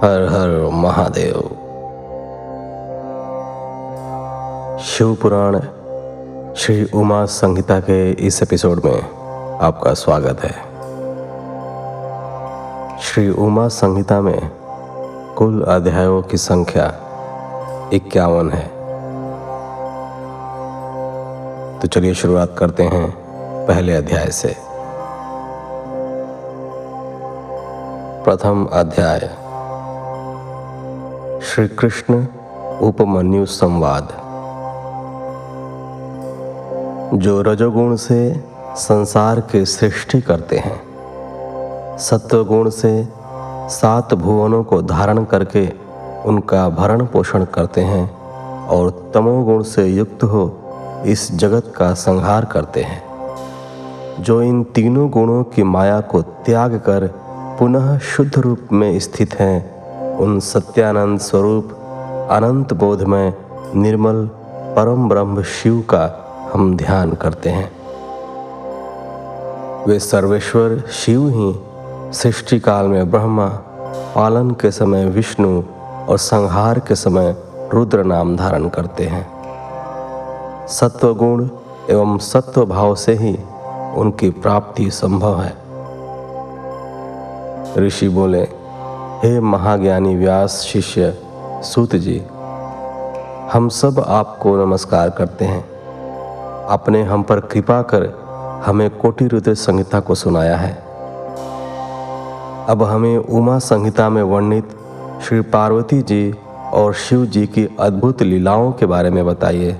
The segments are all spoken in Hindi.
हर हर महादेव। शिव पुराण श्री उमा संहिता के इस एपिसोड में आपका स्वागत है। श्री उमा संहिता में कुल अध्यायों की संख्या इक्यावन है। तो चलिए शुरुआत करते हैं पहले अध्याय से। प्रथम अध्याय श्री कृष्ण उपमन्यु संवाद। जो रजोगुण से संसार की सृष्टि करते हैं, सत्वगुण से सात भुवनों को धारण करके उनका भरण पोषण करते हैं और तमोगुण से युक्त हो इस जगत का संहार करते हैं। जो इन तीनों गुणों की माया को त्याग कर पुनः शुद्ध रूप में स्थित हैं उन सत्यानंद स्वरूप अनंत बोध में निर्मल परम ब्रह्म शिव का हम ध्यान करते हैं। वे सर्वेश्वर शिव ही सृष्टि काल में ब्रह्मा, पालन के समय विष्णु और संहार के समय रुद्र नाम धारण करते हैं। सत्व गुण एवं सत्व भाव से ही उनकी प्राप्ति संभव है। ऋषि बोले हे महाज्ञानी व्यास शिष्य, सूत जी, हम सब आपको नमस्कार करते हैं। आपने हम पर कृपा कर हमें कोटि रुद्र संहिता को सुनाया है। अब हमें उमा संहिता में वर्णित श्री पार्वती जी और शिव जी की अद्भुत लीलाओं के बारे में बताइए।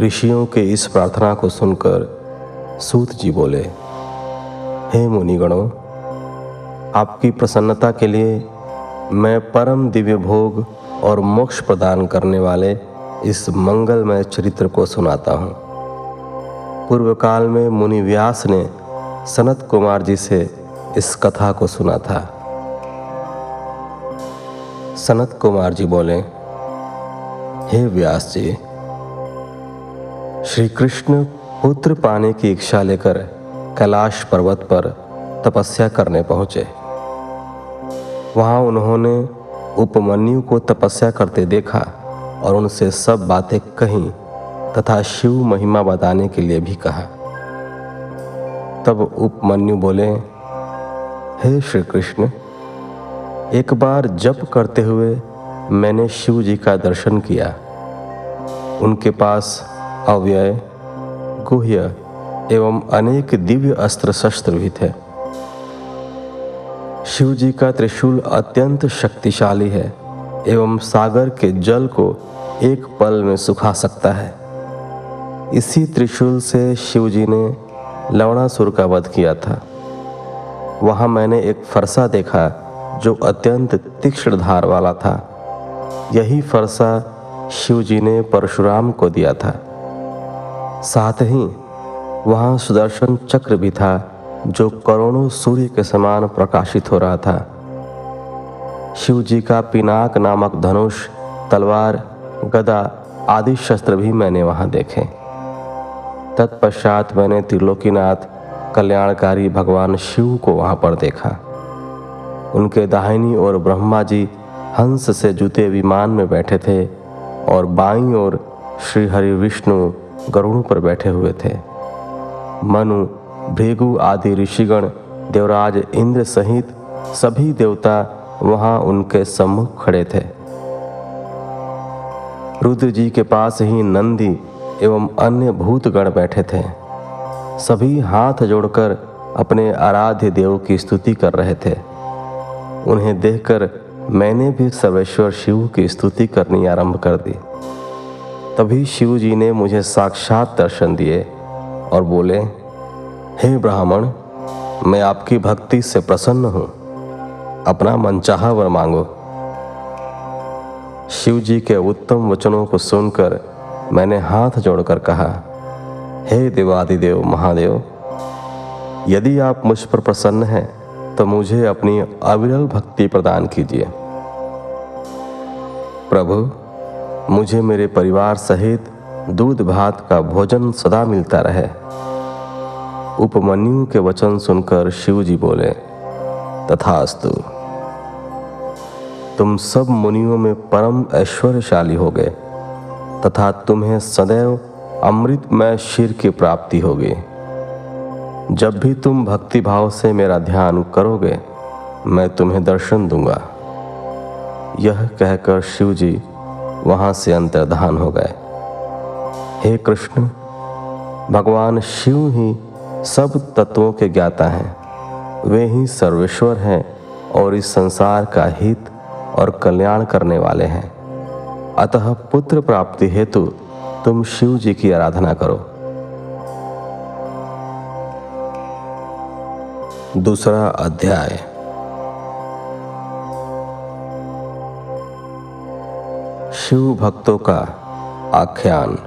ऋषियों के इस प्रार्थना को सुनकर सूत जी बोले, हे मुनिगणों आपकी प्रसन्नता के लिए मैं परम दिव्य भोग और मोक्ष प्रदान करने वाले इस मंगलमय चरित्र को सुनाता हूँ। पूर्व काल में मुनि व्यास ने सनत कुमार जी से इस कथा को सुना था। सनत कुमार जी बोले, हे व्यास जी श्री कृष्ण पुत्र पाने की इच्छा लेकर कैलाश पर्वत पर तपस्या करने पहुँचे। वहाँ उन्होंने उपमन्यु को तपस्या करते देखा और उनसे सब बातें कहीं तथा शिव महिमा बताने के लिए भी कहा। तब उपमन्यु बोले, हे श्री कृष्ण एक बार जप करते हुए मैंने शिव जी का दर्शन किया। उनके पास अव्यय, गुह्य एवं अनेक दिव्य अस्त्र शस्त्र भी थे। शिव जी का त्रिशूल अत्यंत शक्तिशाली है एवं सागर के जल को एक पल में सुखा सकता है। इसी त्रिशूल से शिव जी ने लवणासुर का वध किया था। वहाँ मैंने एक फरसा देखा जो अत्यंत तीक्ष्ण धार वाला था। यही फरसा शिव जी ने परशुराम को दिया था। साथ ही वहाँ सुदर्शन चक्र भी था जो करोड़ों सूर्य के समान प्रकाशित हो रहा था। शिव जी का पिनाक नामक धनुष, तलवार, गदा आदि शस्त्र भी मैंने वहाँ देखे। तत्पश्चात मैंने त्रिलोकीनाथ, कल्याणकारी भगवान शिव को वहाँ पर देखा। उनके दाहिनी और ब्रह्मा जी हंस से जुते विमान में बैठे थे और बाई और श्री हरि विष्णु गरुड़ पर बैठे हुए थे। मनु भृगु आदि ऋषिगण, देवराज इंद्र सहित सभी देवता वहाँ उनके सम्मुख खड़े थे। रुद्र जी के पास ही नंदी एवं अन्य भूतगण बैठे थे। सभी हाथ जोड़कर अपने आराध्य देव की स्तुति कर रहे थे। उन्हें देखकर मैंने भी सर्वेश्वर शिव की स्तुति करनी आरंभ कर दी। तभी शिव जी ने मुझे साक्षात दर्शन दिए और बोले हे ब्राह्मण, मैं आपकी भक्ति से प्रसन्न हूँ। अपना मनचाहा वर मांगो। शिव जी के उत्तम वचनों को सुनकर मैंने हाथ जोड़कर कहा, हे देवादिदेव महादेव, यदि आप मुझ पर प्रसन्न हैं तो मुझे अपनी अविरल भक्ति प्रदान कीजिए। प्रभु, मुझे मेरे परिवार सहित दूध भात का भोजन सदा मिलता रहे। उपमन्यु के वचन सुनकर शिव जी बोले, तथास्तु, तुम सब मुनियों में परम ऐश्वर्यशाली हो गए, तथा तुम्हें सदैव अमृतमय शिर की प्राप्ति होगी। जब भी तुम भक्ति भाव से मेरा ध्यान करोगे, मैं तुम्हें दर्शन दूँगा। यह कहकर शिव जी वहाँ से अंतर्धान हो गए। हे कृष्ण, भगवान शिव ही सब तत्वों के ज्ञाता हैं। वे ही सर्वेश्वर हैं और इस संसार का हित और कल्याण करने वाले हैं। अतः पुत्र प्राप्ति हेतु तुम शिव जी की आराधना करो। दूसरा अध्याय। शिव भक्तों का आख्यान।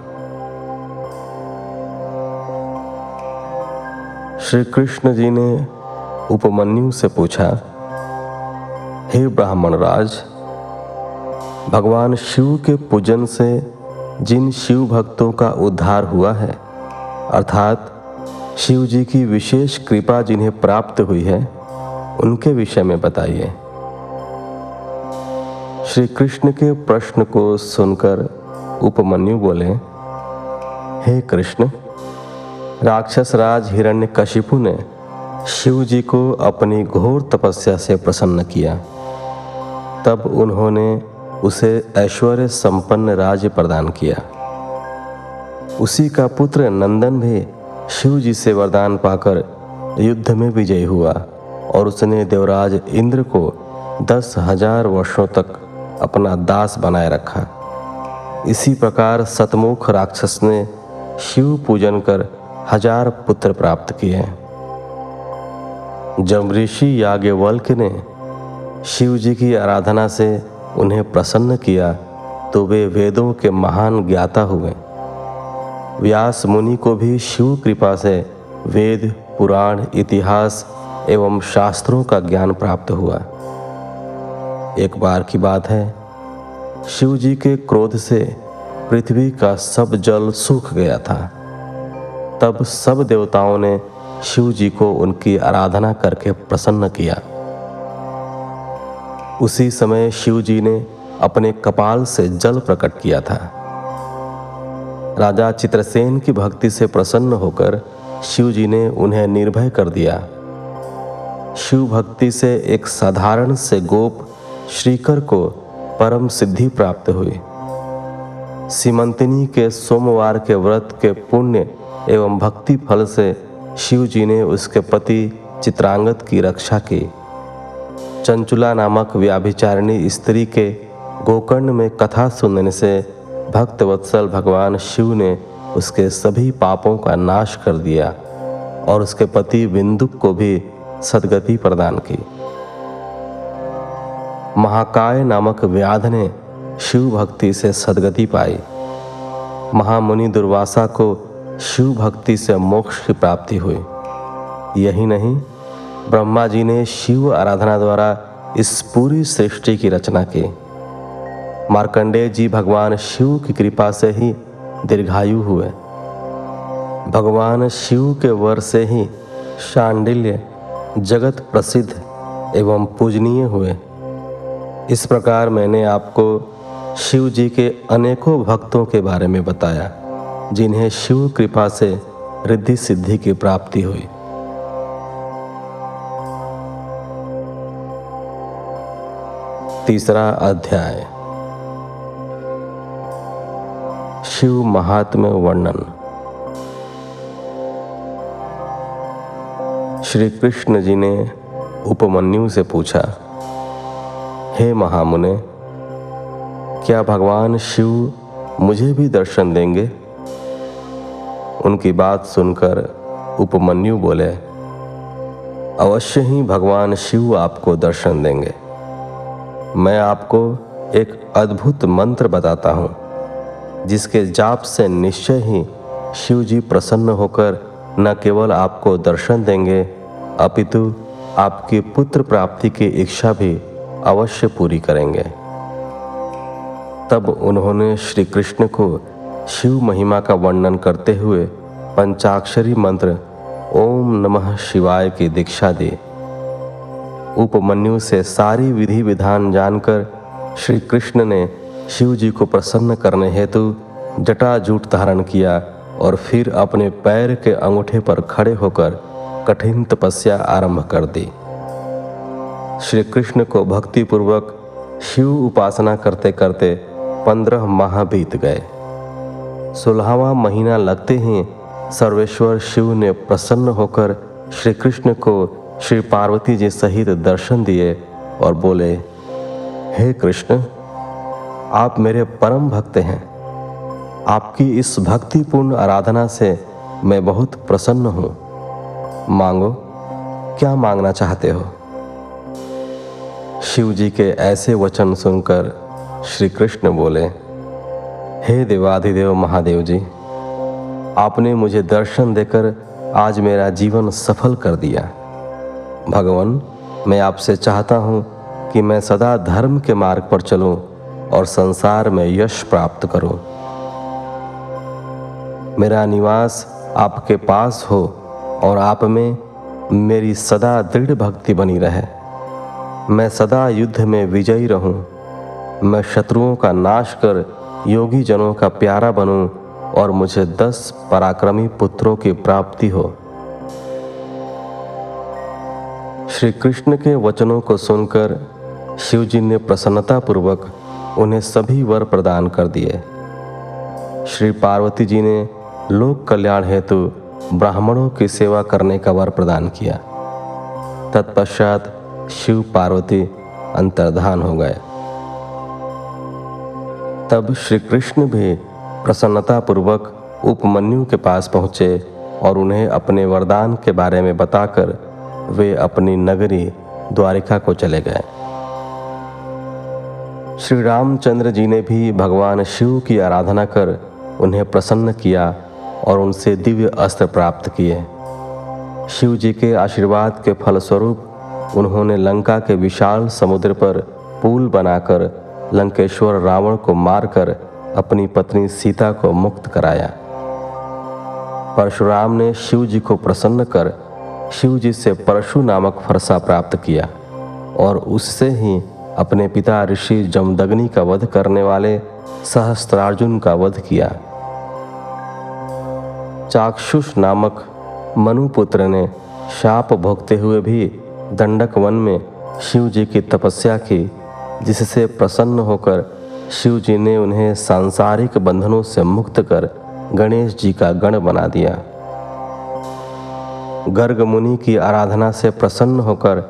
श्री कृष्ण जी ने उपमन्यु से पूछा, हे ब्राह्मण राज भगवान शिव के पूजन से जिन शिव भक्तों का उद्धार हुआ है, अर्थात शिव जी की विशेष कृपा जिन्हें प्राप्त हुई है, उनके विषय में बताइए। श्री कृष्ण के प्रश्न को सुनकर उपमन्यु बोले, हे कृष्ण राक्षस राज हिरण्य कशिपु ने शिव जी को अपनी घोर तपस्या से प्रसन्न किया। तब उन्होंने उसे ऐश्वर्य संपन्न राज्य प्रदान किया। उसी का पुत्र नंदन भी शिव जी से वरदान पाकर युद्ध में विजयी हुआ और उसने देवराज इंद्र को दस हज़ार वर्षों तक अपना दास बनाए रखा। इसी प्रकार सतमुख राक्षस ने शिव पूजन कर हज़ार पुत्र प्राप्त किए। जब ऋषि याज्ञवल्क ने शिव जी की आराधना से उन्हें प्रसन्न किया तो वे वेदों के महान ज्ञाता हुए। व्यास मुनि को भी शिव कृपा से वेद, पुराण, इतिहास एवं शास्त्रों का ज्ञान प्राप्त हुआ। एक बार की बात है, शिव जी के क्रोध से पृथ्वी का सब जल सूख गया था। तब सब देवताओं ने शिव जी को उनकी आराधना करके प्रसन्न किया। उसी समय शिव जी ने अपने कपाल से जल प्रकट किया था। राजा चित्रसेन की भक्ति से प्रसन्न होकर शिव जी ने उन्हें निर्भय कर दिया। शिव भक्ति से एक साधारण से गोप श्रीकर को परम सिद्धि प्राप्त हुई। सीमंतिनी के सोमवार के व्रत के पुण्य एवं भक्ति फल से शिव जी ने उसके पति चित्रांगत की रक्षा की। चंचुला नामक व्याभिचारिणी स्त्री के गोकर्ण में कथा सुनने से भक्त वत्सल भगवान शिव ने उसके सभी पापों का नाश कर दिया और उसके पति बिंदुक को भी सदगति प्रदान की। महाकाय नामक व्याध ने शिव भक्ति से सदगति पाई। महामुनि दुर्वासा को शिव भक्ति से मोक्ष की प्राप्ति हुई। यही नहीं, ब्रह्मा जी ने शिव आराधना द्वारा इस पूरी सृष्टि की रचना की। मार्कंडेय जी भगवान शिव की कृपा से ही दीर्घायु हुए। भगवान शिव के वर से ही शांडिल्य, जगत प्रसिद्ध एवं पूजनीय हुए। इस प्रकार मैंने आपको शिव जी के अनेकों भक्तों के बारे में बताया। जिन्हें शिव कृपा से रिद्धि सिद्धि की प्राप्ति हुई। तीसरा अध्याय। शिव महात्म्य वर्णन। श्री कृष्ण जी ने उपमन्यु से पूछा, हे महामुने, क्या भगवान शिव मुझे भी दर्शन देंगे? उनकी बात सुनकर उपमन्यु बोले, अवश्य ही भगवान शिव आपको दर्शन देंगे। मैं आपको एक अद्भुत मंत्र बताता हूँ, जिसके जाप से निश्चय ही शिव जी प्रसन्न होकर न केवल आपको दर्शन देंगे, अपितु आपकी पुत्र प्राप्ति की इच्छा भी अवश्य पूरी करेंगे। तब उन्होंने श्री कृष्ण को शिव महिमा का वर्णन करते हुए पंचाक्षरी मंत्र ओम नमः शिवाय की दीक्षा दी। उपमन्यु से सारी विधि विधान जानकर श्री कृष्ण ने शिव जी को प्रसन्न करने हेतु जटाजूट धारण किया और फिर अपने पैर के अंगूठे पर खड़े होकर कठिन तपस्या आरंभ कर दी। श्री कृष्ण को भक्तिपूर्वक शिव उपासना करते करते पंद्रह माह बीत गए। सोलहवा महीना लगते ही सर्वेश्वर शिव ने प्रसन्न होकर श्री कृष्ण को श्री पार्वती जी सहित दर्शन दिए और बोले, हे कृष्ण, आप मेरे परम भक्त हैं। आपकी इस भक्तिपूर्ण आराधना से मैं बहुत प्रसन्न हूँ। मांगो, क्या मांगना चाहते हो? शिव जी के ऐसे वचन सुनकर श्री कृष्ण बोले हे देवाधिदेव महादेव जी आपने मुझे दर्शन देकर आज मेरा जीवन सफल कर दिया। भगवान, मैं आपसे चाहता हूँ कि मैं सदा धर्म के मार्ग पर चलूँ और संसार में यश प्राप्त करूँ। मेरा निवास आपके पास हो और आप में मेरी सदा दृढ़ भक्ति बनी रहे। मैं सदा युद्ध में विजयी रहूँ। मैं शत्रुओं का नाश कर योगी जनों का प्यारा बनूं और मुझे दस पराक्रमी पुत्रों की प्राप्ति हो। श्री कृष्ण के वचनों को सुनकर शिवजी ने प्रसन्नतापूर्वक उन्हें सभी वर प्रदान कर दिए। श्री पार्वती जी ने लोक कल्याण हेतु ब्राह्मणों की सेवा करने का वर प्रदान किया। तत्पश्चात शिव पार्वती अंतर्धान हो गए। तब श्री कृष्ण भी प्रसन्नतापूर्वक उपमन्यु के पास पहुँचे और उन्हें अपने वरदान के बारे में बताकर वे अपनी नगरी द्वारिका को चले गए। श्री रामचंद्र जी ने भी भगवान शिव की आराधना कर उन्हें प्रसन्न किया और उनसे दिव्य अस्त्र प्राप्त किए। शिव जी के आशीर्वाद के फलस्वरूप उन्होंने लंका के विशाल समुद्र पर पुल बनाकर लंकेश्वर रावण को मारकर अपनी पत्नी सीता को मुक्त कराया। परशुराम ने शिव जी को प्रसन्न कर शिव जी से परशु नामक फरसा प्राप्त किया और उससे ही अपने पिता ऋषि जमदग्नि का वध करने वाले सहस्त्रार्जुन का वध किया। चाक्षुष नामक मनुपुत्र ने शाप भोगते हुए भी दंडक वन में शिव जी की तपस्या की जिससे प्रसन्न होकर शिव जी ने उन्हें सांसारिक बंधनों से मुक्त कर गणेश जी का गण बना दिया। गर्ग मुनि की आराधना से प्रसन्न होकर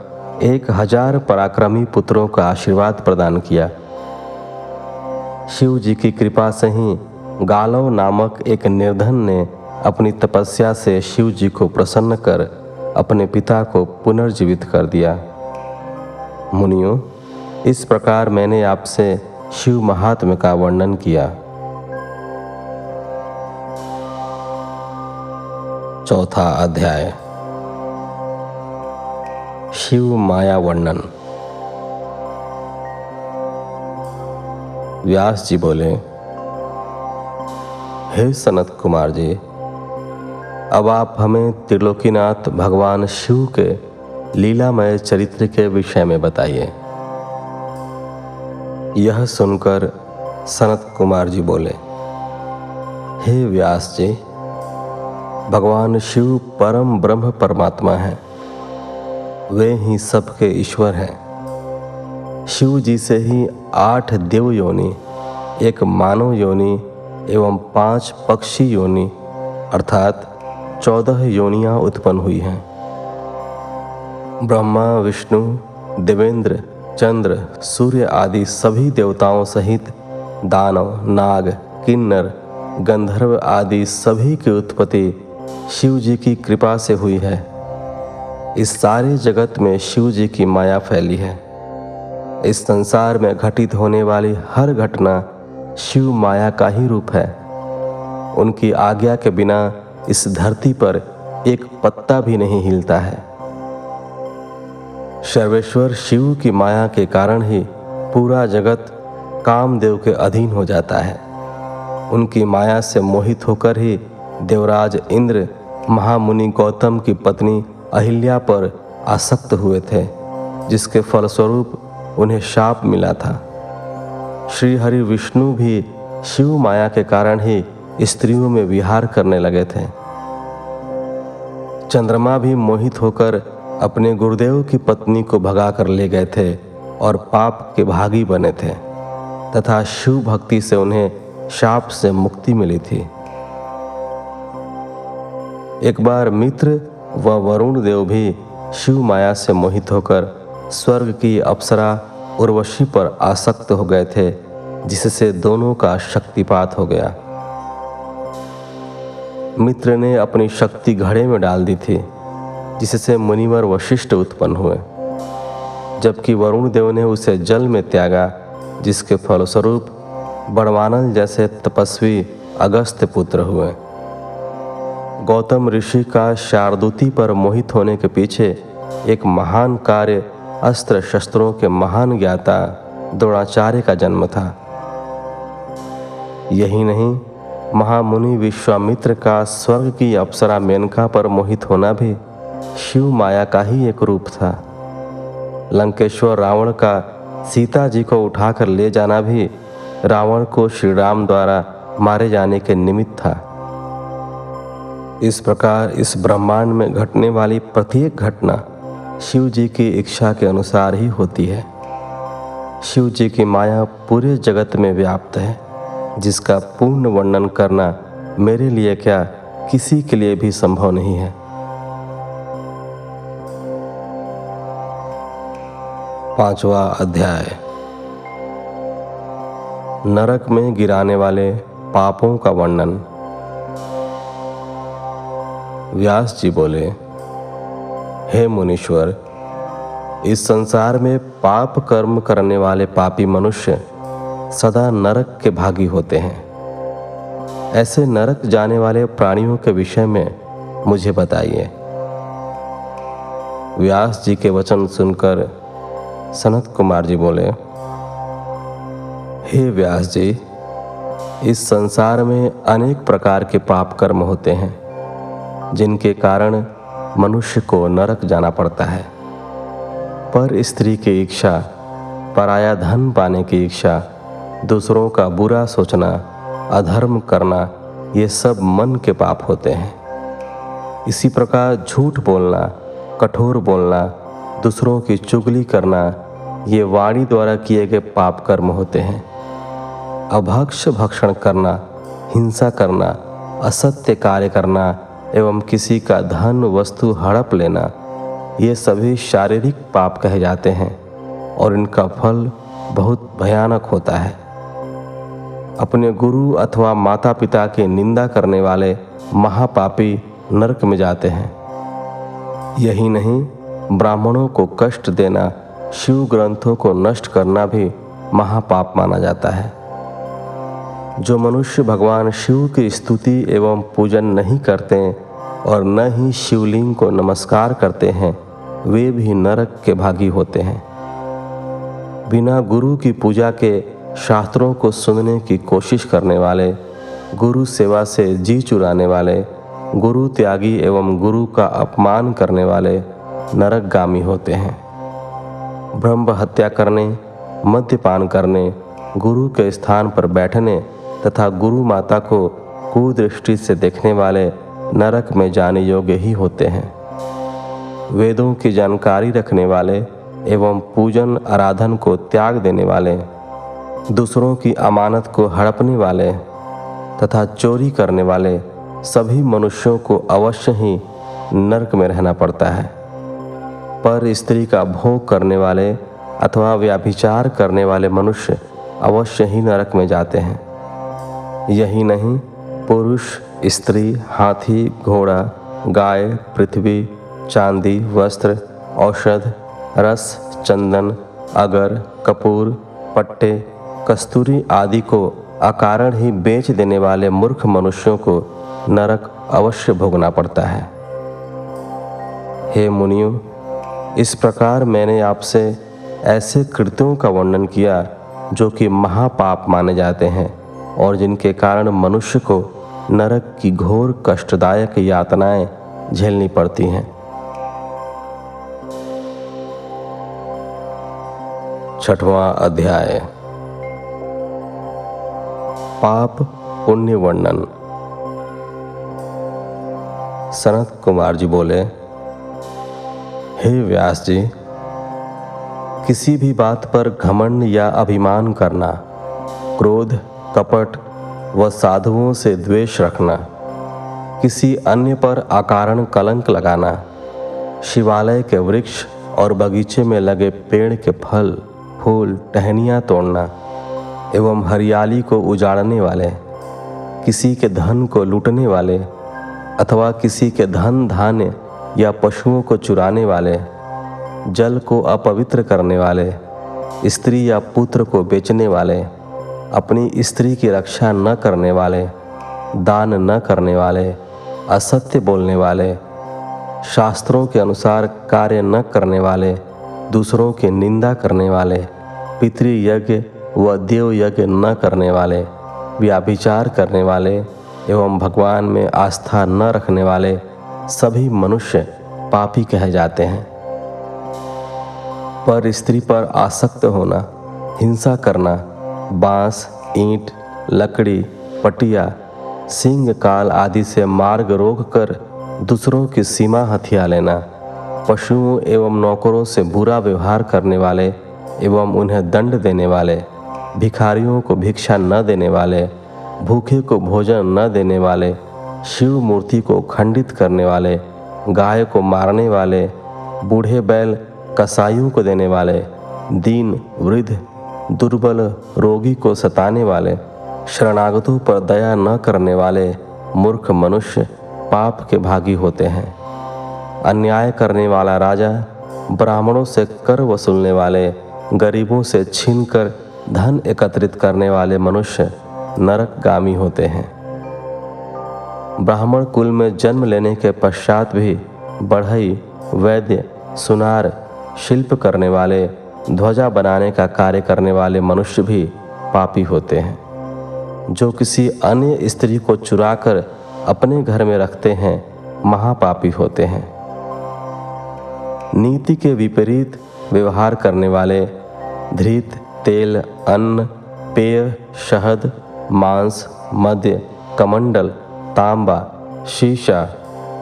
एक हज़ार पराक्रमी पुत्रों का आशीर्वाद प्रदान किया। शिव जी की कृपा से ही गालव नामक एक निर्धन ने अपनी तपस्या से शिव जी को प्रसन्न कर अपने पिता को पुनर्जीवित कर दिया। मुनियों इस प्रकार मैंने आपसे शिव महात्म्य का वर्णन किया। चौथा अध्याय। शिव माया वर्णन। व्यास जी बोले, हे सनत कुमार जी, अब आप हमें त्रिलोकीनाथ भगवान शिव के लीलामय चरित्र के विषय में बताइए। यह सुनकर सनत कुमार जी बोले, हे व्यास जी भगवान शिव परम ब्रह्म परमात्मा हैं। वे ही सबके ईश्वर हैं। शिव जी से ही आठ देव योनि, एक मानव योनि एवं पाँच पक्षी योनि अर्थात चौदह योनियाँ उत्पन्न हुई हैं। ब्रह्मा, विष्णु, देवेंद्र चंद्र, सूर्य आदि सभी देवताओं सहित दानव, नाग, किन्नर, गंधर्व आदि सभी की उत्पत्ति शिव जी की कृपा से हुई है। इस सारे जगत में शिव जी की माया फैली है। इस संसार में घटित होने वाली हर घटना शिव माया का ही रूप है। उनकी आज्ञा के बिना इस धरती पर एक पत्ता भी नहीं हिलता है। सर्वेश्वर शिव की माया के कारण ही पूरा जगत कामदेव के अधीन हो जाता है। उनकी माया से मोहित होकर ही देवराज इंद्र महामुनि गौतम की पत्नी अहिल्या पर आसक्त हुए थे, जिसके फलस्वरूप उन्हें शाप मिला था। श्री हरि विष्णु भी शिव माया के कारण ही स्त्रियों में विहार करने लगे थे। चंद्रमा भी मोहित होकर अपने गुरुदेव की पत्नी को भगा कर ले गए थे और पाप के भागी बने थे, तथा शिव भक्ति से उन्हें शाप से मुक्ति मिली थी। एक बार मित्र व वरुण देव भी शिव माया से मोहित होकर स्वर्ग की अप्सरा उर्वशी पर आसक्त हो गए थे, जिससे दोनों का शक्तिपात हो गया। मित्र ने अपनी शक्ति घड़े में डाल दी थी। जिससे मुनिवर वशिष्ठ उत्पन्न हुए, जबकि वरुण देव ने उसे जल में त्यागा, जिसके फलस्वरूप बड़वानल जैसे तपस्वी अगस्त पुत्र हुए। गौतम ऋषि का शारदूती पर मोहित होने के पीछे एक महान कार्य अस्त्र शस्त्रों के महान ज्ञाता द्रोणाचार्य का जन्म था। यही नहीं, महामुनि विश्वामित्र का स्वर्ग की अप्सरा मेनका पर मोहित होना भी शिव माया का ही एक रूप था। लंकेश्वर रावण का सीता जी को उठाकर ले जाना भी रावण को श्री राम द्वारा मारे जाने के निमित्त था। इस प्रकार इस ब्रह्मांड में घटने वाली प्रत्येक घटना शिव जी की इच्छा के अनुसार ही होती है। शिव जी की माया पूरे जगत में व्याप्त है, जिसका पूर्ण वर्णन करना मेरे लिए क्या किसी के लिए भी संभव नहीं है। पांचवा अध्याय। नरक में गिराने वाले पापों का वर्णन। व्यास जी बोले, हे मुनीश्वर, इस संसार में पाप कर्म करने वाले पापी मनुष्य सदा नरक के भागी होते हैं। ऐसे नरक जाने वाले प्राणियों के विषय में मुझे बताइए व्यास जी के वचन सुनकर सनत कुमार जी बोले, हे व्यास जी, इस संसार में अनेक प्रकार के पाप कर्म होते हैं, जिनके कारण मनुष्य को नरक जाना पड़ता है। पर स्त्री की इच्छा, पराया धन पाने की इच्छा, दूसरों का बुरा सोचना, अधर्म करना, ये सब मन के पाप होते हैं। इसी प्रकार झूठ बोलना, कठोर बोलना, दूसरों की चुगली करना ये वाणी द्वारा किए गए पाप कर्म होते हैं। अभक्ष भक्षण करना, हिंसा करना, असत्य कार्य करना एवं किसी का धन, वस्तु हड़प लेना, ये सभी शारीरिक पाप कहे जाते हैं और इनका फल बहुत भयानक होता है। अपने गुरु अथवा माता पिता की निंदा करने वाले महापापी नरक में जाते हैं। यही नहीं, ब्राह्मणों को कष्ट देना शिव ग्रंथों को नष्ट करना भी महापाप माना जाता है। जो मनुष्य भगवान शिव की स्तुति एवं पूजन नहीं करते और न ही शिवलिंग को नमस्कार करते हैं, वे भी नरक के भागी होते हैं। बिना गुरु की पूजा के शास्त्रों को सुनने की कोशिश करने वाले, गुरु सेवा से जी चुराने वाले, गुरु त्यागी एवं गुरु का अपमान करने वाले नरकगामी होते हैं। ब्रह्म हत्या करने, मद्यपान करने, गुरु के स्थान पर बैठने तथा गुरु माता को कुदृष्टि से देखने वाले नरक में जाने योग्य ही होते हैं। वेदों की जानकारी रखने वाले एवं पूजन आराधन को त्याग देने वाले, दूसरों की अमानत को हड़पने वाले तथा चोरी करने वाले सभी मनुष्यों को अवश्य ही नरक में रहना पड़ता है। पर स्त्री का भोग करने वाले अथवा व्याभिचार करने वाले मनुष्य अवश्य ही नरक में जाते हैं। यही नहीं, पुरुष, स्त्री, हाथी, घोड़ा, गाय, पृथ्वी, चांदी, वस्त्र, औषध, रस, चंदन, अगर, कपूर, पट्टे, कस्तूरी आदि को अकारण ही बेच देने वाले मूर्ख मनुष्यों को नरक अवश्य भोगना पड़ता है। हे मुनियों इस प्रकार मैंने आपसे ऐसे कृत्यों का वर्णन किया, जो कि महापाप माने जाते हैं, और जिनके कारण मनुष्य को नरक की घोर कष्टदायक यातनाएँ झेलनी पड़ती हैं। छठवां अध्याय। पाप पुण्य वर्णन सनत कुमार जी बोले हे व्यास जी, किसी भी बात पर घमंड या अभिमान करना, क्रोध, कपट व साधुओं से द्वेष रखना, किसी अन्य पर अकारण कलंक लगाना, शिवालय के वृक्ष और बगीचे में लगे पेड़ के फल, फूल, टहनियाँ तोड़ना, एवं हरियाली को उजाड़ने वाले, किसी के धन को लूटने वाले, अथवा किसी के धन धान्य या पशुओं को चुराने वाले, जल को अपवित्र करने वाले, स्त्री या पुत्र को बेचने वाले, अपनी स्त्री की रक्षा न करने वाले, दान न करने वाले, असत्य बोलने वाले, शास्त्रों के अनुसार कार्य न करने वाले, दूसरों की निंदा करने वाले पितृयज्ञ व देव यज्ञ न करने वाले, व्याभिचार करने वाले एवं भगवान में आस्था न रखने वाले सभी मनुष्य पापी कहे जाते हैं। पर स्त्री पर आसक्त होना, हिंसा करना, बाँस, ईंट, लकड़ी, पटिया, सिंह काल आदि से मार्ग रोक कर दूसरों की सीमा हथिया लेना, पशुओं एवं नौकरों से बुरा व्यवहार करने वाले एवं उन्हें दंड देने वाले, भिखारियों को भिक्षा न देने वाले, भूखे को भोजन न देने वाले शिव मूर्ति को खंडित करने वाले, गाय को मारने वाले, बूढ़े बैल कसाईयों को देने वाले, दीन, वृद्ध, दुर्बल रोगी को सताने वाले, शरणागतों पर दया न करने वाले मूर्ख मनुष्य पाप के भागी होते हैं। अन्याय करने वाला राजा, ब्राह्मणों से कर वसूलने वाले, गरीबों से छीन कर धन एकत्रित करने वाले मनुष्य नरकगामी होते हैं। ब्राह्मण कुल में जन्म लेने के पश्चात भी बढ़ई, वैद्य, सुनार, शिल्प करने वाले, ध्वजा बनाने का कार्य करने वाले मनुष्य भी पापी होते हैं। जो किसी अन्य स्त्री को चुराकर अपने घर में रखते हैं, महापापी होते हैं। नीति के विपरीत व्यवहार करने वाले, धृत, तेल, अन्न, पेय, शहद, मांस, मद्य, कमंडल तांबा, शीशा,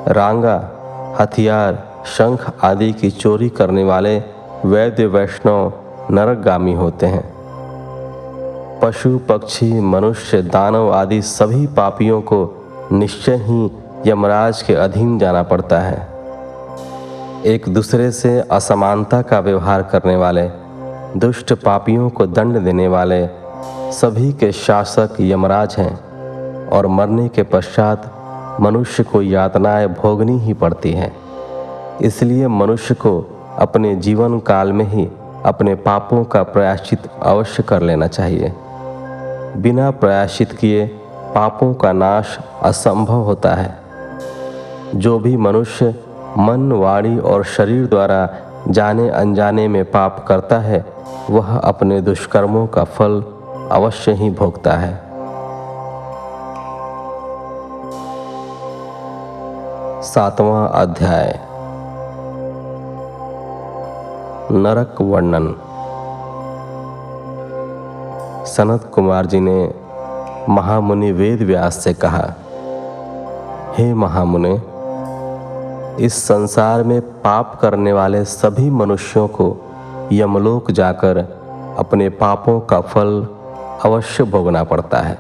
रांगा, हथियार, शंख आदि की चोरी करने वाले वैद्य वैष्णव नरकगामी होते हैं। पशु, पक्षी, मनुष्य, दानव आदि सभी पापियों को निश्चय ही यमराज के अधीन जाना पड़ता है। एक दूसरे से असमानता का व्यवहार करने वाले, दुष्ट पापियों को दंड देने वाले सभी के शासक यमराज हैं। और मरने के पश्चात मनुष्य को यातनाएँ भोगनी ही पड़ती हैं। इसलिए मनुष्य को अपने जीवन काल में ही अपने पापों का प्रयाश्चित अवश्य कर लेना चाहिए। बिना प्रयाश्चित किए पापों का नाश असंभव होता है। जो भी मनुष्य मन, वाणी और शरीर द्वारा जाने अनजाने में पाप करता है, वह अपने दुष्कर्मों का फल अवश्य ही भोगता है। सातवां अध्याय। नरक वर्णन। सनत कुमार जी ने महामुनि वेद व्यास से कहा, हे महामुनि, इस संसार में पाप करने वाले सभी मनुष्यों को यमलोक जाकर अपने पापों का फल अवश्य भोगना पड़ता है।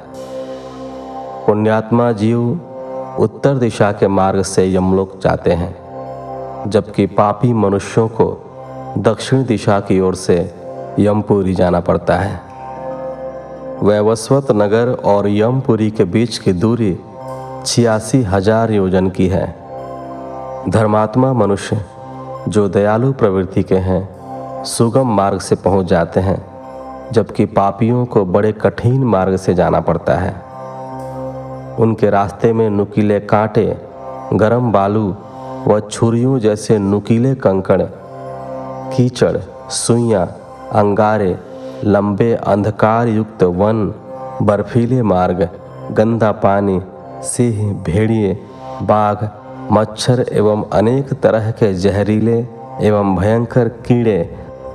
पुण्यात्मा जीव उत्तर दिशा के मार्ग से यमलोक जाते हैं, जबकि पापी मनुष्यों को दक्षिण दिशा की ओर से यमपुरी जाना पड़ता है। वैवस्वत नगर और यमपुरी के बीच की दूरी छियासी हज़ार योजन की है। धर्मात्मा मनुष्य जो दयालु प्रवृत्ति के हैं, सुगम मार्ग से पहुँच जाते हैं, जबकि पापियों को बड़े कठिन मार्ग से जाना पड़ता है। उनके रास्ते में नुकीले कांटे, गरम बालू व छुरियों जैसे नुकीले कंकड़ कीचड़, सुइयाँ, अंगारे, लंबे अंधकार युक्त वन, बर्फीले मार्ग, गंदा पानी, सिंह, भेड़िए, बाघ, मच्छर एवं अनेक तरह के जहरीले एवं भयंकर कीड़े,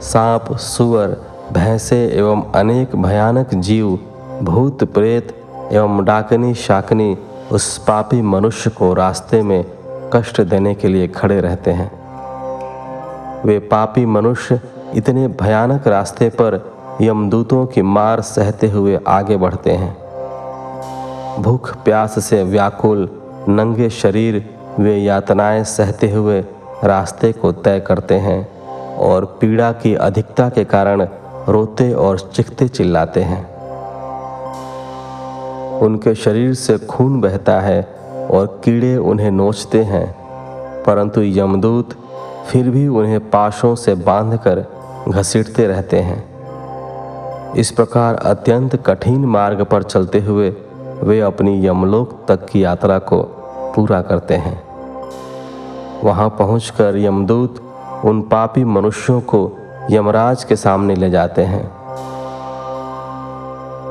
सांप, सुअर, भैंसे एवं अनेक भयानक जीव, भूत प्रेत एवं डाकनी शाकनी उस पापी मनुष्य को रास्ते में कष्ट देने के लिए खड़े रहते हैं। वे पापी मनुष्य इतने भयानक रास्ते पर यमदूतों की मार सहते हुए आगे बढ़ते हैं। भूख प्यास से व्याकुल, नंगे शरीर वे यातनाएँ सहते हुए रास्ते को तय करते हैं और पीड़ा की अधिकता के कारण रोते और चिखते चिल्लाते हैं। उनके शरीर से खून बहता है और कीड़े उन्हें नोचते हैं। परंतु यमदूत फिर भी उन्हें पाशों से बांधकर घसीटते रहते हैं। इस प्रकार अत्यंत कठिन मार्ग पर चलते हुए वे अपनी यमलोक तक की यात्रा को पूरा करते हैं। वहाँ पहुंचकर यमदूत उन पापी मनुष्यों को यमराज के सामने ले जाते हैं।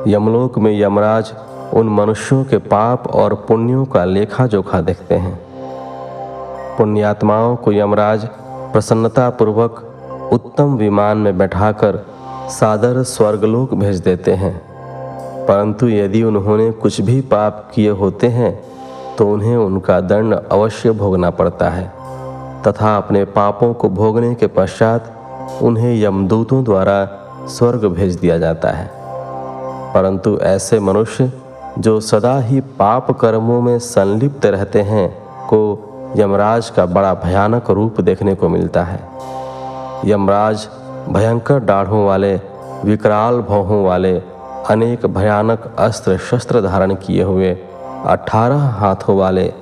यमलोक में यमराज उन मनुष्यों के पाप और पुण्यों का लेखा जोखा देखते हैं। पुण्यात्माओं को यमराज प्रसन्नता पूर्वक उत्तम विमान में बैठाकर सादर स्वर्गलोक भेज देते हैं। परंतु यदि उन्होंने कुछ भी पाप किए होते हैं तो उन्हें उनका दंड अवश्य भोगना पड़ता है, तथा अपने पापों को भोगने के पश्चात उन्हें यमदूतों द्वारा स्वर्ग भेज दिया जाता है। परंतु ऐसे मनुष्य जो सदा ही पाप कर्मों में संलिप्त रहते हैं, को यमराज का बड़ा भयानक रूप देखने को मिलता है। यमराज भयंकर डाढ़ों वाले, विकराल भौहों वाले, अनेक भयानक अस्त्र शस्त्र धारण किए हुए, अठारह हाथों वाले,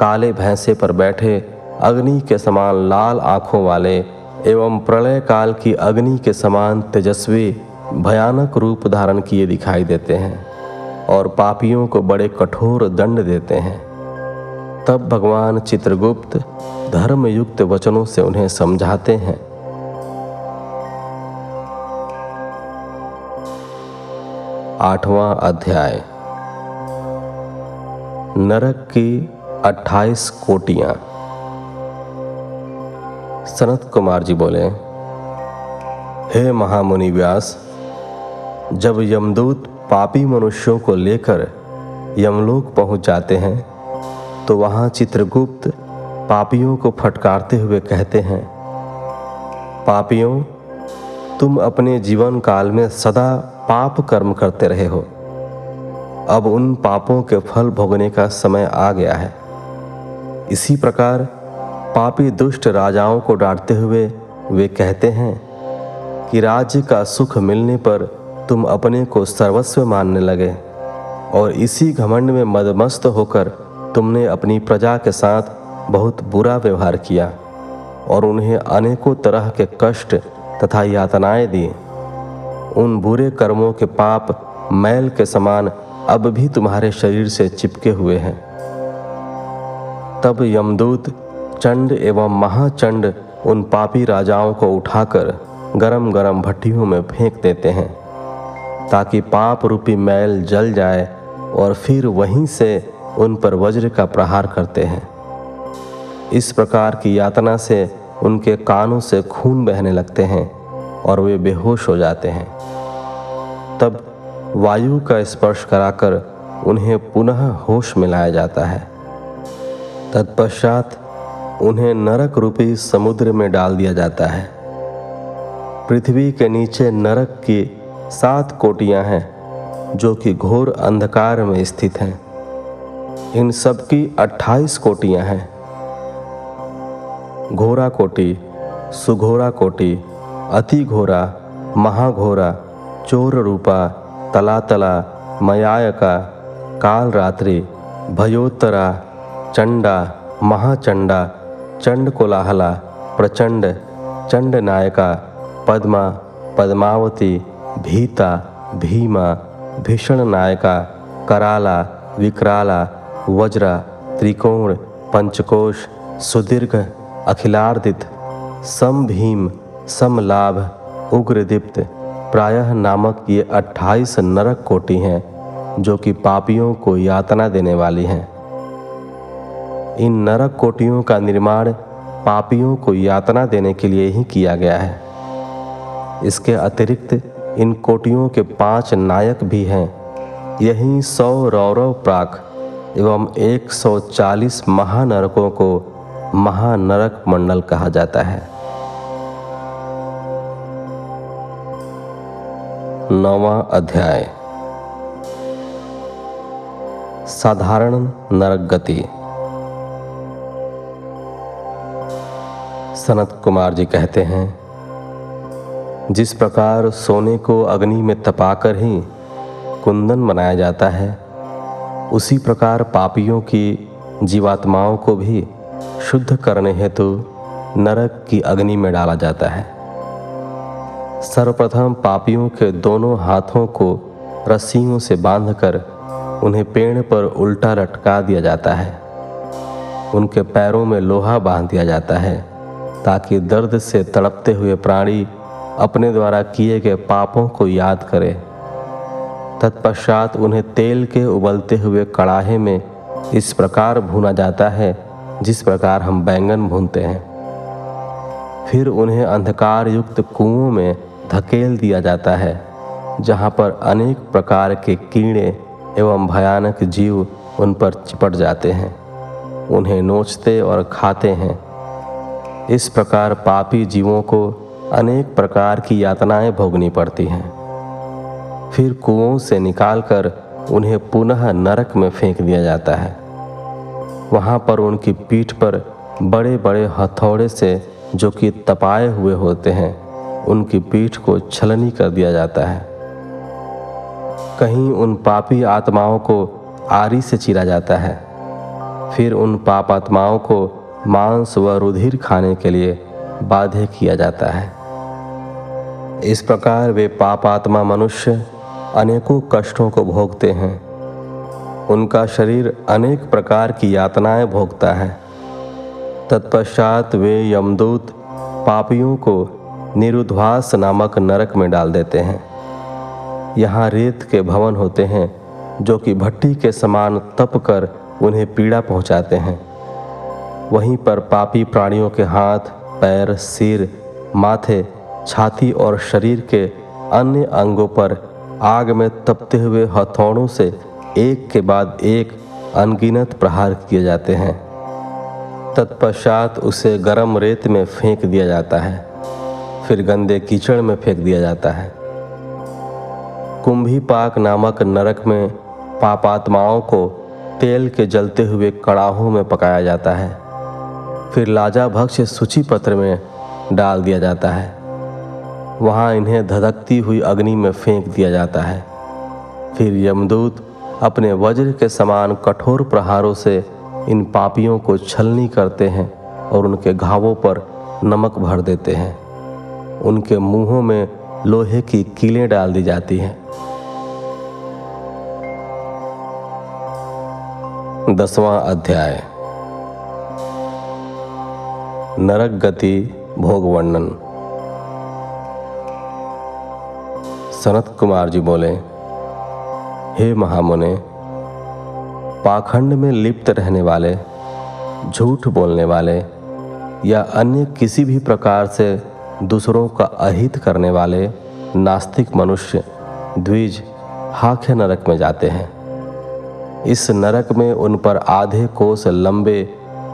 काले भैंसे पर बैठे, अग्नि के समान लाल आँखों वाले, एवं प्रलय काल की अग्नि के समान तेजस्वी, भयानक रूप धारण किए दिखाई देते हैं। और पापियों को बड़े कठोर दंड देते हैं। तब भगवान चित्रगुप्त धर्मयुक्त वचनों से उन्हें समझाते हैं। आठवां अध्याय। नरक की अट्ठाईस कोटियाँ। सनत कुमार जी बोले, हे महामुनि व्यास जब यमदूत पापी मनुष्यों को लेकर यमलोक पहुँच जाते हैं तो वहाँ चित्रगुप्त पापियों को फटकारते हुए कहते हैं, पापियों, तुम अपने जीवन काल में सदा पाप कर्म करते रहे हो। अब उन पापों के फल भोगने का समय आ गया है। इसी प्रकार पापी दुष्ट राजाओं को डांटते हुए वे कहते हैं कि राज्य का सुख मिलने पर तुम अपने को सर्वस्व मानने लगे, और इसी घमंड में मदमस्त होकर तुमने अपनी प्रजा के साथ बहुत बुरा व्यवहार किया, और उन्हें अनेकों तरह के कष्ट तथा यातनाएँ दी। उन बुरे कर्मों के पाप मैल के समान अब भी तुम्हारे शरीर से चिपके हुए हैं। तब यमदूत चंड एवं महाचंड उन पापी राजाओं को उठाकर गरम गरम भट्टियों में फेंक देते हैं। ताकि पाप रूपी मैल जल जाए और फिर वहीं से उन पर वज्र का प्रहार करते हैं। इस प्रकार की यातना से उनके कानों से खून बहने लगते हैं और वे बेहोश हो जाते हैं। तब वायु का स्पर्श कराकर उन्हें पुनः होश में लाया जाता है। तत्पश्चात उन्हें नरक रूपी समुद्र में डाल दिया जाता है। पृथ्वी के नीचे नरक की सात कोटियाँ हैं, जो कि घोर अंधकार में स्थित हैं। इन सब की अट्ठाईस कोटियाँ हैं। घोरा कोटि, सुघोरा कोटि, अति घोरा, महाघोरा, चोर रूपा, तलातला, मयायका काल रात्रि भयोत्तरा, चंडा, महाचंडा, चंड कोलाहला, प्रचंड, चंड नायका, पद्मा, पद्मावती भीता, भीमा, भीषण नायका, कराला, विकराला, वज्रा, त्रिकोण, पंचकोश, सुदीर्घ, अखिलार्दित सम भीम समलाभ, उग्रदीप्त, प्रायः नामक ये अट्ठाईस नरक कोटि हैं, जो कि पापियों को यातना देने वाली हैं। इन नरक कोटियों का निर्माण पापियों को यातना देने के लिए ही किया गया है। इसके अतिरिक्त इन कोटियों के पाँच नायक भी हैं। यही सौ रौरव प्राक एवं 140 महानरकों को महानरक मंडल कहा जाता है। नौवा अध्याय। साधारण नरक गति। सनत कुमार जी कहते हैं जिस प्रकार सोने को अग्नि में तपाकर ही कुंदन बनाया जाता है, उसी प्रकार पापियों की जीवात्माओं को भी शुद्ध करने हेतु नरक की अग्नि में डाला जाता है। सर्वप्रथम पापियों के दोनों हाथों को रस्सियों से बांधकर उन्हें पेड़ पर उल्टा लटका दिया जाता है। उनके पैरों में लोहा बाँध दिया जाता है, ताकि दर्द से तड़पते हुए प्राणी अपने द्वारा किए गए पापों को याद करे। तत्पश्चात उन्हें तेल के उबलते हुए कड़ाहे में इस प्रकार भुना जाता है, जिस प्रकार हम बैंगन भूनते हैं। फिर उन्हें अंधकार युक्त कुओं में धकेल दिया जाता है, जहाँ पर अनेक प्रकार के कीड़े एवं भयानक जीव उन पर चिपट जाते हैं। उन्हें नोचते और खाते हैं। इस प्रकार पापी जीवों को अनेक प्रकार की यातनाएँ भोगनी पड़ती हैं। फिर कुओं से निकालकर उन्हें पुनः नरक में फेंक दिया जाता है। वहाँ पर उनकी पीठ पर बड़े बड़े हथौड़े से जो कि तपाए हुए होते हैं, उनकी पीठ को छलनी कर दिया जाता है। कहीं उन पापी आत्माओं को आरी से चीरा जाता है। फिर उन पाप आत्माओं को मांस व रुधिर खाने के लिए बाध्य किया जाता है। इस प्रकार वे पापात्मा मनुष्य अनेकों कष्टों को भोगते हैं। उनका शरीर अनेक प्रकार की यातनाएँ भोगता है। तत्पश्चात वे यमदूत पापियों को निरुद्वास नामक नरक में डाल देते हैं। यहाँ रेत के भवन होते हैं, जो कि भट्टी के समान तप कर उन्हें पीड़ा पहुँचाते हैं। वहीं पर पापी प्राणियों के हाथ, पैर, सिर, माथे छाती और शरीर के अन्य अंगों पर आग में तपते हुए हथौड़ों से एक के बाद एक अनगिनत प्रहार किए जाते हैं। तत्पश्चात उसे गर्म रेत में फेंक दिया जाता है, फिर गंदे कीचड़ में फेंक दिया जाता है। कुंभी पाक नामक नरक में पापात्माओं को तेल के जलते हुए कड़ाहों में पकाया जाता है, फिर लाजा भक्ष सूची पत्र में डाल दिया जाता है। वहाँ इन्हें धधकती हुई अग्नि में फेंक दिया जाता है। फिर यमदूत अपने वज्र के समान कठोर प्रहारों से इन पापियों को छलनी करते हैं और उनके घावों पर नमक भर देते हैं। उनके मुंहों में लोहे की कीलें डाल दी जाती हैं। दसवां अध्याय। नरक गति भोग वर्णन सनत कुमार जी बोले, हे महामुने, पाखंड में लिप्त रहने वाले, झूठ बोलने वाले या अन्य किसी भी प्रकार से दूसरों का अहित करने वाले नास्तिक मनुष्य द्विज हाख्य नरक में जाते हैं। इस नरक में उन पर आधे कोस लंबे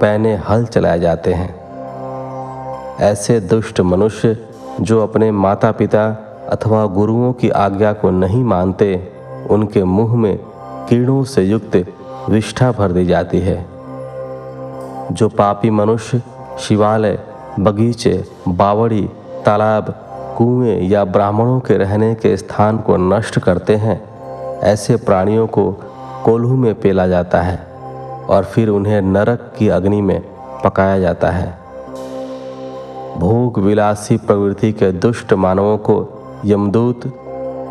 पैने हल चलाए जाते हैं। ऐसे दुष्ट मनुष्य जो अपने माता पिता अथवा गुरुओं की आज्ञा को नहीं मानते, उनके मुँह में कीड़ों से युक्त विष्ठा भर दी जाती है। जो पापी मनुष्य, शिवालय, बगीचे, बावड़ी, तालाब, कुएँ या ब्राह्मणों के रहने के स्थान को नष्ट करते हैं, ऐसे प्राणियों को कोल्हू में पेला जाता है और फिर उन्हें नरक की अग्नि में पकाया जाता है। भोग विलासी प्रवृत्ति के दुष्ट मानवों को यमदूत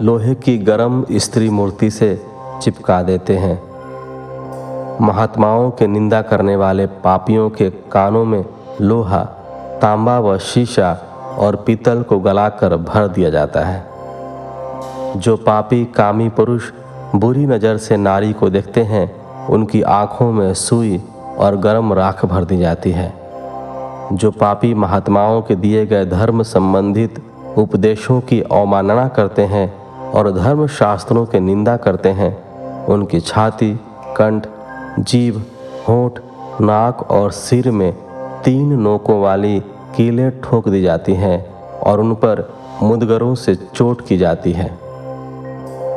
लोहे की गर्म स्त्री मूर्ति से चिपका देते हैं। महात्माओं के निंदा करने वाले पापियों के कानों में लोहा, तांबा व शीशा और पीतल को गलाकर भर दिया जाता है। जो पापी, कामी पुरुष बुरी नज़र से नारी को देखते हैं, उनकी आँखों में सुई और गर्म राख भर दी जाती है। जो पापी महात्माओं के दिए गए धर्म संबंधित उपदेशों की अवमानना करते हैं और धर्म शास्त्रों की निंदा करते हैं। उनकी छाती, कंठ जीव होठ, नाक और सिर में तीन नोकों वाली कीलें ठोक दी जाती हैं और उन पर मुदगरों से चोट की जाती है।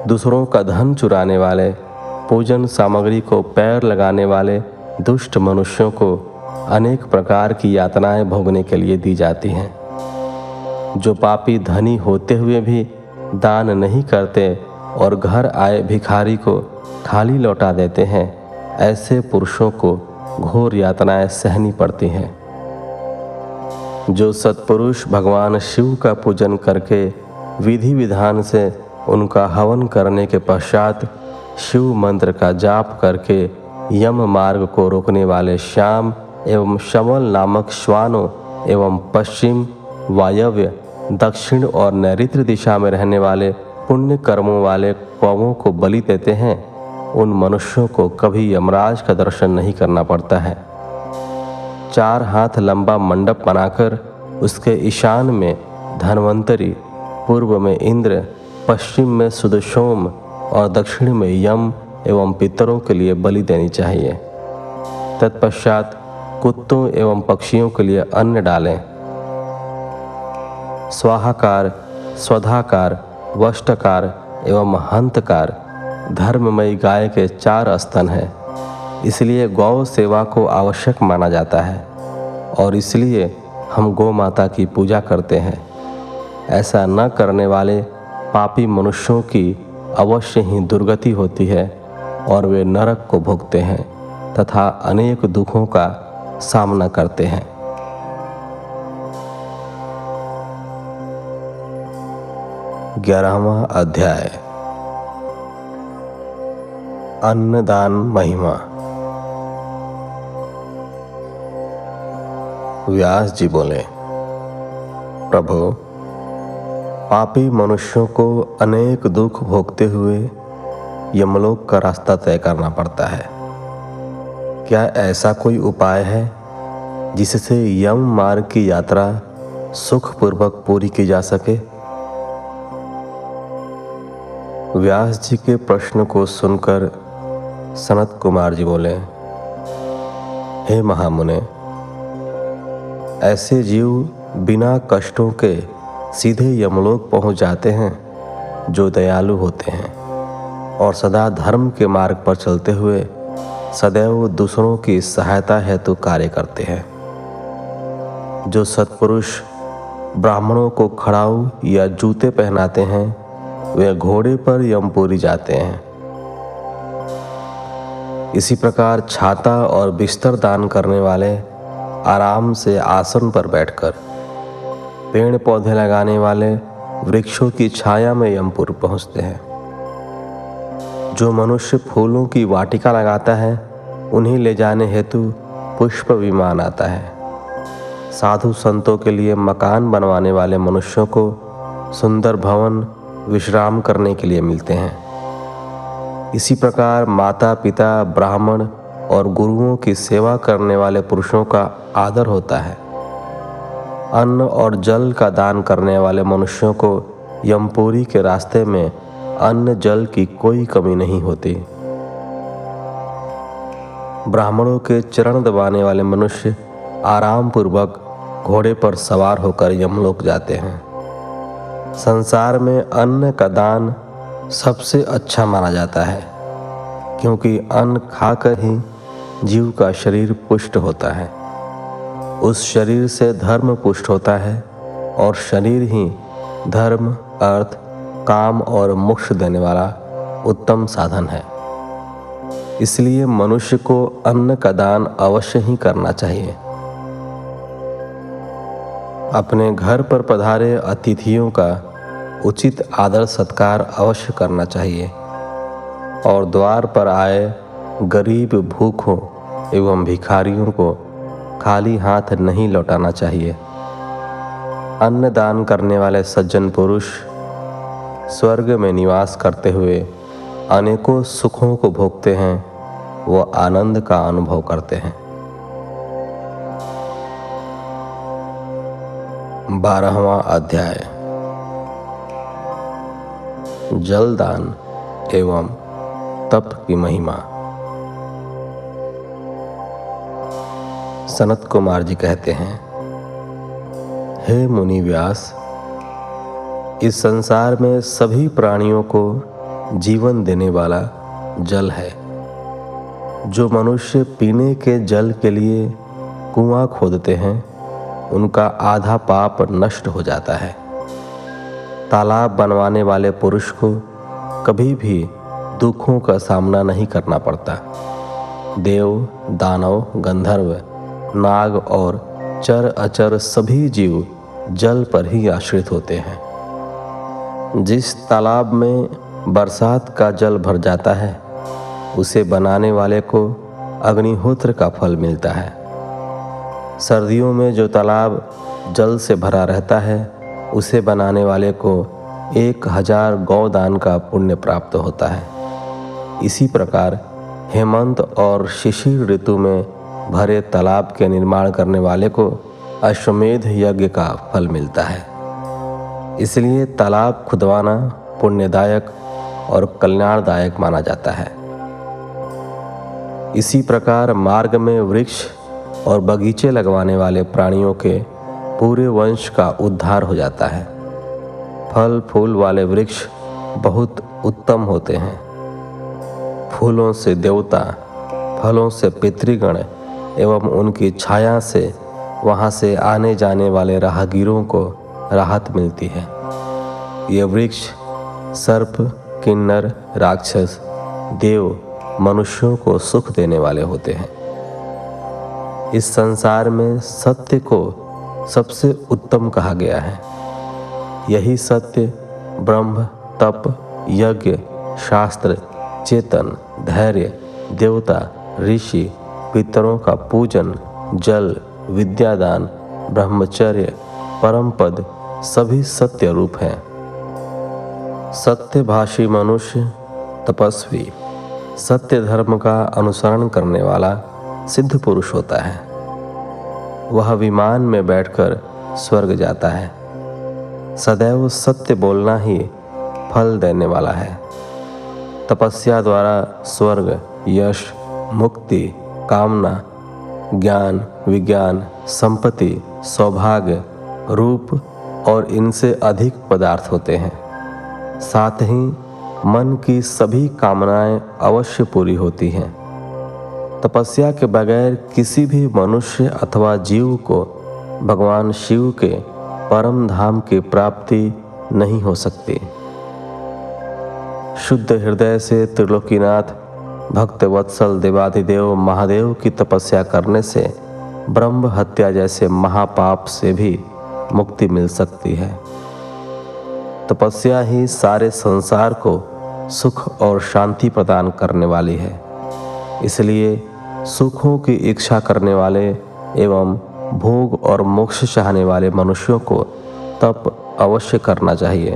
दूसरों का धन चुराने वाले, पूजन सामग्री को पैर लगाने वाले दुष्ट मनुष्यों को अनेक प्रकार की यातनाएँ भोगने के लिए दी जाती हैं। जो पापी धनी होते हुए भी दान नहीं करते और घर आए भिखारी को खाली लौटा देते हैं, ऐसे पुरुषों को घोर यातनाएँ सहनी पड़ती हैं। जो सत्पुरुष भगवान शिव का पूजन करके विधि विधान से उनका हवन करने के पश्चात शिव मंत्र का जाप करके यम मार्ग को रोकने वाले श्याम एवं शमल नामक श्वानों एवं पश्चिम वायव्य दक्षिण और नैऋत्य दिशा में रहने वाले पुण्य कर्मों वाले कौमों को बलि देते हैं। उन मनुष्यों को कभी यमराज का दर्शन नहीं करना पड़ता है। चार हाथ लंबा मंडप बनाकर उसके ईशान में धनवंतरी, पूर्व में इंद्र, पश्चिम में सुदशोम और दक्षिण में यम एवं पितरों के लिए बलि देनी चाहिए। तत्पश्चात कुत्तों एवं पक्षियों के लिए अन्न डालें। स्वाहाकार, स्वधाकार, वष्टकार एवं हंतकार, धर्ममयी गाय के चार स्तन हैं। इसलिए गौ सेवा को आवश्यक माना जाता है और इसलिए हम गौ माता की पूजा करते हैं। ऐसा न करने वाले पापी मनुष्यों की अवश्य ही दुर्गति होती है और वे नरक को भोगते हैं तथा अनेक दुखों का सामना करते हैं। ग्यारहवा अध्याय। अन्नदान महिमा। व्यास जी बोले, प्रभु, पापी मनुष्यों को अनेक दुख भोगते हुए यमलोक का रास्ता तय करना पड़ता है। क्या ऐसा कोई उपाय है जिससे यम मार्ग की यात्रा सुखपूर्वक पूरी की जा सके? व्यास जी के प्रश्न को सुनकर सनत कुमार जी बोले, हे महामुने, ऐसे जीव बिना कष्टों के सीधे यमलोक पहुँच जाते हैं जो दयालु होते हैं और सदा धर्म के मार्ग पर चलते हुए सदैव दूसरों की सहायता हेतु कार्य करते हैं। जो सत्पुरुष ब्राह्मणों को खड़ाऊ या जूते पहनाते हैं वे घोड़े पर यमपुरी जाते हैं। इसी प्रकार छाता और बिस्तर दान करने वाले आराम से आसन पर बैठकर पेड़ पौधे लगाने वाले वृक्षों की छाया में यमपुर पहुँचते हैं। जो मनुष्य फूलों की वाटिका लगाता है, उन्हें ले जाने हेतु पुष्प विमान आता है। साधु संतों के लिए मकान बनवाने वाले मनुष्यों को सुंदर भवन विश्राम करने के लिए मिलते हैं। इसी प्रकार माता पिता ब्राह्मण और गुरुओं की सेवा करने वाले पुरुषों का आदर होता है। अन्न और जल का दान करने वाले मनुष्यों को यमपुरी के रास्ते में अन्न जल की कोई कमी नहीं होती। ब्राह्मणों के चरण दबाने वाले मनुष्य आराम पूर्वक घोड़े पर सवार होकर यमलोक जाते हैं। संसार में अन्न का दान सबसे अच्छा माना जाता है, क्योंकि अन्न खाकर ही जीव का शरीर पुष्ट होता है। उस शरीर से धर्म पुष्ट होता है और शरीर ही धर्म, अर्थ, काम और मोक्ष देने वाला उत्तम साधन है। इसलिए मनुष्य को अन्न का दान अवश्य ही करना चाहिए। अपने घर पर पधारे अतिथियों का उचित आदर सत्कार अवश्य करना चाहिए। और द्वार पर आए गरीब भूखों एवं भिखारियों को खाली हाथ नहीं लौटाना चाहिए। अन्न दान करने वाले सज्जन पुरुष स्वर्ग में निवास करते हुए अनेकों सुखों को भोगते हैं, वो आनंद का अनुभव करते हैं। बारहवा अध्याय। जलदान एवं तप की महिमा। सनत कुमार जी कहते हैं, हे मुनि व्यास, इस संसार में सभी प्राणियों को जीवन देने वाला जल है। जो मनुष्य पीने के जल के लिए कुआँ खोदते हैं उनका आधा पाप नष्ट हो जाता है। तालाब बनवाने वाले पुरुष को कभी भी दुखों का सामना नहीं करना पड़ता। देव, दानव, गंधर्व, नाग और चर अचर सभी जीव जल पर ही आश्रित होते हैं। जिस तालाब में बरसात का जल भर जाता है, उसे बनाने वाले को अग्निहोत्र का फल मिलता है। सर्दियों में जो तालाब जल से भरा रहता है, उसे बनाने वाले को एक हज़ार गौदान का पुण्य प्राप्त होता है। इसी प्रकार हेमंत और शिशिर ऋतु में भरे तालाब के निर्माण करने वाले को अश्वमेध यज्ञ का फल मिलता है। इसलिए तालाब खुदवाना पुण्यदायक और कल्याणदायक माना जाता है। इसी प्रकार मार्ग में वृक्ष और बगीचे लगवाने वाले प्राणियों के पूरे वंश का उद्धार हो जाता है। फल, फूल वाले वृक्ष बहुत उत्तम होते हैं। फूलों से देवता, फलों से पितृगण एवं उनकी छाया से वहाँ से आने जाने वाले राहगीरों को राहत मिलती है। ये वृक्ष सर्प, किन्नर, राक्षस, देव, मनुष्यों को सुख देने वाले होते हैं। इस संसार में सत्य को सबसे उत्तम कहा गया है। यही सत्य, ब्रह्म, तप, यज्ञ, शास्त्र, चेतन, धैर्य, देवता, ऋषि, पितरों का पूजन, जल, विद्यादान, ब्रह्मचर्य परम पद सभी सत्य रूप हैं। सत्यभाषी मनुष्य तपस्वी, सत्य धर्म का अनुसरण करने वाला सिद्ध पुरुष होता है। वह विमान में बैठकर स्वर्ग जाता है। सदैव सत्य बोलना ही फल देने वाला है। तपस्या द्वारा स्वर्ग, यश, मुक्ति, कामना, ज्ञान, विज्ञान, संपत्ति, सौभाग्य, रूप और इनसे अधिक पदार्थ होते हैं। साथ ही मन की सभी कामनाएँ अवश्य पूरी होती हैं। तपस्या के बगैर किसी भी मनुष्य अथवा जीव को भगवान शिव के परम धाम की प्राप्ति नहीं हो सकती। शुद्ध हृदय से त्रिलोकीनाथ, भक्त वत्सल देवाधिदेव महादेव की तपस्या करने से ब्रह्म हत्या जैसे महापाप से भी मुक्ति मिल सकती है। तपस्या ही सारे संसार को सुख और शांति प्रदान करने वाली है। इसलिए सुखों की इच्छा करने वाले एवं भोग और मोक्ष चाहने वाले मनुष्यों को तप अवश्य करना चाहिए।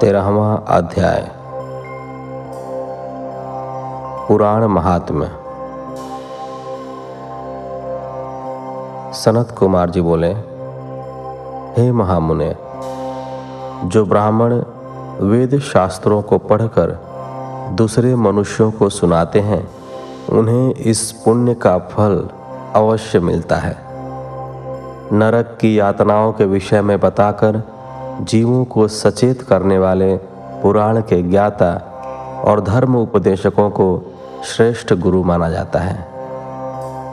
तेरहवा अध्याय। पुराण महात्म्य। सनत कुमार जी बोले, हे महामुने, जो ब्राह्मण वेद शास्त्रों को पढ़कर दूसरे मनुष्यों को सुनाते हैं, उन्हें इस पुण्य का फल अवश्य मिलता है। नरक की यातनाओं के विषय में बताकर जीवों को सचेत करने वाले पुराण के ज्ञाता और धर्म उपदेशकों को श्रेष्ठ गुरु माना जाता है।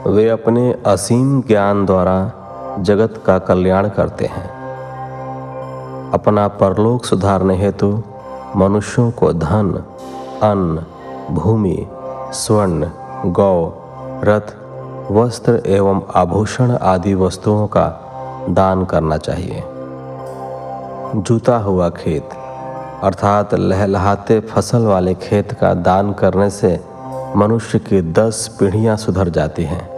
वे अपने असीम ज्ञान द्वारा जगत का कल्याण करते हैं। अपना परलोक सुधारने हेतु मनुष्यों को धन, अन्न, भूमि, स्वर्ण, गौ, रथ, वस्त्र एवं आभूषण आदि वस्तुओं का दान करना चाहिए। जूता हुआ खेत, अर्थात लहलहाते फ़सल वाले खेत का दान करने से मनुष्य की दस पीढ़ियाँ सुधर जाती हैं।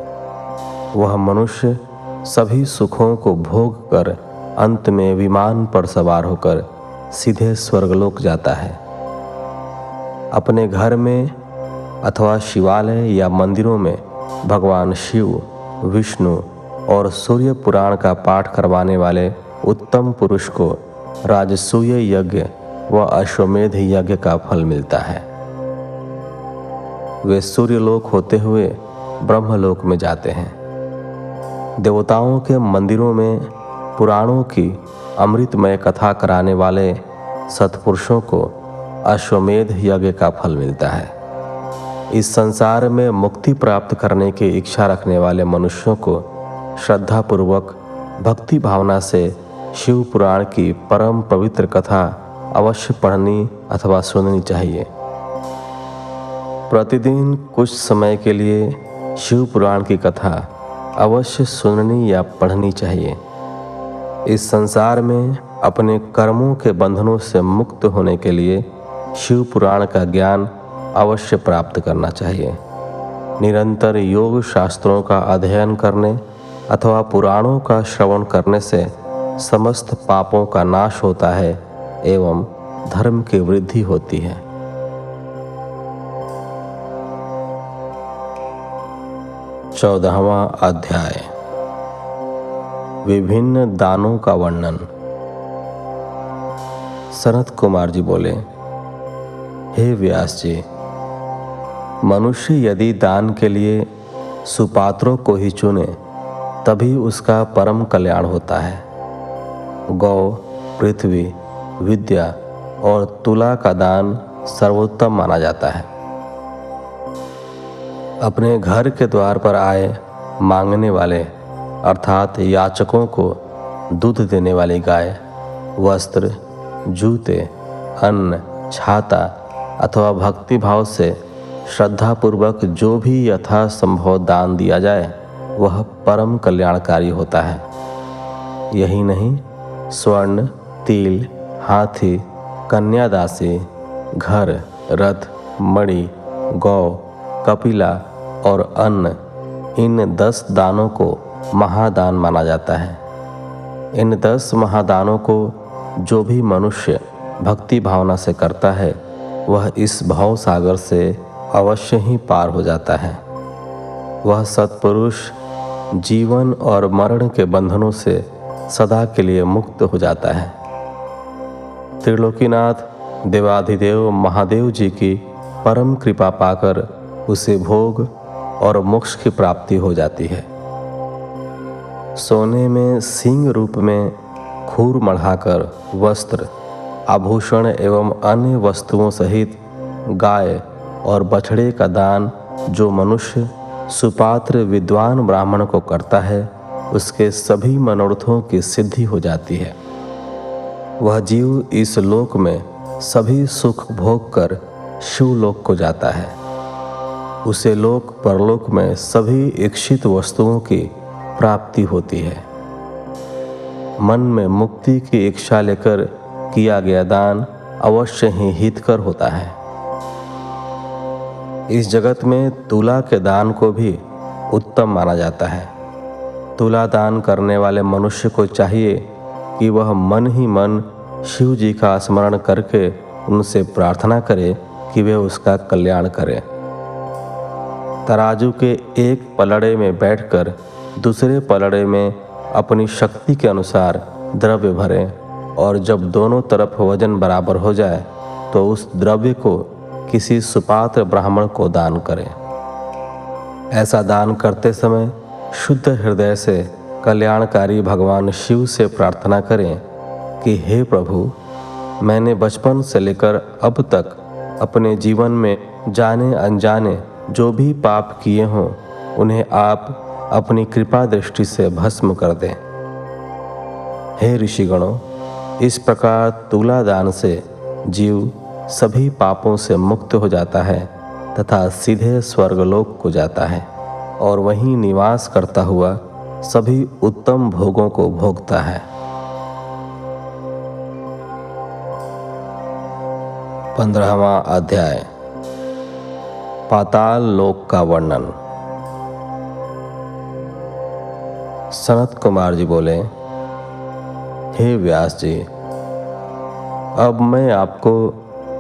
वह मनुष्य सभी सुखों को भोग कर अंत में विमान पर सवार होकर सीधे स्वर्गलोक जाता है। अपने घर में अथवा शिवालय या मंदिरों में भगवान शिव, विष्णु और सूर्य पुराण का पाठ करवाने वाले उत्तम पुरुष को राजसूय यज्ञ व अश्वमेध यज्ञ का फल मिलता है। वे सूर्यलोक होते हुए ब्रह्मलोक में जाते हैं। देवताओं के मंदिरों में पुराणों की अमृतमय कथा कराने वाले सत्पुरुषों को अश्वमेध यज्ञ का फल मिलता है। इस संसार में मुक्ति प्राप्त करने की इच्छा रखने वाले मनुष्यों को श्रद्धापूर्वक भक्ति भावना से शिव पुराण की परम पवित्र कथा अवश्य पढ़नी अथवा सुननी चाहिए। प्रतिदिन कुछ समय के लिए शिव पुराण की कथा अवश्य सुननी या पढ़नी चाहिए। इस संसार में अपने कर्मों के बंधनों से मुक्त होने के लिए शिव पुराण का ज्ञान अवश्य प्राप्त करना चाहिए। निरंतर योग शास्त्रों का अध्ययन करने अथवा पुराणों का श्रवण करने से समस्त पापों का नाश होता है एवं धर्म की वृद्धि होती है। चौदहवा अध्याय। विभिन्न दानों का वर्णन। सनत कुमार जी बोले, हे व्यास जी, मनुष्य यदि दान के लिए सुपात्रों को ही चुने, तभी उसका परम कल्याण होता है। गौ, पृथ्वी, विद्या और तुला का दान सर्वोत्तम माना जाता है। अपने घर के द्वार पर आए मांगने वाले अर्थात याचकों को दूध देने वाली गाय, वस्त्र, जूते, अन्न, छाता अथवा भक्ति भाव से श्रद्धापूर्वक जो भी यथा संभव दान दिया जाए, वह परम कल्याणकारी होता है। यही नहीं, स्वर्ण, तिल, हाथी, कन्यादासी, घर, रथ, मणि, गौ, कपिला और अन्न, इन दस दानों को महादान माना जाता है। इन दस महादानों को जो भी मनुष्य भक्ति भावना से करता है, वह इस भाव सागर से अवश्य ही पार हो जाता है। वह सत्पुरुष जीवन और मरण के बंधनों से सदा के लिए मुक्त हो जाता है। त्रिलोकीनाथ, देवाधिदेव, महादेव जी की परम कृपा पाकर उसे भोग और मोक्ष की प्राप्ति हो जाती है। सोने में सिंह रूप में खूर मढ़ाकर वस्त्र, आभूषण एवं अन्य वस्तुओं सहित गाय और बछड़े का दान जो मनुष्य, सुपात्र, विद्वान ब्राह्मण को करता है, उसके सभी मनोरथों की सिद्धि हो जाती है। वह जीव इस लोक में सभी सुख भोग कर शिवलोक को जाता है। उसे लोक, परलोक में सभी इच्छित वस्तुओं की प्राप्ति होती है। मन में मुक्ति की इच्छा लेकर किया गया दान अवश्य ही हितकर होता है। इस जगत में तुला के दान को भी उत्तम माना जाता है। तुला दान करने वाले मनुष्य को चाहिए कि वह मन ही मन शिव जी का स्मरण करके उनसे प्रार्थना करे कि वे उसका कल्याण करें। तराजू के एक पलड़े में बैठकर दूसरे पलड़े में अपनी शक्ति के अनुसार द्रव्य भरें और जब दोनों तरफ़ वज़न बराबर हो जाए तो उस द्रव्य को किसी सुपात्र ब्राह्मण को दान करें। ऐसा दान करते समय शुद्ध हृदय से कल्याणकारी भगवान शिव से प्रार्थना करें कि, हे प्रभु, मैंने बचपन से लेकर अब तक अपने जीवन में जाने अनजाने जो भी पाप किए हों, उन्हें आप अपनी कृपा दृष्टि से भस्म कर दें। हे ऋषिगणों, इस प्रकार तुला दान से जीव सभी पापों से मुक्त हो जाता है तथा सीधे स्वर्गलोक को जाता है और वहीं निवास करता हुआ सभी उत्तम भोगों को भोगता है। पंद्रहवा अध्याय। पाताल लोक का वर्णन। सनत कुमार जी बोले, हे व्यास जी, अब मैं आपको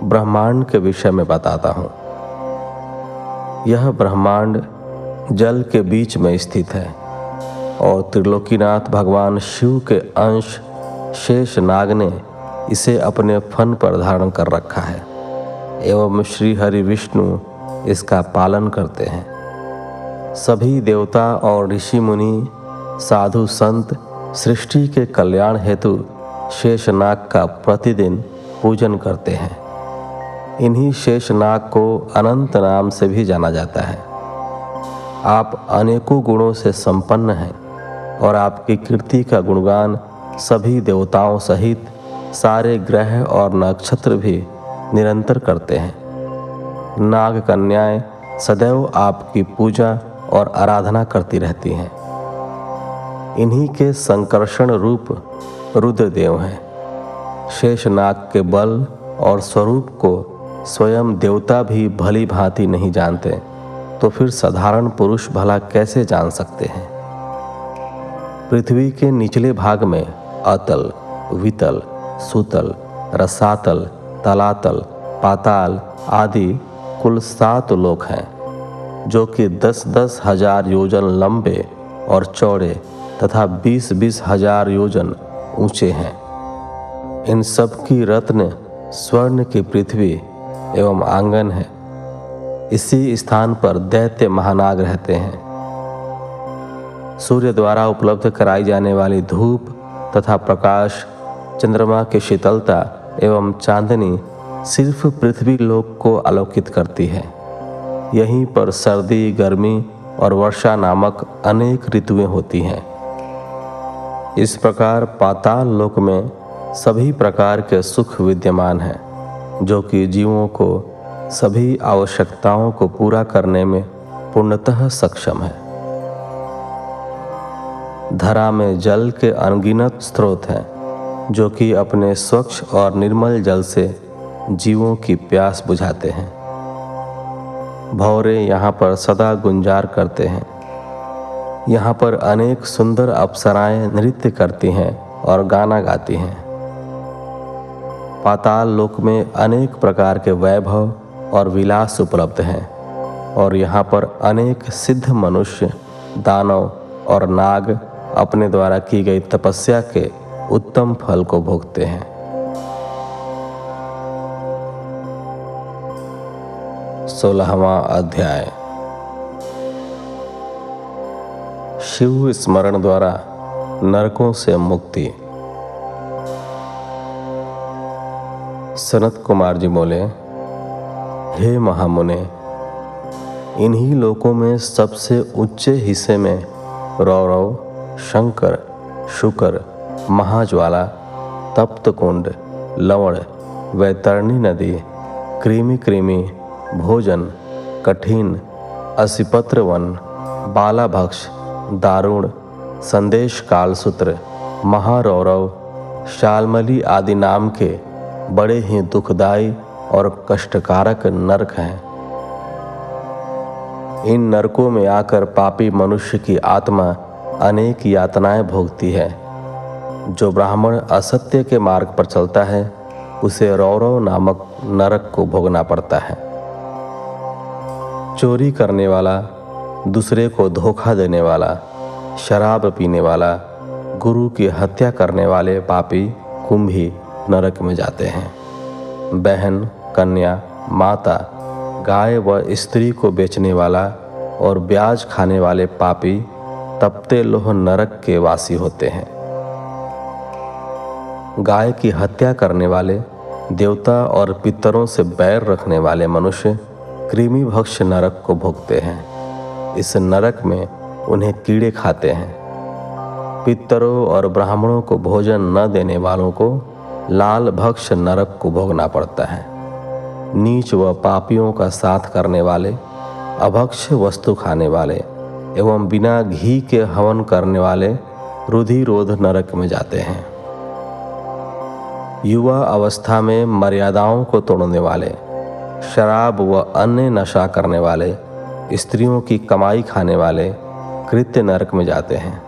ब्रह्मांड के विषय में बताता हूँ। यह ब्रह्मांड जल के बीच में स्थित है और त्रिलोकीनाथ भगवान शिव के अंश शेष नाग ने इसे अपने फन पर धारण कर रखा है एवं श्री हरि विष्णु इसका पालन करते हैं। सभी देवता और ऋषि मुनि साधु संत सृष्टि के कल्याण हेतु शेषनाग का प्रतिदिन पूजन करते हैं। इन्हीं शेषनाग को अनंत नाम से भी जाना जाता है। आप अनेकों गुणों से संपन्न हैं और आपकी कीर्ति का गुणगान सभी देवताओं सहित सारे ग्रह और नक्षत्र भी निरंतर करते हैं। नाग कन्याएँ सदैव आपकी पूजा और आराधना करती रहती हैं। इन्हीं के संकर्षण रूप रुद्रदेव हैं। शेषनाग के बल और स्वरूप को स्वयं देवता भी भली भांति नहीं जानते तो फिर साधारण पुरुष भला कैसे जान सकते हैं? पृथ्वी के निचले भाग में अतल, वितल, सुतल, रसातल, तलातल, पाताल आदि कुल सात लोक हैं, जो कि दस दस हज़ार योजन लंबे और चौड़े तथा बीस बीस हज़ार योजन ऊँचे हैं। इन सब की रत्न स्वर्ण की पृथ्वी एवं आँगन है। इसी स्थान पर दैत्य महानाग रहते हैं। सूर्य द्वारा उपलब्ध कराई जाने वाली धूप तथा प्रकाश, चंद्रमा की शीतलता एवं चांदनी सिर्फ़ पृथ्वी लोक को आलोकित करती है। यहीं पर सर्दी, गर्मी और वर्षा नामक अनेक ऋतुएँ होती हैं। इस प्रकार पाताल लोक में सभी प्रकार के सुख विद्यमान हैं, जो कि जीवों को सभी आवश्यकताओं को पूरा करने में पूर्णतः सक्षम है। धरा में जल के अनगिनत स्रोत हैं, जो कि अपने स्वच्छ और निर्मल जल से जीवों की प्यास बुझाते हैं। भौरे यहाँ पर सदा गुंजार करते हैं। यहाँ पर अनेक सुंदर अप्सराएँ नृत्य करती हैं और गाना गाती हैं। पाताल लोक में अनेक प्रकार के वैभव और विलास उपलब्ध हैं और यहाँ पर अनेक सिद्ध मनुष्य, दानव और नाग अपने द्वारा की गई तपस्या के उत्तम फल को भोगते हैं। सोलहवा अध्याय। शिव स्मरण द्वारा नरकों से मुक्ति। सनत कुमार जी बोले, हे महामुने, इन्हीं लोकों में सबसे ऊँचे हिस्से में रौरव, शंकर, शुकर, महाज्वाला, तप्त कुंड, लवण, वैतरणी नदी कृमि कृमि भोजन, कठिन असिपत्र वन बालाभक्ष दारुण, संदेश कालसूत्र, महारौरव, शालमली आदि नाम के बड़े ही दुखदायी और कष्टकारक नरक हैं। इन नरकों में आकर पापी मनुष्य की आत्मा अनेक यातनाएँ भोगती है। जो ब्राह्मण असत्य के मार्ग पर चलता है, उसे रौरव नामक नरक को भोगना पड़ता है। चोरी करने वाला दूसरे को धोखा देने वाला, शराब पीने वाला, गुरु की हत्या करने वाले पापी कुंभी नरक में जाते हैं। बहन, कन्या, माता, गाय व स्त्री को बेचने वाला और ब्याज खाने वाले पापी तपते लोह नरक के वासी होते हैं। गाय की हत्या करने वाले, देवता और पितरों से बैर रखने वाले मनुष्य कृमि भक्ष नरक को भोगते हैं। इस नरक में उन्हें कीड़े खाते हैं। पितरों और ब्राह्मणों को भोजन न देने वालों को लाल भक्ष नरक को भोगना पड़ता है। नीच व पापियों का साथ करने वाले, अभक्ष वस्तु खाने वाले एवं बिना घी के हवन करने वाले रुधिरोध नरक में जाते हैं। युवा अवस्था में मर्यादाओं को तोड़ने वाले, शराब व अन्य नशा करने वाले स्त्रियों की कमाई खाने वाले कृत्य नरक में जाते हैं।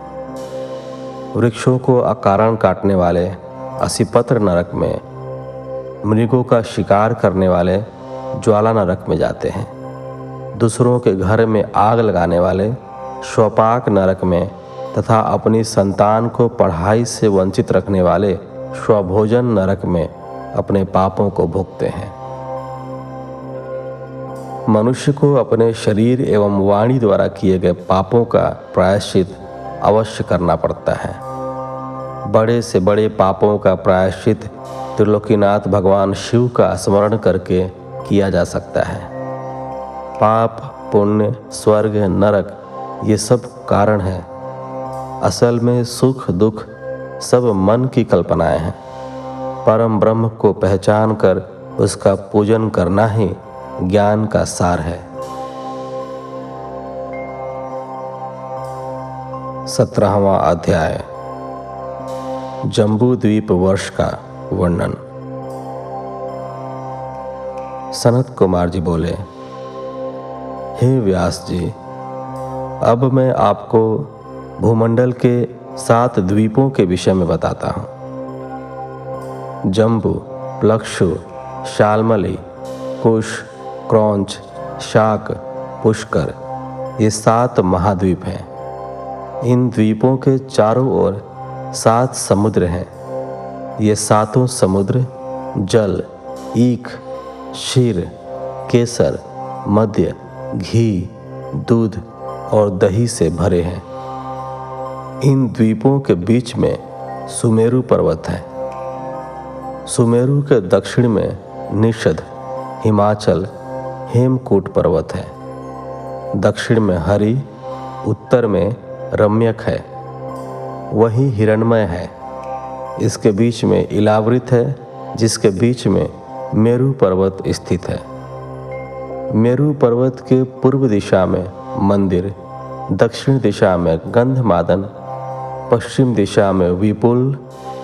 वृक्षों को अकारण काटने वाले असिपत्र नरक में, मृगों का शिकार करने वाले ज्वाला नरक में जाते हैं। दूसरों के घर में आग लगाने वाले स्वपाक नरक में तथा अपनी संतान को पढ़ाई से वंचित रखने वाले स्वभोजन नरक में अपने पापों को भोगते हैं। मनुष्य को अपने शरीर एवं वाणी द्वारा किए गए पापों का प्रायश्चित अवश्य करना पड़ता है। बड़े से बड़े पापों का प्रायश्चित त्रिलोकीनाथ भगवान शिव का स्मरण करके किया जा सकता है। पाप, पुण्य, स्वर्ग, नरक, ये सब कारण है। असल में सुख, दुख सब मन की कल्पनाएँ हैं। परम ब्रह्म को पहचान कर उसका पूजन करना ही ज्ञान का सार है। सत्रहवा अध्याय। जम्बू द्वीप वर्ष का वर्णन। सनत कुमार जी बोले, हे व्यास जी, अब मैं आपको भूमंडल के सात द्वीपों के विषय में बताता हूँ। जम्बू प्लक्षु शालमली, कुश क्रौंच, शाक, पुष्कर, ये सात महाद्वीप हैं। इन द्वीपों के चारों ओर सात समुद्र हैं। ये सातों समुद्र जल, ईख क्षीर केसर मध्य घी, दूध और दही से भरे हैं। इन द्वीपों के बीच में सुमेरु पर्वत है। सुमेरु के दक्षिण में निषद, हिमाचल हेमकूट पर्वत है। दक्षिण में हरि, उत्तर में रम्यक है। वही हिरणमय है। इसके बीच में इलावृत है, जिसके बीच में मेरु पर्वत स्थित है। मेरु पर्वत के पूर्व दिशा में मंदिर, दक्षिण दिशा में गंधमादन, पश्चिम दिशा में विपुल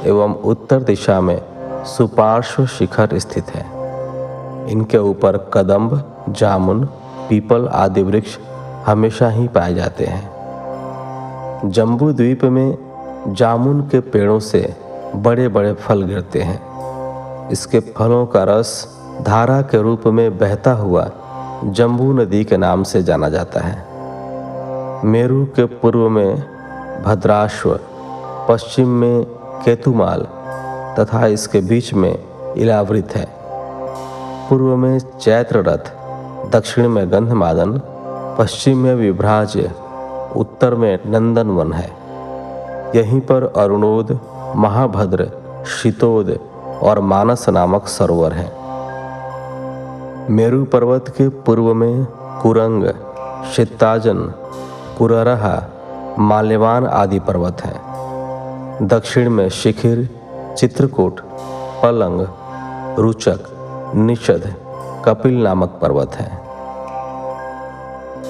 एवं उत्तर दिशा में सुपार्श्व शिखर स्थित है। इनके ऊपर कदम्ब, जामुन, पीपल आदि वृक्ष हमेशा ही पाए जाते हैं। जम्बू द्वीप में जामुन के पेड़ों से बड़े बड़े फल गिरते हैं। इसके फलों का रस धारा के रूप में बहता हुआ जम्बू नदी के नाम से जाना जाता है। मेरू के पूर्व में भद्राश्व, पश्चिम में केतुमाल तथा इसके बीच में इलावृत है। पूर्व में चैत्र रथ, दक्षिण में गंधमादन, पश्चिम में विभ्राज्य उत्तर में नंदनवन है। यहीं पर अरुणोद, महाभद्र, शीतोद और मानस नामक सरोवर हैं। मेरु पर्वत के पूर्व में कुरंग शिताजन कुररहा, माल्यवान आदि पर्वत हैं। दक्षिण में शिखिर, चित्रकूट, पलंग, रुचक निषद कपिल नामक पर्वत है।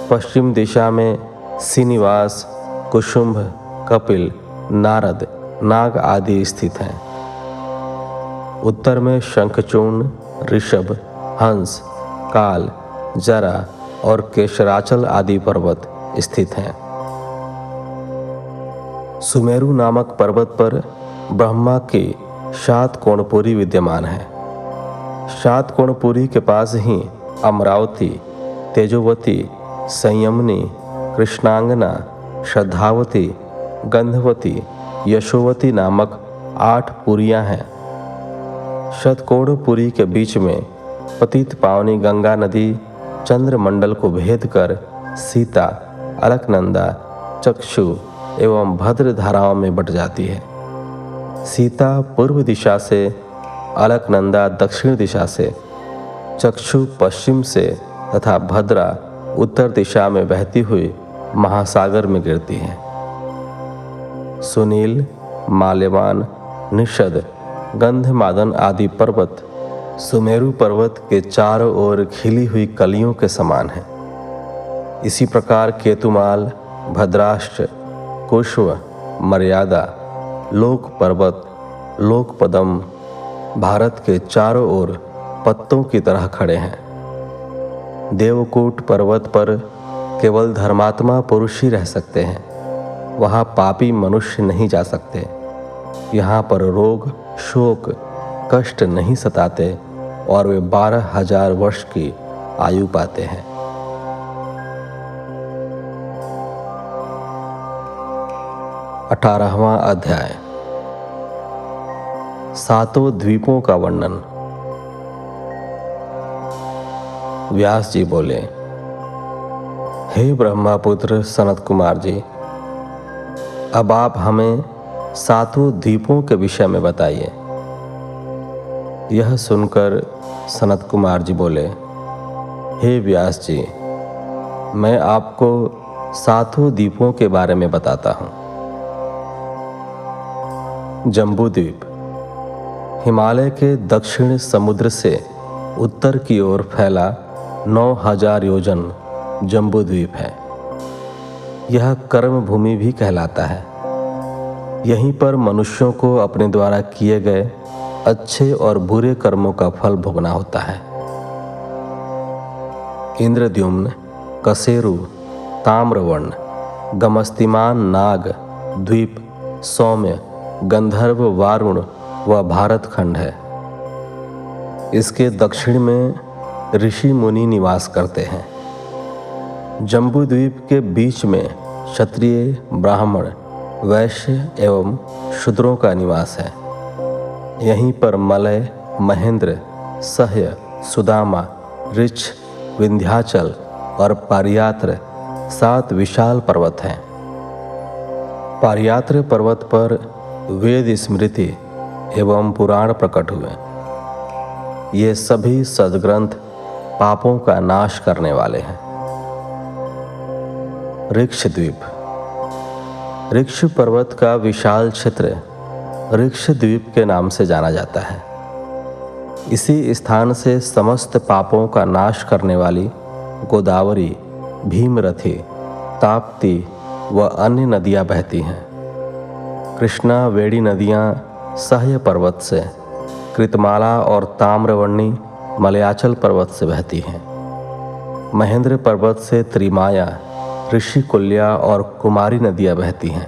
पश्चिम दिशा में श्रीनिवास कुशुंभ कपिल, नारद, नाग आदि स्थित हैं। उत्तर में शंखचूर्ण, ऋषभ, हंस, काल, जरा और केशराचल आदि पर्वत स्थित हैं। सुमेरु नामक पर्वत पर ब्रह्मा की सात कोणपुरी विद्यमान है। सात कोणपुरी के पास ही अमरावती, तेजोवती, संयमनी, कृष्णांगना, श्रद्धावती, गंधवती, यशोवती नामक आठ पुरियाँ हैं। शतकोणपुरी के बीच में पतित पावनी गंगा नदी चंद्रमंडल को भेद कर सीता, अलकनंदा, चक्षु एवं भद्र धाराओं में बट जाती है। सीता पूर्व दिशा से अलकनंदा दक्षिण दिशा से, चक्षु पश्चिम से तथा भद्रा उत्तर दिशा में बहती हुई महासागर में गिरती है। सुनील, माल्यवान, निषद, गंधमादन आदि पर्वत सुमेरु पर्वत के चारों ओर खिली हुई कलियों के समान है। इसी प्रकार केतुमाल, भद्राष्ट्र, कुश्व, मर्यादा लोक पर्वत लोक पदम भारत के चारों ओर पत्तों की तरह खड़े हैं। देवकूट पर्वत पर केवल धर्मात्मा पुरुष ही रह सकते हैं। वहाँ पापी मनुष्य नहीं जा सकते। यहाँ पर रोग, शोक, कष्ट नहीं सताते और वे बारह हज़ार वर्ष की आयु पाते हैं। अठारहवा अध्याय। सातों द्वीपों का वर्णन। व्यास जी बोले, हे ब्रह्मापुत्र सनत कुमार जी, अब आप हमें सातों द्वीपों के विषय में बताइए। यह सुनकर सनत कुमार जी बोले, हे व्यास जी, मैं आपको सातों द्वीपों के बारे में बताता हूँ। जम्बू द्वीप हिमालय के दक्षिण समुद्र से उत्तर की ओर फैला नौ हज़ार योजन जम्बू द्वीप है। यह कर्म भूमि भी कहलाता है। यहीं पर मनुष्यों को अपने द्वारा किए गए अच्छे और बुरे कर्मों का फल भोगना होता है। इंद्रद्युम्न, कसेरु, ताम्रवर्ण, गमस्तिमान नाग, द्वीप, सौम्य, गंधर्व वारुण व भारत खंड है। इसके दक्षिण में ऋषि मुनि निवास करते हैं। जम्बू द्वीप के बीच में क्षत्रिय, ब्राह्मण, वैश्य एवं शूद्रों का निवास है। यहीं पर मलय, महेंद्र, सह्य, सुदामा ऋछ विंध्याचल और पारियात्र सात विशाल पर्वत हैं। पारियात्र पर्वत पर वेद स्मृति एवं पुराण प्रकट हुए। ये सभी सदग्रंथ पापों का नाश करने वाले हैं। ऋक्ष द्वीप ऋक्ष पर्वत का विशाल क्षेत्र ऋक्ष द्वीप के नाम से जाना जाता है। इसी स्थान से समस्त पापों का नाश करने वाली गोदावरी, भीमरथी, ताप्ती व अन्य नदियाँ बहती हैं। कृष्णा वेड़ी नदियाँ सह्य पर्वत से कृतमाला और ताम्रवर्णी मलयाचल पर्वत से बहती हैं। महेंद्र पर्वत से त्रिमाया ऋषिकुल्या और कुमारी नदियाँ बहती हैं।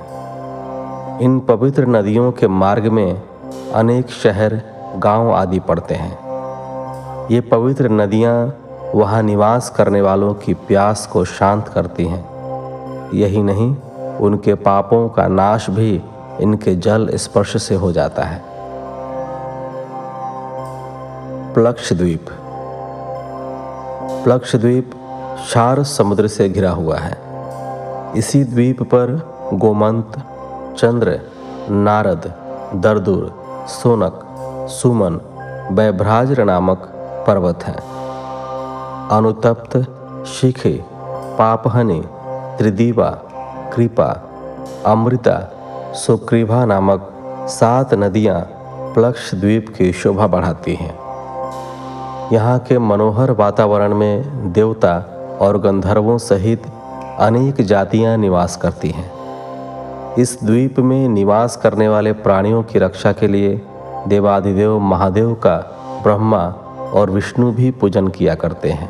इन पवित्र नदियों के मार्ग में अनेक शहर, गाँव आदि पड़ते हैं। ये पवित्र नदियाँ वहाँ निवास करने वालों की प्यास को शांत करती हैं। यही नहीं, उनके पापों का नाश भी इनके जल स्पर्श से हो जाता है। प्लक्ष द्वीप। प्लक्ष द्वीप शार समुद्र से घिरा हुआ है। इसी द्वीप पर गोमंत, चंद्र, नारद, दरदुर, सोनक, सुमन बैभ्राज नामक पर्वत हैं। अनुतप्त, शिखे, पापहनि त्रिदीवा कृपा, अमृता सुक्रीभा नामक सात नदियाँ प्लक्ष द्वीप की शोभा बढ़ाती हैं। यहाँ के मनोहर वातावरण में देवता और गंधर्वों सहित अनेक जातियाँ निवास करती हैं। इस द्वीप में निवास करने वाले प्राणियों की रक्षा के लिए देवाधिदेव महादेव का ब्रह्मा और विष्णु भी पूजन किया करते हैं।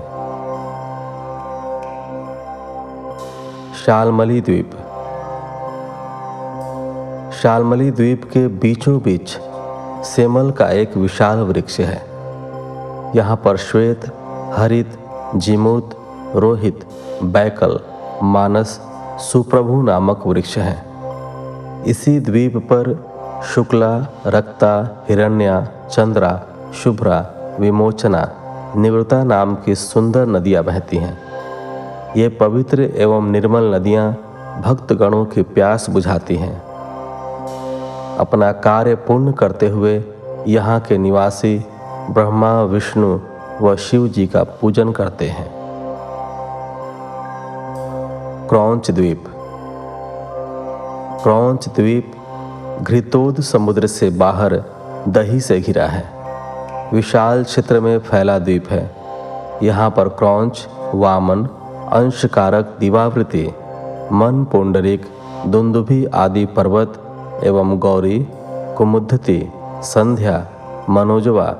शालमली द्वीप शालमली द्वीप के बीचों बीच सेमल का एक विशाल वृक्ष है। यहाँ पर श्वेत, हरित, जिमूत, रोहित, बैकल, मानस, सुप्रभु नामक वृक्ष हैं। इसी द्वीप पर शुक्ला, रक्ता, हिरण्या, चंद्रा, शुभ्रा, विमोचना, निवृता नाम की सुंदर नदियाँ बहती हैं। ये पवित्र एवं निर्मल नदियाँ भक्तगणों की प्यास बुझाती हैं। अपना कार्य पूर्ण करते हुए यहाँ के निवासी ब्रह्मा, विष्णु व शिव जी का पूजन करते हैं। क्रौंच द्वीप। क्रौंच द्वीप घृतोद समुद्र से बाहर दही से घिरा है। विशाल क्षेत्र में फैला द्वीप है। यहाँ पर क्रौंच, वामन, अंशकारक दिवावृति मन, पुंडरिक, दुंदुभि आदि पर्वत एवं गौरी, कुमुद्धति, संध्या, मनोजवा,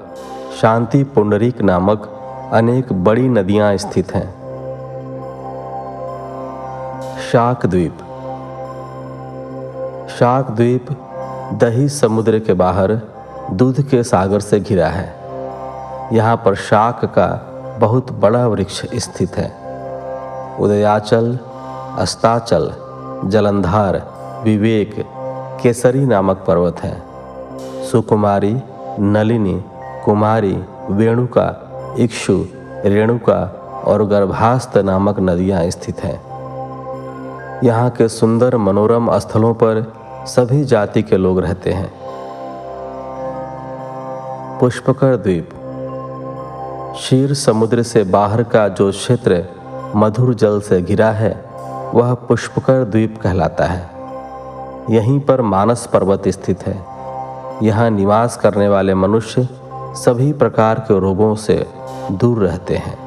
शांति पुंडरिक नामक अनेक बड़ी नदियाँ स्थित हैं। शाक द्वीप शाक द्वीप दही समुद्र के बाहर दूध के सागर से घिरा है। यहाँ पर शाक का बहुत बड़ा वृक्ष स्थित है। उदयाचल, अस्ताचल, जलंधार, विवेक केसरी नामक पर्वत है। सुकुमारी, नलिनी, कुमारी, वेणुका, इक्षु, रेणुका और गर्भास्त नामक नदियाँ स्थित हैं। यहाँ के सुंदर मनोरम स्थलों पर सभी जाति के लोग रहते हैं। पुष्पकर द्वीप। शीर समुद्र से बाहर का जो क्षेत्र मधुर जल से घिरा है, वह पुष्पकर द्वीप कहलाता है। यहीं पर मानस पर्वत स्थित है। यहाँ निवास करने वाले मनुष्य सभी प्रकार के रोगों से दूर रहते हैं।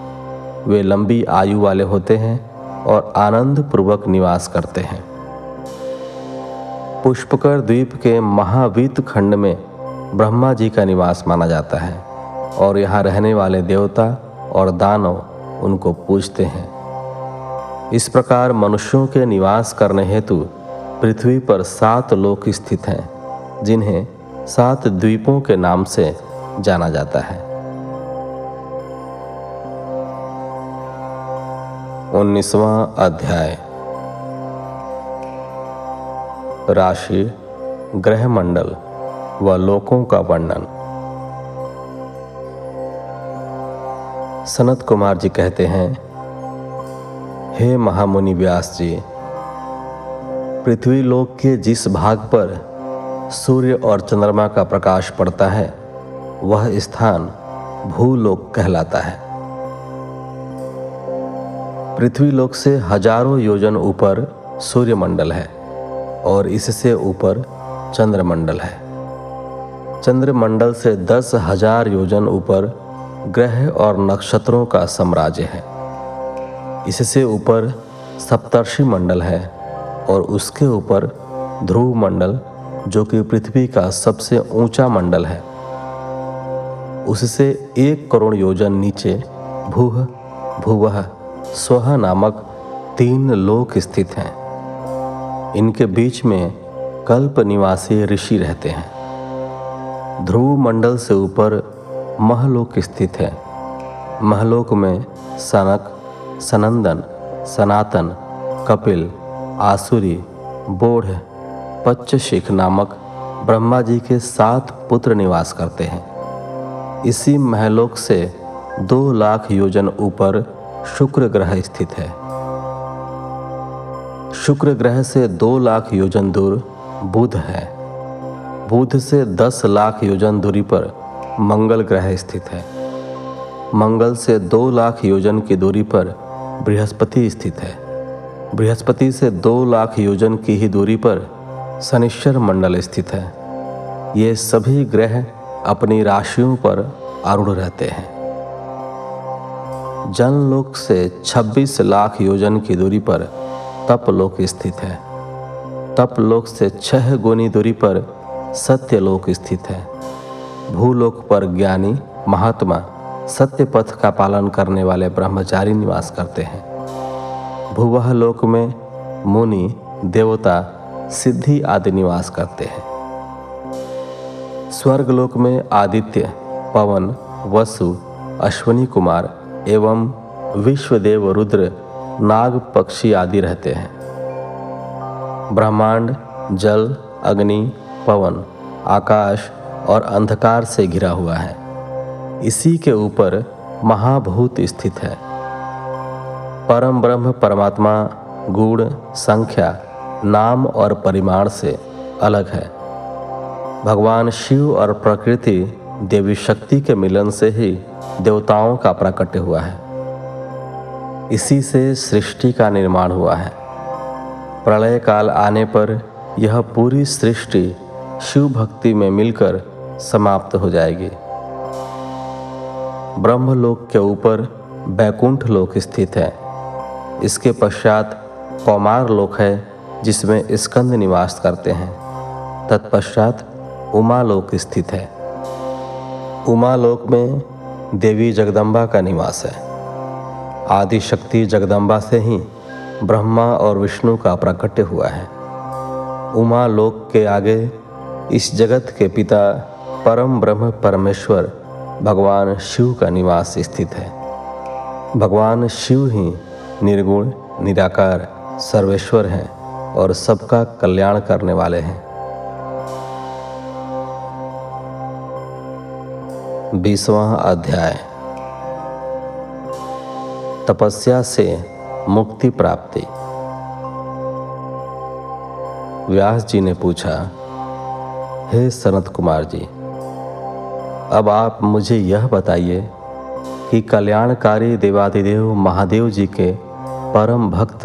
वे लंबी आयु वाले होते हैं और आनंद पूर्वक निवास करते हैं। पुष्पकर द्वीप के महावीत खंड में ब्रह्मा जी का निवास माना जाता है और यहाँ रहने वाले देवता और दानव उनको पूजते हैं। इस प्रकार मनुष्यों के निवास करने हेतु पृथ्वी पर सात लोक स्थित हैं, जिन्हें सात द्वीपों के नाम से जाना जाता है। उन्नीसवां अध्याय। राशि ग्रह मंडल व लोकों का वर्णन। सनत कुमार जी कहते हैं, हे महामुनि व्यास जी पृथ्वी लोक के जिस भाग पर सूर्य और चंद्रमा का प्रकाश पड़ता है, वह स्थान भूलोक कहलाता है। पृथ्वी लोक से हज़ारों योजन ऊपर सूर्यमंडल है और इससे ऊपर चंद्रमंडल है। चंद्रमंडल से दस हज़ार योजन ऊपर ग्रह और नक्षत्रों का साम्राज्य है। इससे ऊपर सप्तर्षि मंडल है और उसके ऊपर ध्रुव मंडल, जो कि पृथ्वी का सबसे ऊँचा मंडल है। उससे एक करोड़ योजन नीचे, भूह, भुवह, स्वह नामक तीन लोक स्थित हैं। इनके बीच में कल्प निवासी ऋषि रहते हैं। ध्रुव मंडल से ऊपर महलोक स्थित है। महलोक में सनक, सनंदन, सनातन, कपिल आसुरी, बोढ़, पच्चशिख नामक ब्रह्मा जी के सात पुत्र निवास करते हैं। इसी महलोक से दो लाख योजन ऊपर शुक्र ग्रह स्थित है। शुक्र ग्रह से दो लाख योजन दूर बुध है। बुध से दस लाख योजन दूरी पर मंगल ग्रह स्थित है। मंगल से दो लाख योजन की दूरी पर बृहस्पति स्थित है। बृहस्पति से दो लाख योजन की ही दूरी पर शनिश्चर मंडल स्थित है। ये सभी ग्रह अपनी राशियों पर आरूढ़ रहते हैं। जनलोक से 26 लाख योजन की दूरी पर तपलोक स्थित है। तपलोक से छह गुनी दूरी पर सत्यलोक स्थित है। भूलोक पर ज्ञानी महात्मा सत्य पथ का पालन करने वाले ब्रह्मचारी निवास करते हैं। भूवह लोक में मुनि, देवता, सिद्धि आदि निवास करते हैं। स्वर्गलोक में आदित्य, पवन, वसु, अश्वनी कुमार एवं विश्वदेव रुद्र, नाग पक्षी आदि रहते हैं। ब्रह्मांड, जल, अग्नि, पवन, आकाश और अंधकार से घिरा हुआ है। इसी के ऊपर महाभूत स्थित है। परम ब्रह्म, परमात्मा गुण संख्या, नाम और परिमाण से अलग है। भगवान शिव और प्रकृति देवी शक्ति के मिलन से ही देवताओं का प्राकट्य हुआ है। इसी से सृष्टि का निर्माण हुआ है। प्रलय काल आने पर यह पूरी सृष्टि शिव भक्ति में मिलकर समाप्त हो जाएगी। ब्रह्मलोक के ऊपर बैकुंठ लोक स्थित है। इसके पश्चात कौमार लोक है, जिसमें स्कंद निवास करते हैं। तत्पश्चात उमालोक स्थित है। उमालोक में देवी जगदम्बा का निवास है। आदि शक्ति जगदम्बा से ही ब्रह्मा और विष्णु का प्राकट्य हुआ है। उमा लोक के आगे इस जगत के पिता परम ब्रह्म परमेश्वर भगवान शिव का निवास स्थित है। भगवान शिव ही निर्गुण, निराकार, सर्वेश्वर हैं और सबका कल्याण करने वाले हैं। बीसवा अध्याय। तपस्या से मुक्ति प्राप्ति। व्यास जी ने पूछा, हे सनत कुमार जी, अब आप मुझे यह बताइए कि कल्याणकारी देवादिदेव महादेव जी के परम भक्त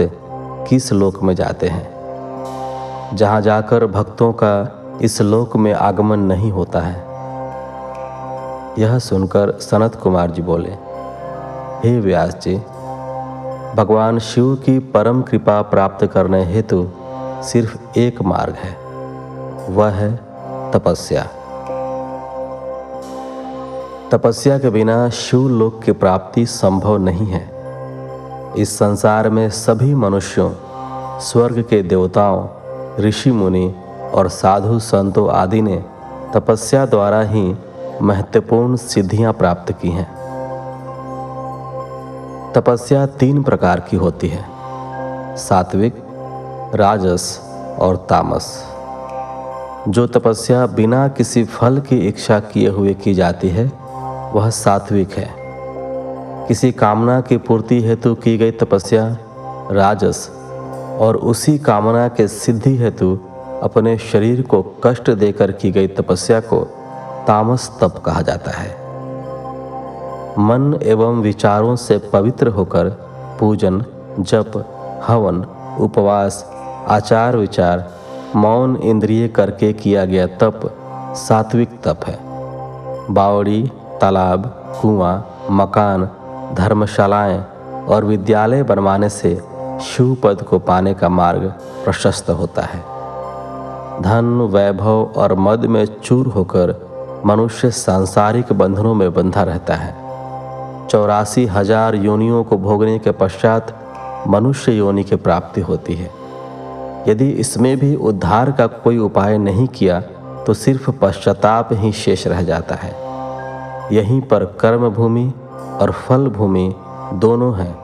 किस लोक में जाते हैं? जहाँ जाकर भक्तों का इस लोक में आगमन नहीं होता है। यह सुनकर सनत कुमार जी बोले, हे व्यास जी, भगवान शिव की परम कृपा प्राप्त करने हेतु सिर्फ़ एक मार्ग है, वह है तपस्या। तपस्या के बिना शिव लोक की प्राप्ति संभव नहीं है। इस संसार में सभी मनुष्यों, स्वर्ग के देवताओं, ऋषि मुनि और साधु संतों आदि ने तपस्या द्वारा ही महत्वपूर्ण सिद्धियाँ प्राप्त की हैं। तपस्या तीन प्रकार की होती है, सात्विक, राजस और तामस। जो तपस्या बिना किसी फल की इच्छा किए हुए की जाती है, वह सात्विक है। किसी कामना की पूर्ति हेतु की गई तपस्या, राजस, और उसी कामना के सिद्धि हेतु अपने शरीर को कष्ट देकर की गई तपस्या को तामस तप कहा जाता है। मन एवं विचारों से पवित्र होकर पूजन, जप, हवन, उपवास, आचार विचार, मौन इंद्रिय करके किया गया तप सात्विक तप है। बावड़ी, तालाब, कुआँ, मकान धर्मशालाएँ और विद्यालय बनवाने से शिव पद को पाने का मार्ग प्रशस्त होता है। धन, वैभव और मद में चूर होकर मनुष्य सांसारिक बंधनों में बंधा रहता है। चौरासी हज़ार योनियों को भोगने के पश्चात मनुष्य योनि की प्राप्ति होती है। यदि इसमें भी उद्धार का कोई उपाय नहीं किया तो सिर्फ़ पश्चाताप ही शेष रह जाता है। यहीं पर कर्म भूमि और फल भूमि दोनों हैं।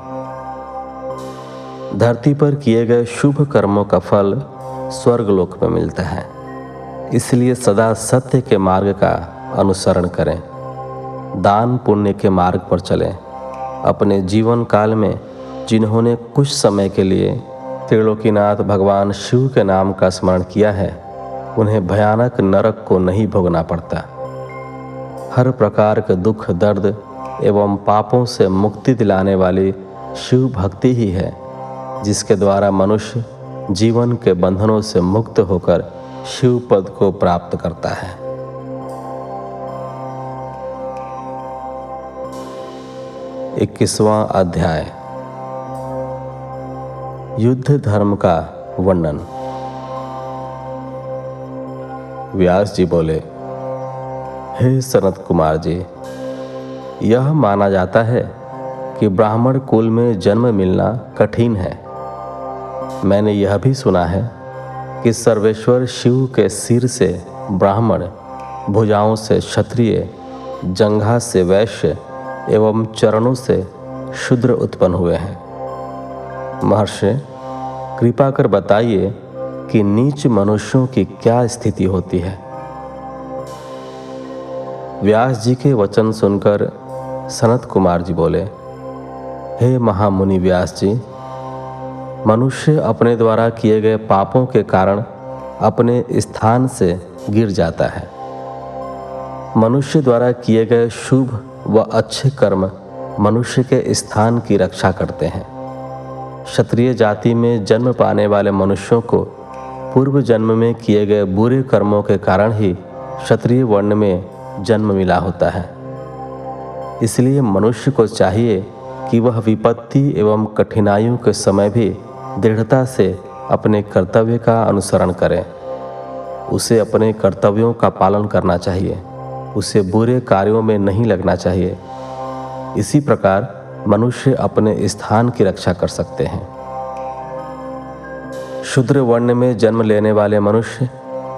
धरती पर किए गए शुभ कर्मों का फल स्वर्गलोक में मिलता है। इसलिए सदा सत्य के मार्ग का अनुसरण करें। दान पुण्य के मार्ग पर चलें। अपने जीवन काल में जिन्होंने कुछ समय के लिए त्रिलोकीनाथ भगवान शिव के नाम का स्मरण किया है, उन्हें भयानक नरक को नहीं भोगना पड़ता। हर प्रकार के दुख, दर्द एवं पापों से मुक्ति दिलाने वाली शिव भक्ति ही है, जिसके द्वारा मनुष्य जीवन के बंधनों से मुक्त होकर शिव पद को प्राप्त करता है। इक्कीसवां अध्याय। युद्ध धर्म का वर्णन। व्यास जी बोले, हे सनत कुमार जी यह माना जाता है कि ब्राह्मण कुल में जन्म मिलना कठिन है। मैंने यह भी सुना है कि सर्वेश्वर शिव के सिर से ब्राह्मण, भुजाओं से क्षत्रिय, जंघा से वैश्य एवं चरणों से शूद्र उत्पन्न हुए हैं। महर्षि, कृपा कर बताइए कि नीच मनुष्यों की क्या स्थिति होती है। व्यास जी के वचन सुनकर सनत कुमार जी बोले, हे महामुनि व्यास जी मनुष्य अपने द्वारा किए गए पापों के कारण अपने स्थान से गिर जाता है। मनुष्य द्वारा किए गए शुभ व अच्छे कर्म मनुष्य के स्थान की रक्षा करते हैं। क्षत्रिय जाति में जन्म पाने वाले मनुष्यों को पूर्व जन्म में किए गए बुरे कर्मों के कारण ही क्षत्रिय वर्ण में जन्म मिला होता है। इसलिए मनुष्य को चाहिए कि वह विपत्ति एवं कठिनाइयों के समय भी दृढ़ता से अपने कर्तव्य का अनुसरण करें। उसे अपने कर्तव्यों का पालन करना चाहिए। उसे बुरे कार्यों में नहीं लगना चाहिए। इसी प्रकार मनुष्य अपने स्थान की रक्षा कर सकते हैं। शुद्र वर्ण में जन्म लेने वाले मनुष्य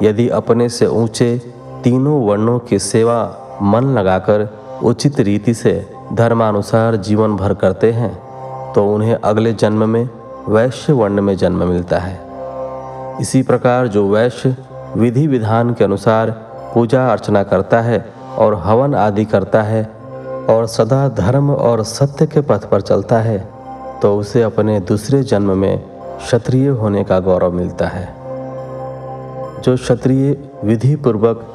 यदि अपने से ऊँचे तीनों वर्णों की सेवा मन लगाकर उचित रीति से धर्मानुसार जीवन भर करते हैं तो उन्हें अगले जन्म में वैश्य वर्ण में जन्म मिलता है। इसी प्रकार जो वैश्य विधि विधान के अनुसार पूजा अर्चना करता है और हवन आदि करता है और सदा धर्म और सत्य के पथ पर चलता है तो उसे अपने दूसरे जन्म में क्षत्रिय होने का गौरव मिलता है। जो क्षत्रिय विधि पूर्वक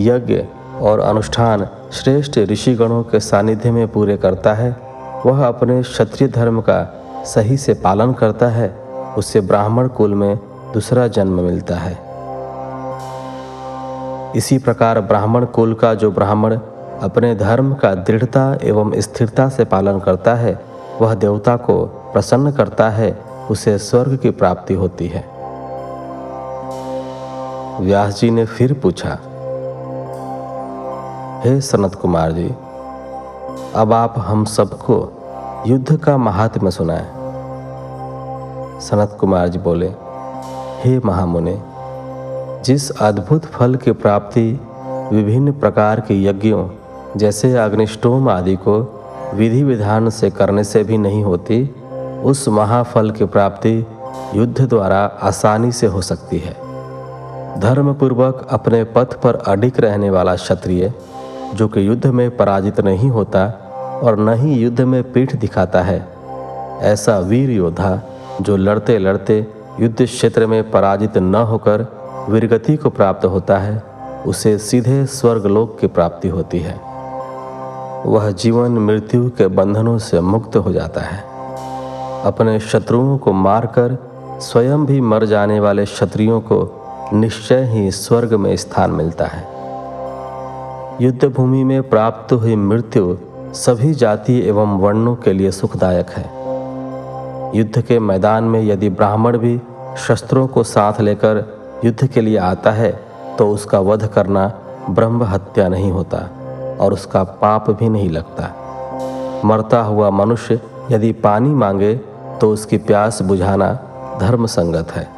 यज्ञ और अनुष्ठान श्रेष्ठ ऋषिगणों के सानिध्य में पूरे करता है। वह अपने क्षत्रिय धर्म का सही से पालन करता है। उसे ब्राह्मण कुल में दूसरा जन्म मिलता है। इसी प्रकार ब्राह्मण कुल का जो ब्राह्मण अपने धर्म का दृढ़ता एवं स्थिरता से पालन करता है, वह देवता को प्रसन्न करता है, उसे स्वर्ग की प्राप्ति होती है। व्यास जी ने फिर पूछा हे सनत कुमार जी, अब आप हम सबको युद्ध का महात्म्य सुनाएँ। सनत कुमार जी बोले, हे महामुनि, जिस अद्भुत फल की प्राप्ति विभिन्न प्रकार के यज्ञों जैसे अग्निष्टोम आदि को विधि विधान से करने से भी नहीं होती, उस महाफल की प्राप्ति युद्ध द्वारा आसानी से हो सकती है। धर्मपूर्वक अपने पथ पर अडिक रहने वाला क्षत्रिय जो कि युद्ध में पराजित नहीं होता और न ही युद्ध में पीठ दिखाता है। ऐसा वीर योद्धा जो लड़ते लड़ते युद्ध क्षेत्र में पराजित न होकर वीरगति को प्राप्त होता है, उसे सीधे स्वर्गलोक की प्राप्ति होती है। वह जीवन मृत्यु के बंधनों से मुक्त हो जाता है। अपने शत्रुओं को मारकर स्वयं भी मर जाने वाले क्षत्रियों को निश्चय ही स्वर्ग में स्थान मिलता है। युद्ध भूमि में प्राप्त हुई मृत्यु सभी जाति एवं वर्णों के लिए सुखदायक है। युद्ध के मैदान में यदि ब्राह्मण भी शस्त्रों को साथ लेकर युद्ध के लिए आता है तो उसका वध करना ब्रह्म हत्या नहीं होता और उसका पाप भी नहीं लगता। मरता हुआ मनुष्य यदि पानी मांगे तो उसकी प्यास बुझाना धर्म संगत है।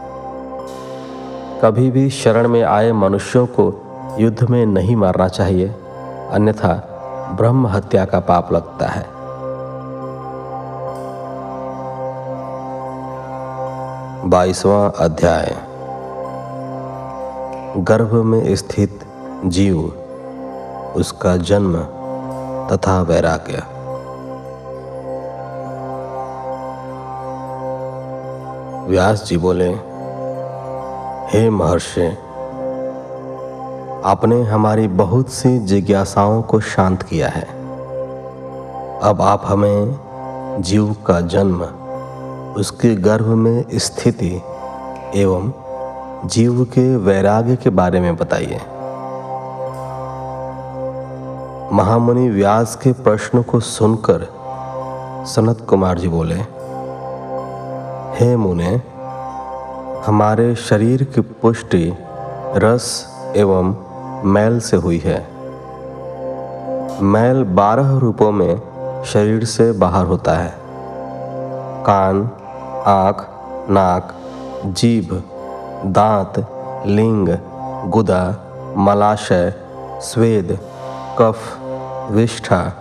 कभी भी शरण में आए मनुष्यों को युद्ध में नहीं मारना चाहिए, अन्यथा ब्रह्म हत्या का पाप लगता है। बाईसवां अध्याय। गर्भ में स्थित जीव, उसका जन्म तथा वैराग्य। व्यास जी बोले, हे महर्षि आपने हमारी बहुत सी जिज्ञासाओं को शांत किया है। अब आप हमें जीव का जन्म, उसके गर्भ में स्थिति एवं जीव के वैराग्य के बारे में बताइए। महामुनि व्यास के प्रश्न को सुनकर सनत कुमार जी बोले, हे मुने, हमारे शरीर की पुष्टि, रस एवं मैल से हुई है। मैल बारह रूपों में शरीर से बाहर होता है। कान, आँख, नाक, जीभ, दांत, लिंग, गुदा, मलाशय, स्वेद, कफ, विष्ठा,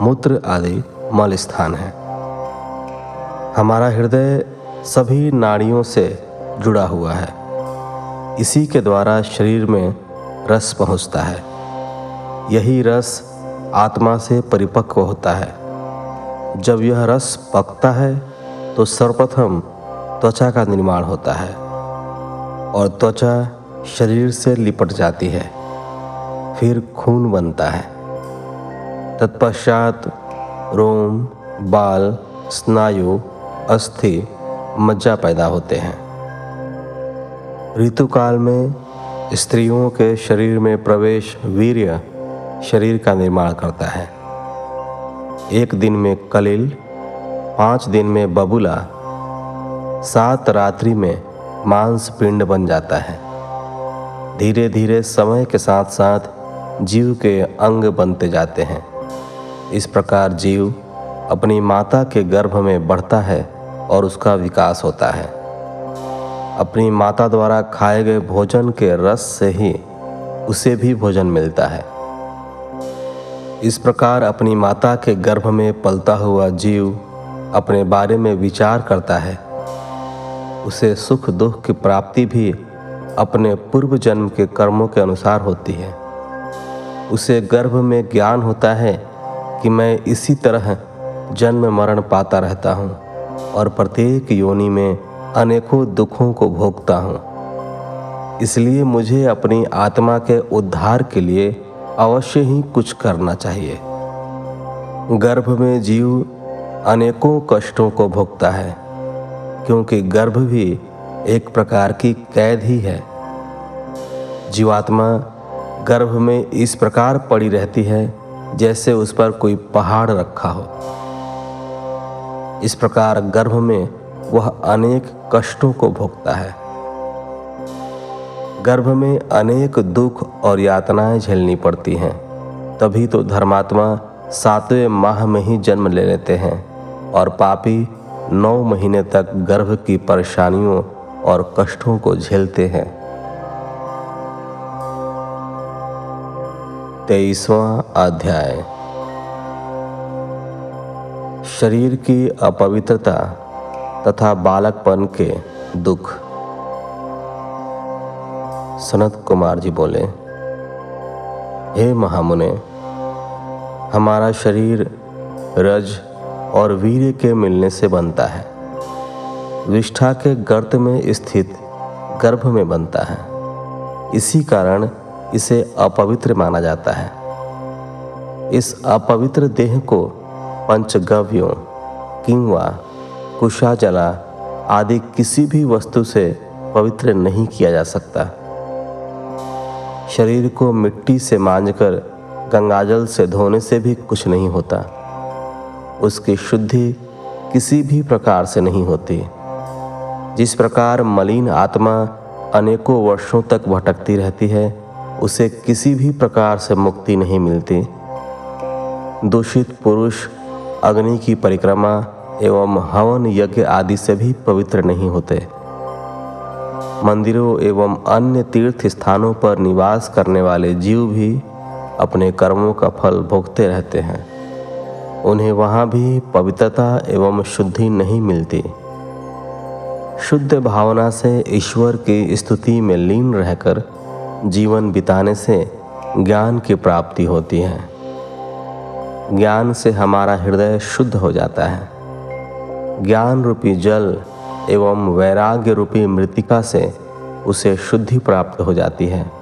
मूत्र आदि मल स्थान है। हमारा हृदय सभी नाड़ियों से जुड़ा हुआ है। इसी के द्वारा शरीर में रस पहुँचता है। यही रस आत्मा से परिपक्व होता है। जब यह रस पकता है तो सर्वप्रथम त्वचा का निर्माण होता है और त्वचा शरीर से लिपट जाती है। फिर खून बनता है। तत्पश्चात रोम, बाल, स्नायु, अस्थि, मज्जा पैदा होते हैं। ऋतुकाल में स्त्रियों के शरीर में प्रवेश वीर्य शरीर का निर्माण करता है। एक दिन में कलिल, पाँच दिन में बबुला, सात रात्रि में मांस पिंड बन जाता है। धीरे धीरे समय के साथ साथ जीव के अंग बनते जाते हैं। इस प्रकार जीव अपनी माता के गर्भ में बढ़ता है और उसका विकास होता है। अपनी माता द्वारा खाए गए भोजन के रस से ही उसे भी भोजन मिलता है। इस प्रकार अपनी माता के गर्भ में पलता हुआ जीव अपने बारे में विचार करता है। उसे सुख दुख की प्राप्ति भी अपने पूर्व जन्म के कर्मों के अनुसार होती है। उसे गर्भ में ज्ञान होता है कि मैं इसी तरह जन्म मरण पाता रहता हूँ और प्रत्येक योनि में अनेकों दुखों को भोगता हूँ। इसलिए मुझे अपनी आत्मा के उद्धार के लिए अवश्य ही कुछ करना चाहिए। गर्भ में जीव अनेकों कष्टों को भोगता है, क्योंकि गर्भ भी एक प्रकार की कैद ही है। जीवात्मा गर्भ में इस प्रकार पड़ी रहती है, जैसे उस पर कोई पहाड़ रखा हो। इस प्रकार गर्भ में वह अनेक कष्टों को भोगता है। गर्भ में अनेक दुख और यातनाएँ झेलनी पड़ती हैं। तभी तो धर्मात्मा सातवें माह में ही जन्म ले लेते हैं और पापी नौ महीने तक गर्भ की परेशानियों और कष्टों को झेलते हैं। तेईसवा अध्याय। शरीर की अपवित्रता तथा बालकपन के दुख। सनत कुमार जी बोले, हे महामुने, हमारा शरीर रज और वीर्य के मिलने से बनता है। विष्ठा के गर्त में स्थित गर्भ में बनता है। इसी कारण इसे अपवित्र माना जाता है। इस अपवित्र देह को पंचगव्यों, किंवा कुशाजला आदि किसी भी वस्तु से पवित्र नहीं किया जा सकता। शरीर को मिट्टी से मांझकर गंगाजल से धोने से भी कुछ नहीं होता। उसकी शुद्धि किसी भी प्रकार से नहीं होती। जिस प्रकार मलिन आत्मा अनेकों वर्षों तक भटकती रहती है, उसे किसी भी प्रकार से मुक्ति नहीं मिलती। दूषित पुरुष अग्नि की परिक्रमा एवं हवन यज्ञ आदि से भी पवित्र नहीं होते। मंदिरों एवं अन्य तीर्थ स्थानों पर निवास करने वाले जीव भी अपने कर्मों का फल भोगते रहते हैं। उन्हें वहाँ भी पवित्रता एवं शुद्धि नहीं मिलती। शुद्ध भावना से ईश्वर की स्तुति में लीन रहकर जीवन बिताने से ज्ञान की प्राप्ति होती है। ज्ञान से हमारा हृदय शुद्ध हो जाता है। ज्ञान रूपी जल एवं वैराग्य रूपी मृतिका से उसे शुद्धि प्राप्त हो जाती है।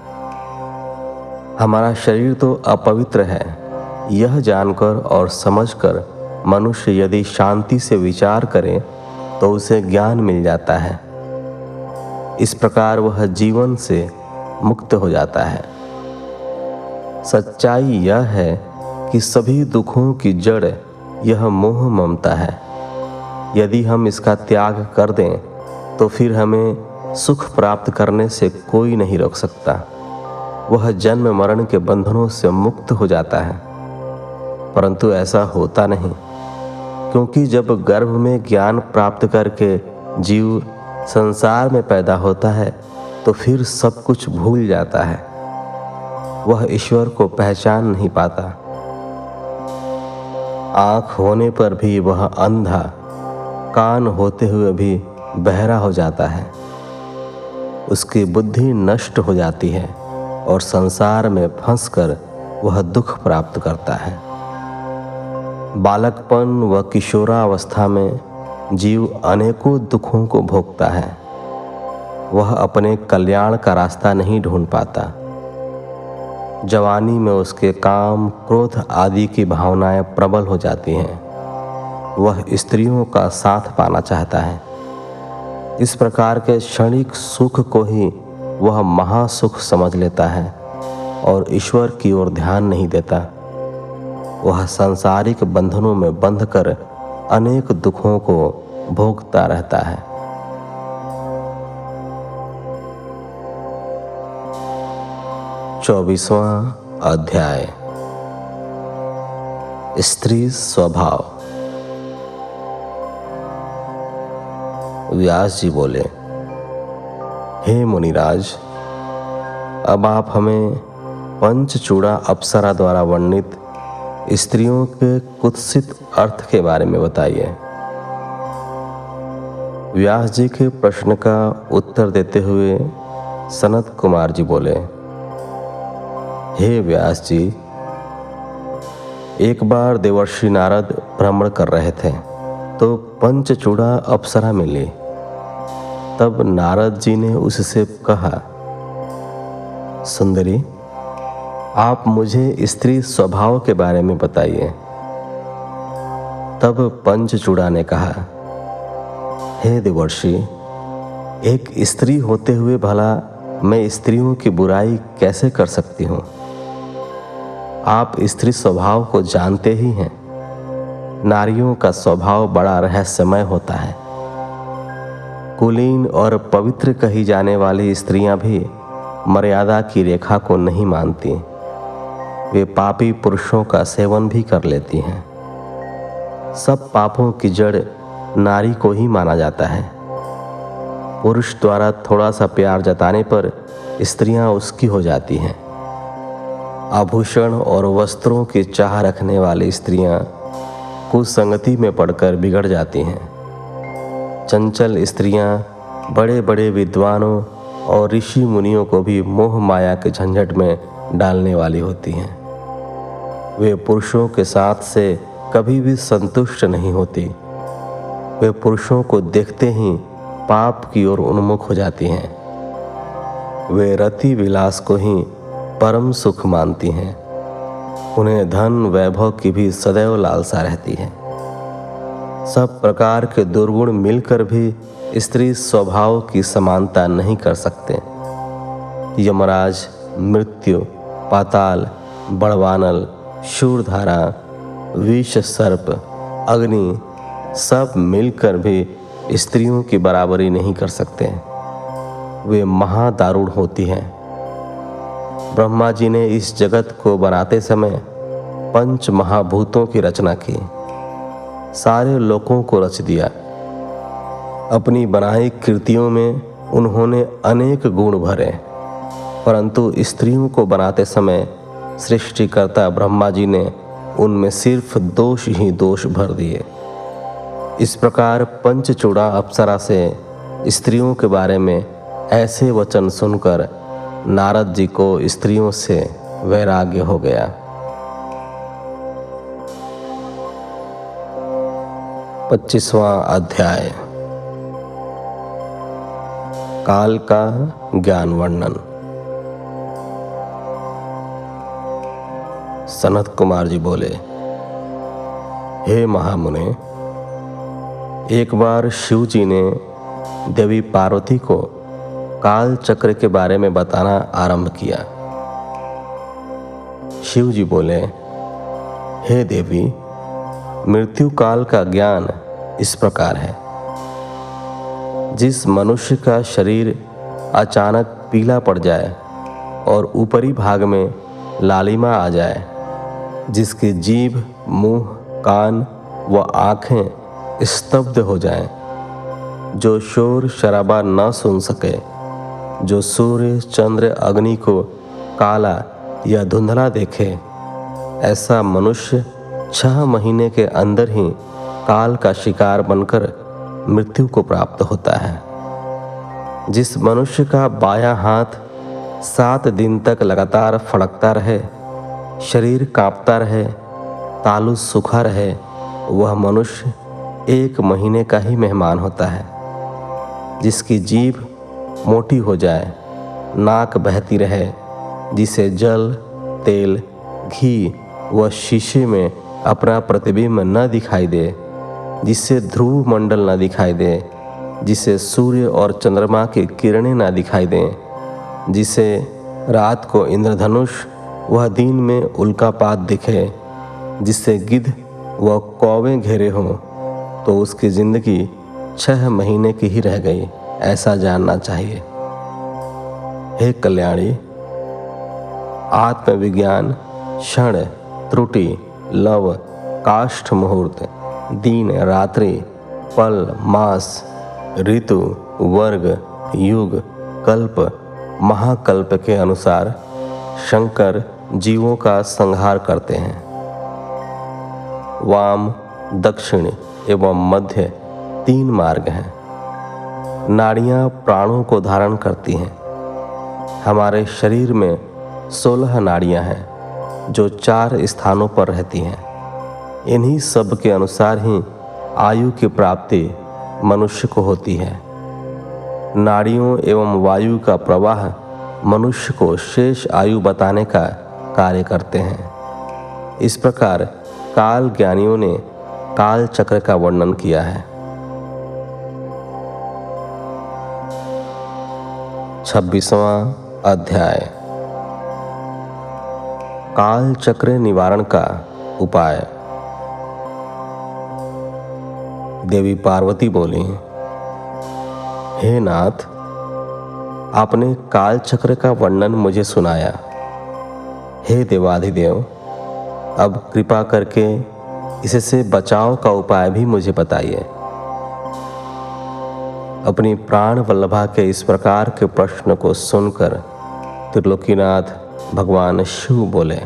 हमारा शरीर तो अपवित्र है। यह जानकर और समझकर मनुष्य यदि शांति से विचार करे तो उसे ज्ञान मिल जाता है। इस प्रकार वह जीवन से मुक्त हो जाता है। सच्चाई यह है कि सभी दुखों की जड़ यह मोह ममता है। यदि हम इसका त्याग कर दें तो फिर हमें सुख प्राप्त करने से कोई नहीं रोक सकता। वह जन्म मरण के बंधनों से मुक्त हो जाता है। परंतु ऐसा होता नहीं, क्योंकि जब गर्भ में ज्ञान प्राप्त करके जीव संसार में पैदा होता है तो फिर सब कुछ भूल जाता है। वह ईश्वर को पहचान नहीं पाता। आँख होने पर भी वह अंधा कान होते हुए भी बहरा हो जाता है। उसकी बुद्धि नष्ट हो जाती है और संसार में फंसकर वह दुख प्राप्त करता है। बालकपन व किशोरावस्था में जीव अनेकों दुखों को भोगता है। वह अपने कल्याण का रास्ता नहीं ढूंढ पाता। जवानी में उसके काम, क्रोध आदि की भावनाएँ प्रबल हो जाती हैं। वह स्त्रियों का साथ पाना चाहता है। इस प्रकार के क्षणिक सुख को ही वह महासुख समझ लेता है और ईश्वर की ओर ध्यान नहीं देता। वह सांसारिक बंधनों में बंध कर अनेक दुखों को भोगता रहता है। चौबीसवां अध्याय। स्त्री स्वभाव। व्यास जी बोले, हे मुनिराज, अब आप हमें पंचचूड़ा अप्सरा द्वारा वर्णित स्त्रियों के कुत्सित अर्थ के बारे में बताइए। व्यास जी के प्रश्न का उत्तर देते हुए सनत कुमार जी बोले, हे व्यास जी, एक बार देवर्षि नारद भ्रमण कर रहे थे तो पंचचूड़ा अप्सरा मिली तब नारद जी ने उससे कहा, सुंदरी, आप मुझे स्त्री स्वभाव के बारे में बताइए। तब पंचचूड़ा ने कहा, हे देवर्षि, एक स्त्री होते हुए भला मैं स्त्रियों की बुराई कैसे कर सकती हूँ? आप स्त्री स्वभाव को जानते ही हैं। नारियों का स्वभाव बड़ा रहस्यमय होता है। कुलीन और पवित्र कही जाने वाली स्त्रियाँ भी मर्यादा की रेखा को नहीं मानती। वे पापी पुरुषों का सेवन भी कर लेती हैं। सब पापों की जड़ नारी को ही माना जाता है। पुरुष द्वारा थोड़ा सा प्यार जताने पर स्त्रियाँ उसकी हो जाती हैं। आभूषण और वस्त्रों की चाह रखने वाली स्त्रियाँ कुसंगति में पड़कर बिगड़ जाती हैं। चंचल स्त्रियाँ बड़े बड़े विद्वानों और ऋषि मुनियों को भी मोह माया के झंझट में डालने वाली होती हैं। वे पुरुषों के साथ से कभी भी संतुष्ट नहीं होती। वे पुरुषों को देखते ही पाप की ओर उन्मुख हो जाती हैं। वे रति विलास को ही परम सुख मानती हैं। उन्हें धन वैभव की भी सदैव लालसा रहती है। सब प्रकार के दुर्गुण मिलकर भी स्त्री स्वभाव की समानता नहीं कर सकते। यमराज, मृत्यु, पाताल, बड़वानल, शूरधारा, विष सर्प, अग्नि, सब मिलकर भी स्त्रियों की बराबरी नहीं कर सकते। वे महादारुण होती हैं। ब्रह्मा जी ने इस जगत को बनाते समय पंच महाभूतों की रचना की। सारे लोगों को रच दिया। अपनी बनाई कृतियों में उन्होंने अनेक गुण भरे। परंतु स्त्रियों को बनाते समय सृष्टिकर्ता ब्रह्मा जी ने उनमें सिर्फ़ दोष ही दोष भर दिए। इस प्रकार पंचचूड़ा अप्सरा से स्त्रियों के बारे में ऐसे वचन सुनकर नारद जी को स्त्रियों से वैराग्य हो गया। पच्चीसवां अध्याय। काल का ज्ञान वर्णन। सनत कुमार जी बोले, हे महामुने, एक बार शिव जी ने देवी पार्वती को काल चक्र के बारे में बताना आरंभ किया। शिव जी बोले, हे देवी, मृत्यु काल का ज्ञान इस प्रकार है। जिस मनुष्य का शरीर अचानक पीला पड़ जाए और ऊपरी भाग में लालिमा आ जाए जिसकी जीभ मुँह कान व आँखें स्तब्ध हो जाएँ, जो शोर शराबा न सुन सके जो सूर्य चंद्र अग्नि को काला या धुंधला देखे ऐसा मनुष्य छह महीने के अंदर ही काल का शिकार बनकर मृत्यु को प्राप्त होता है। जिस मनुष्य का बायां हाथ सात दिन तक लगातार फड़कता रहे, शरीर कांपता रहे, तालु सूखा रहे, वह मनुष्य एक महीने का ही मेहमान होता है, जिसकी जीभ मोटी हो जाए, नाक बहती रहे, जिसे जल, तेल, घी व शीशे में अपना प्रतिबिंब न दिखाई दे। जिससे ध्रुव मंडल न दिखाई दे, जिसे सूर्य और चंद्रमा की किरणें ना दिखाई दें, जिसे रात को इंद्रधनुष वह दिन में उल्कापात दिखे, जिससे गिद्ध व कौवें घेरे हों तो उसकी ज़िंदगी छह महीने की ही रह गई, ऐसा जानना चाहिए। हे कल्याणी, आत्मविज्ञान, क्षण, त्रुटि, लव, काष्ठ मुहूर्त। दिन, रात्रि पल मास, ऋतु, वर्ग, युग, कल्प, महाकल्प के अनुसार शंकर जीवों का संहार करते हैं। वाम, दक्षिण एवं मध्य तीन मार्ग हैं। नाड़ियाँ प्राणों को धारण करती हैं। हमारे शरीर में सोलह नाड़ियाँ हैं जो चार स्थानों पर रहती हैं। इन्हीं सब के अनुसार ही आयु की प्राप्ति मनुष्य को होती है। नाड़ियों एवं वायु का प्रवाह मनुष्य को शेष आयु बताने का कार्य करते हैं। इस प्रकार काल ज्ञानियों ने काल चक्र का वर्णन किया है। छब्बीसवां अध्याय। काल चक्र निवारण का उपाय। देवी पार्वती बोली, हे नाथ, आपने काल चक्र का वर्णन मुझे सुनाया। हे देवाधिदेव, अब कृपा करके इससे बचाव का उपाय भी मुझे बताइए। अपनी प्राण वल्लभा के इस प्रकार के प्रश्न को सुनकर त्रिलोकीनाथ भगवान शिव बोले,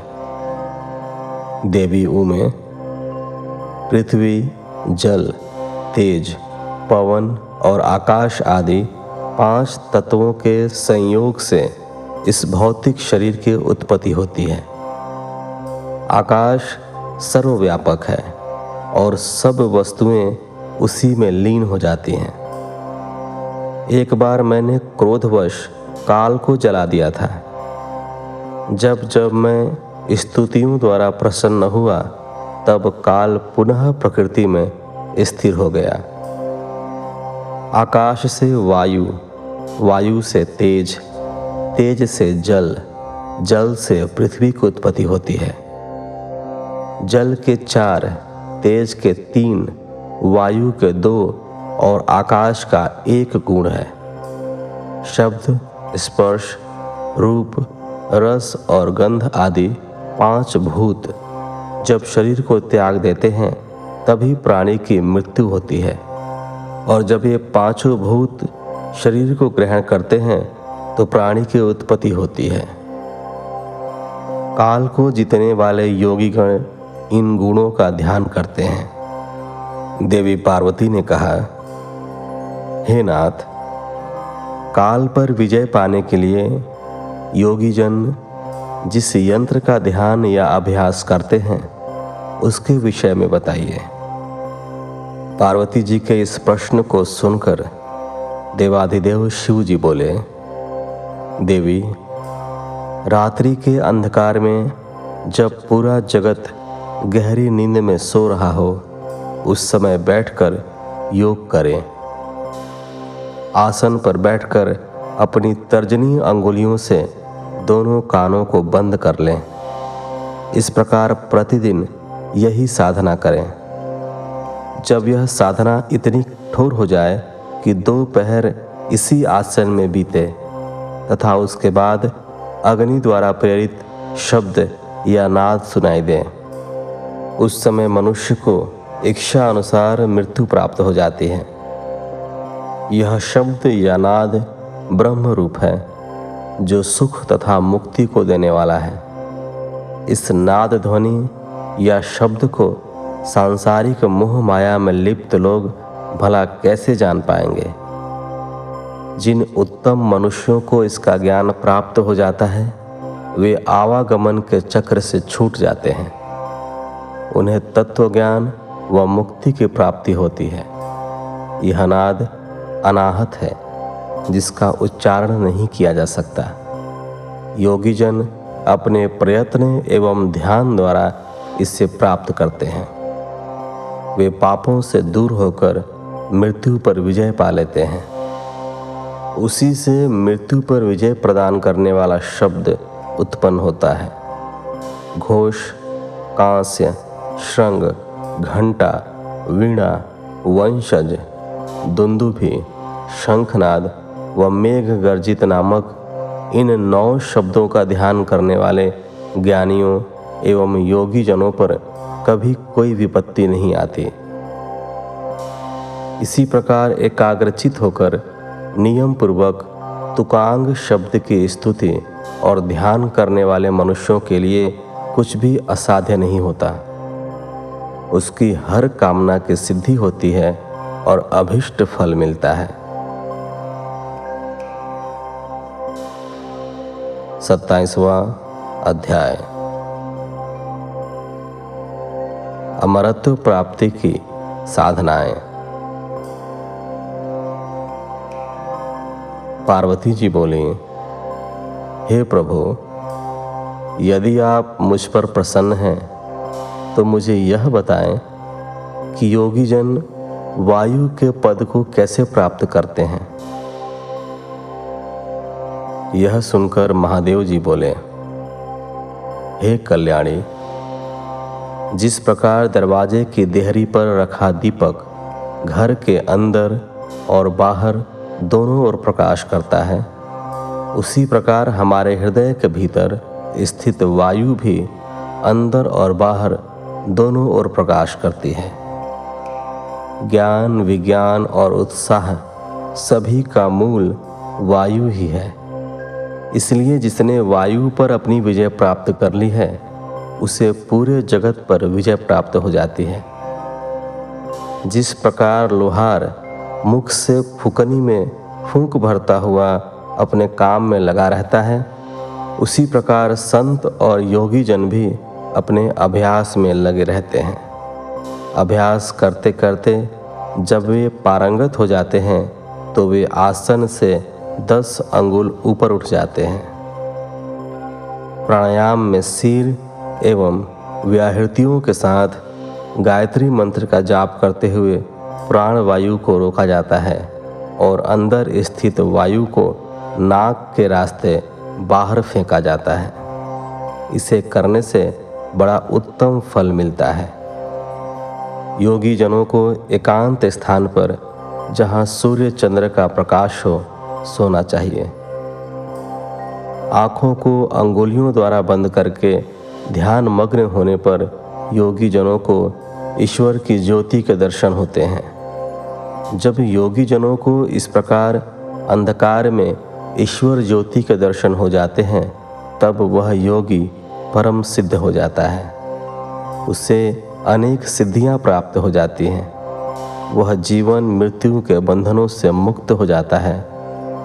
देवी उमे, पृथ्वी, जल तेज, पवन और आकाश आदि पाँच तत्वों के संयोग से इस भौतिक शरीर की उत्पत्ति होती है। आकाश सर्वव्यापक है और सब वस्तुएँ उसी में लीन हो जाती हैं। एक बार मैंने क्रोधवश काल को जला दिया था। जब जब मैं स्तुतियों द्वारा प्रसन्न हुआ, तब काल पुनः प्रकृति में स्थिर हो गया। आकाश से वायु वायु से तेज तेज से जल जल से पृथ्वी की उत्पत्ति होती है। जल के चार, तेज के तीन, वायु के दो और आकाश का एक गुण है। शब्द, स्पर्श, रूप, रस और गंध आदि पाँच भूत जब शरीर को त्याग देते हैं तभी प्राणी की मृत्यु होती है। और जब ये पाँचों भूत शरीर को ग्रहण करते हैं तो प्राणी की उत्पत्ति होती है। काल को जीतने वाले योगीगण इन गुणों का ध्यान करते हैं। देवी पार्वती ने कहा, हे नाथ, काल पर विजय पाने के लिए योगी जन जिस यंत्र का ध्यान या अभ्यास करते हैं, उसके विषय में बताइए। पार्वती जी के इस प्रश्न को सुनकर देवाधिदेव शिव जी बोले, देवी, रात्रि के अंधकार में जब पूरा जगत गहरी नींद में सो रहा हो, उस समय बैठकर योग करें। आसन पर बैठकर अपनी तर्जनी अंगुलियों से दोनों कानों को बंद कर लें। इस प्रकार प्रतिदिन यही साधना करें। जब यह साधना इतनी कठोर हो जाए कि दो पहर इसी आसन में बीते, तथा उसके बाद अग्नि द्वारा प्रेरित शब्द या नाद सुनाई दे, उस समय मनुष्य को इच्छा अनुसार मृत्यु प्राप्त हो जाती है। यह शब्द या नाद ब्रह्म रूप है, जो सुख तथा मुक्ति को देने वाला है। इस नाद ध्वनि या शब्द को सांसारिक मोह माया में लिप्त लोग भला कैसे जान पाएँगे? जिन उत्तम मनुष्यों को इसका ज्ञान प्राप्त हो जाता है, वे आवागमन के चक्र से छूट जाते हैं। उन्हें तत्व ज्ञान व मुक्ति की प्राप्ति होती है। यह नाद अनाहत है, जिसका उच्चारण नहीं किया जा सकता। योगीजन अपने प्रयत्न एवं ध्यान द्वारा इससे प्राप्त करते हैं। वे पापों से दूर होकर मृत्यु पर विजय पा लेते हैं। उसी से मृत्यु पर विजय प्रदान करने वाला शब्द उत्पन्न होता है। घोष, कांस्य, श्रृंग, घंटा, वीणा, वंशज दुंदुभी शंखनाद व मेघ गर्जित नामक इन नौ शब्दों का ध्यान करने वाले ज्ञानियों एवं योगी जनों पर कभी कोई विपत्ति नहीं आती। इसी प्रकार एकाग्रचित होकर नियम पूर्वक तुकांग शब्द की स्तुति और ध्यान करने वाले मनुष्यों के लिए कुछ भी असाध्य नहीं होता। उसकी हर कामना की सिद्धि होती है और अभिष्ट फल मिलता है। सत्ताईसवा अध्याय। अमरत्व प्राप्ति की साधनाएँ। पार्वती जी बोली, हे प्रभु, यदि आप मुझ पर प्रसन्न हैं तो मुझे यह बताएँ कि योगी जन वायु के पद को कैसे प्राप्त करते हैं? यह सुनकर महादेव जी बोले, हे कल्याणी जिस प्रकार दरवाजे की देहरी पर रखा दीपक घर के अंदर और बाहर दोनों ओर प्रकाश करता है, उसी प्रकार हमारे हृदय के भीतर स्थित वायु भी अंदर और बाहर दोनों ओर प्रकाश करती है। ज्ञान, विज्ञान और उत्साह सभी का मूल वायु ही है। इसलिए जिसने वायु पर अपनी विजय प्राप्त कर ली है उसे पूरे जगत पर विजय प्राप्त हो जाती है। जिस प्रकार लोहार मुख से फुकनी में फूंक भरता हुआ अपने काम में लगा रहता है, उसी प्रकार संत और योगी जन भी अपने अभ्यास में लगे रहते हैं। अभ्यास करते करते जब वे पारंगत हो जाते हैं तो वे आसन से दस अंगुल ऊपर उठ जाते हैं। प्राणायाम में सिर एवं व्याहृतियों के साथ गायत्री मंत्र का जाप करते हुए प्राण वायु को रोका जाता है और अंदर स्थित वायु को नाक के रास्ते बाहर फेंका जाता है। इसे करने से बड़ा उत्तम फल मिलता है। योगी जनों को एकांत स्थान पर जहाँ सूर्य चंद्र का प्रकाश हो, सोना चाहिए। आँखों को अंगुलियों द्वारा बंद करके ध्यान मग्न होने पर योगी जनों को ईश्वर की ज्योति के दर्शन होते हैं। जब योगी जनों को इस प्रकार अंधकार में ईश्वर ज्योति के दर्शन हो जाते हैं, तब वह योगी परम सिद्ध हो जाता है। उससे अनेक सिद्धियाँ प्राप्त हो जाती हैं। वह जीवन मृत्यु के बंधनों से मुक्त हो जाता है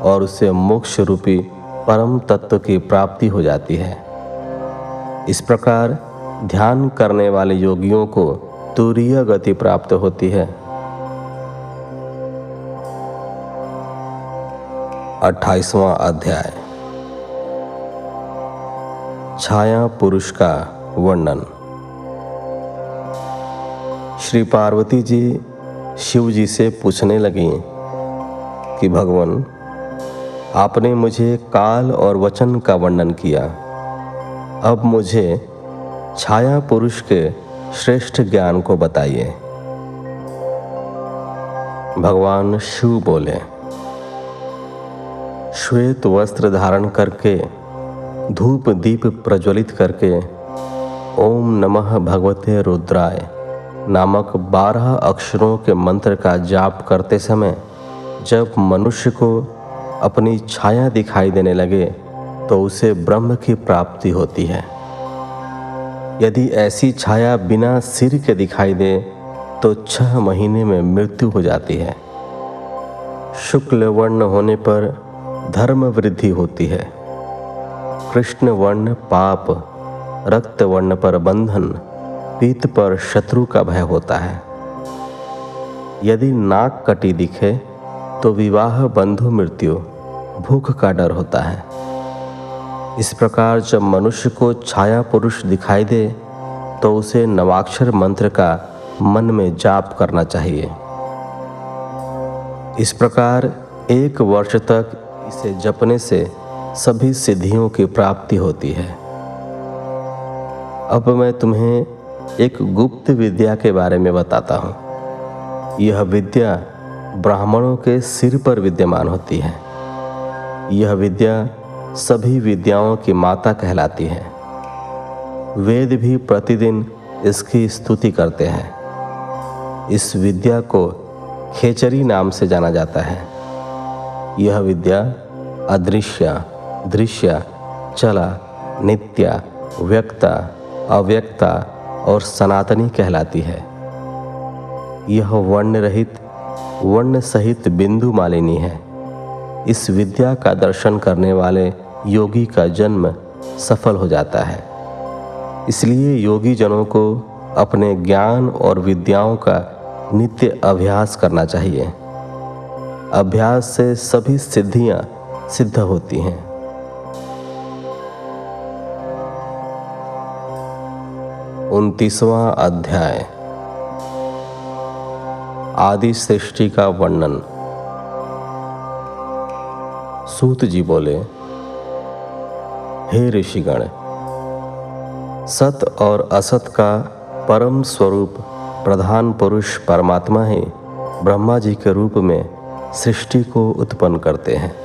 और उसे मोक्ष रूपी परम तत्व की प्राप्ति हो जाती है। इस प्रकार ध्यान करने वाले योगियों को तुरीय गति प्राप्त होती है। अट्ठाईसवां अध्याय। छाया पुरुष का वर्णन। श्री पार्वती जी शिव जी से पूछने लगी कि, भगवान, आपने मुझे काल और वचन का वर्णन किया। अब मुझे छाया पुरुष के श्रेष्ठ ज्ञान को बताइए। भगवान शिव बोले, श्वेत वस्त्र धारण करके, धूप दीप प्रज्वलित करके, ओम नमः भगवते रुद्राय नामक बारह अक्षरों के मंत्र का जाप करते समय जब मनुष्य को अपनी छाया दिखाई देने लगे तो उसे ब्रह्म की प्राप्ति होती है। यदि ऐसी छाया बिना सिर के दिखाई दे तो छह महीने में मृत्यु हो जाती है। शुक्ल वर्ण होने पर धर्म वृद्धि होती है। कृष्ण वर्ण पाप, रक्त वर्ण पर बंधन, पीत पर शत्रु का भय होता है। यदि नाक कटी दिखे तो विवाह बंधु मृत्यु, भूख का डर होता है। इस प्रकार जब मनुष्य को छाया पुरुष दिखाई दे तो उसे नवाक्षर मंत्र का मन में जाप करना चाहिए। इस प्रकार एक वर्ष तक इसे जपने से सभी सिद्धियों की प्राप्ति होती है। अब मैं तुम्हें एक गुप्त विद्या के बारे में बताता हूँ। यह विद्या ब्राह्मणों के सिर पर विद्यमान होती है। यह विद्या सभी विद्याओं की माता कहलाती है। वेद भी प्रतिदिन इसकी स्तुति करते हैं। इस विद्या को खेचरी नाम से जाना जाता है। यह विद्या अदृश्य, दृश्य, चला, नित्य, व्यक्ता, अव्यक्ता और सनातनी कहलाती है। यह वर्ण रहित वर्ण सहित बिंदु मालिनी है। इस विद्या का दर्शन करने वाले योगी का जन्म सफल हो जाता है। इसलिए योगी जनों को अपने ज्ञान और विद्याओं का नित्य अभ्यास करना चाहिए। अभ्यास से सभी सिद्धियाँ सिद्ध होती हैं। उनतीसवां अध्याय। आदि सृष्टि का वर्णन। सूत जी बोले, हे ऋषिगण, सत और असत का परम स्वरूप प्रधान पुरुष परमात्मा ही ब्रह्मा जी के रूप में सृष्टि को उत्पन्न करते हैं।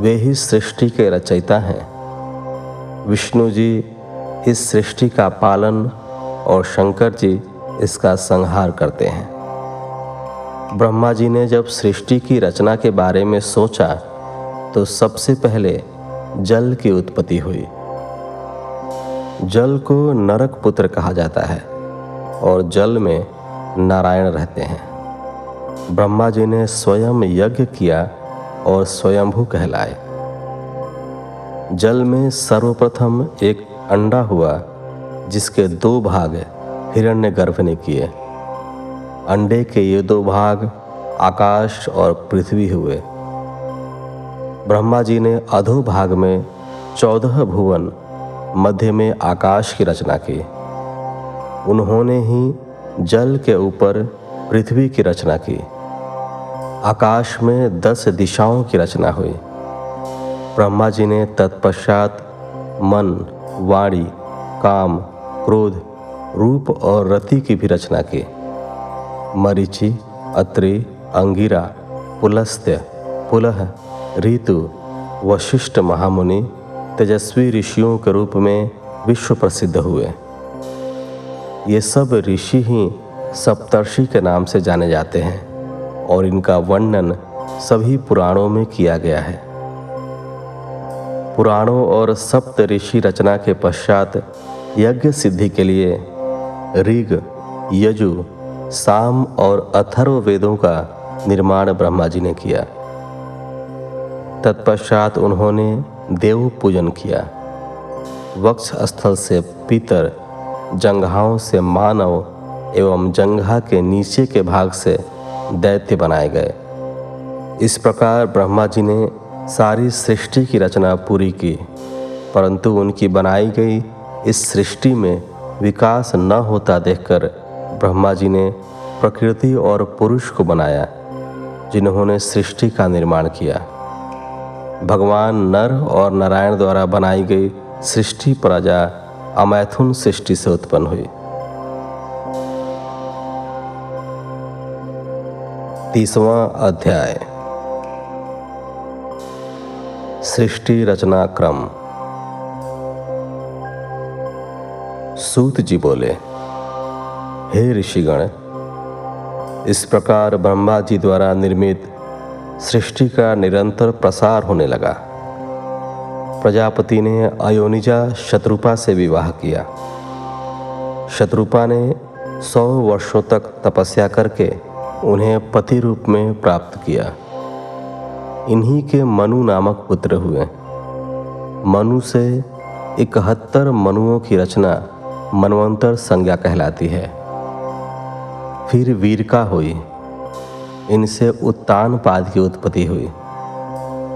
वे ही सृष्टि के रचयिता हैं। विष्णु जी इस सृष्टि का पालन और शंकर जी इसका संहार करते हैं। ब्रह्मा जी ने जब सृष्टि की रचना के बारे में सोचा तो सबसे पहले जल की उत्पत्ति हुई। जल को नरक पुत्र कहा जाता है और जल में नारायण रहते हैं। ब्रह्मा जी ने स्वयं यज्ञ किया और स्वयंभू कहलाए। जल में सर्वप्रथम एक अंडा हुआ, जिसके दो भाग हिरण्य गर्भ ने किए। अंडे के ये दो भाग आकाश और पृथ्वी हुए। ब्रह्मा जी ने अधो भाग में चौदह भुवन मध्य में आकाश की रचना की। उन्होंने ही जल के ऊपर पृथ्वी की रचना की। आकाश में दस दिशाओं की रचना हुई। ब्रह्मा जी ने तत्पश्चात मन, वाणी, काम, क्रोध, रूप और रति की भी रचना की। मरीचि, अत्रि, अंगिरा, पुलस्त्य, पुलह ऋतु, वशिष्ठ महामुनि, तेजस्वी ऋषियों के रूप में विश्व प्रसिद्ध हुए। ये सब ऋषि ही सप्तर्षि के नाम से जाने जाते हैं और इनका वर्णन सभी पुराणों में किया गया है। पुराणों और सप्त ऋषि रचना के पश्चात यज्ञ सिद्धि के लिए ऋग, यजु, साम और अथर्व वेदों का निर्माण ब्रह्मा जी ने किया। तत्पश्चात उन्होंने देव पूजन किया। वक्ष स्थल से पितर, जंघाओं से मानव एवं जंघा के नीचे के भाग से दैत्य बनाए गए। इस प्रकार ब्रह्मा जी ने सारी सृष्टि की रचना पूरी की, परंतु उनकी बनाई गई इस सृष्टि में विकास न होता देखकर ब्रह्मा जी ने प्रकृति और पुरुष को बनाया, जिन्होंने सृष्टि का निर्माण किया। भगवान नर और नारायण द्वारा बनाई गई सृष्टि प्रजा अमैथुन सृष्टि से उत्पन्न हुई। तीसवा अध्याय। सृष्टि रचना क्रम। सूत जी बोले, हे ऋषिगण, इस प्रकार ब्रह्मा जी द्वारा निर्मित सृष्टि का निरंतर प्रसार होने लगा। प्रजापति ने अयोनिजा शत्रुपा से विवाह किया। शत्रुपा ने सौ वर्षों तक तपस्या करके उन्हें पति रूप में प्राप्त किया। इन्हीं के मनु नामक पुत्र हुए। मनु से इकहत्तर मनुओं की रचना मनवंतर संज्ञा कहलाती है। फिर वीरका हुई। इनसे उत्तान पाद की उत्पत्ति हुई।